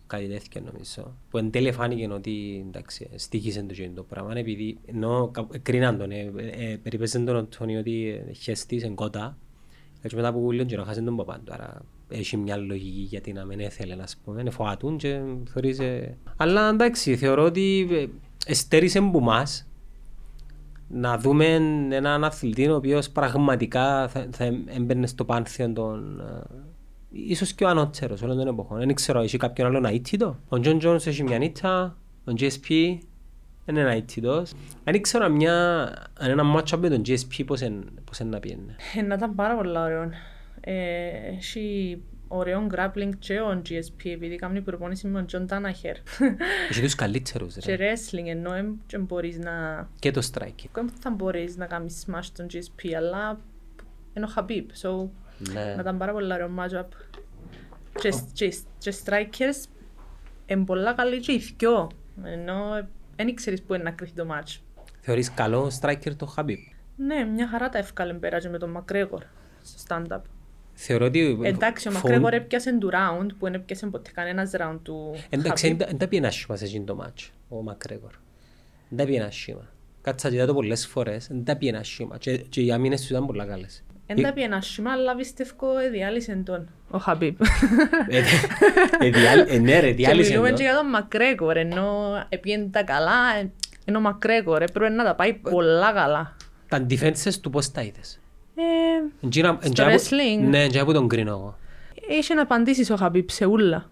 κάτι τέτοιο νομίζω. Που εν τέλει φάνηκε ότι εντάξει, στήχησε το το πράγμα επειδή ενώ κα- κρίναν τον, ε, ε, περιπέζαν τον ο Τόνι ότι ε, χεστής εν κότα και μετά από λίγο καιρό χάσαν τον παπά του. Άρα έχει μια λογική γιατί να μην έθελε να πούμε, φοάτουν και θεωρείς... ε, Αλλά εντάξει, θεωρώ ότι ε, εστέρησε από εμάς να δούμε έναν αθλητή ο οποίος πραγματικά θα, θα έμπαινε στο πάνθεον των ε, ίσως και ο ανώτερος όλων των εποχών. Δεν ξέρω, έχει κάποιον άλλον αήττητο. Ο Τζον Τζόνς έχει μια ήττα, ο GSP είναι ένα αήττητος. Δεν ξέρω αν μια, αν ένα μάτσο με τον GSP πώς είναι πώς είναι να πιένε. Ε, να ήταν πάρα πολύ ωραίο. Ε, έχει ωραίο grappling και ο GSP επειδή κάνει προπόνηση με τον Τζον Ντάναχερ. Έχει τους καλύτερους και ρε. wrestling ενώ δεν μπορείς να... Και το striking. Δεν θα μπορείς να κάνεις smash τον GSP αλλά είναι ο Χαμπίμπ. So, Ναι. να ήταν πάρα πολύ ωραίο matchup. Και, και, και strikers είναι πολλά καλή και οι δυο. Ενώ δεν ξέρεις πού είναι να κρυφτεί το match. Θεωρείς καλό striker το Habib. Ναι, μια χαρά τα εύκαλε πέρα και με τον Μακρέγορ στο stand-up. Θεωρώ ότι... Εντάξει, ο φων- Μακρέγορ έπιασε του round που δεν έπιασε ποτέ κανένας round του Εντάξει, Χαμπίπ. δεν τα πήγαινε άσχημα σε εκείνο το μάτσο, ο Μακρέγορ. Δεν τα πήγαινε άσχημα. Κάτσα και είδα το πολλές φορές, δεν τα πήγαινε άσχημα. Και, και οι άμυνες του ήταν πολλά καλές. Εν τα πήγαινε άσχημα, αλλά πιστεύω διάλυσε τον ο Χαμπίπ. Ε, ε, διάλ- ε, Ναι ρε, Και διάλυσε μιλούμε το. και για τον Μακρέγορ, ενώ έπιανε τα καλά, ε, ενώ ο Μακρέγορ έπρεπε να τα πάει πολλά καλά. Τα defenses του πώς τα είδες; Ε, Εντζίνα- Στο εντζιά που- wrestling. Ναι, εντζιά που τον κρίνω εγώ. Είχε να απαντήσεις ο Χαμπίπ σε ούλα.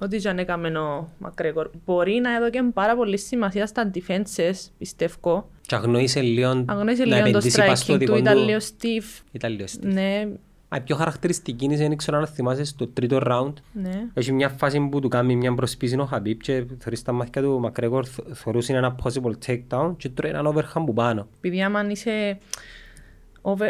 Ό,τι και αν έκαμε ο Μακρέγορ. Μπορεί να έδωκε πάρα πολύ σημασία στα defenses, πιστεύω. Και αγνοήσε λίγο Αγνώρισε να λίγο το επενδύσεις πας στο striking του, δικό ήταν λίγο stiff. Ήταν λίγο stiff. Ναι, Α, η πιο χαρακτηριστική είναι, δεν ξέρω αν θυμάσαι, στο τρίτο round. ναι. Έχει μια φάση που του κάνει μια προσπίση ο Χαμπίπ και θεωρείς τα μάτια του Μακρέγορ θ- θεωρούσε ένα possible takedown και τρώει έναν overhand που πάνω. Επειδή άμα είσαι over,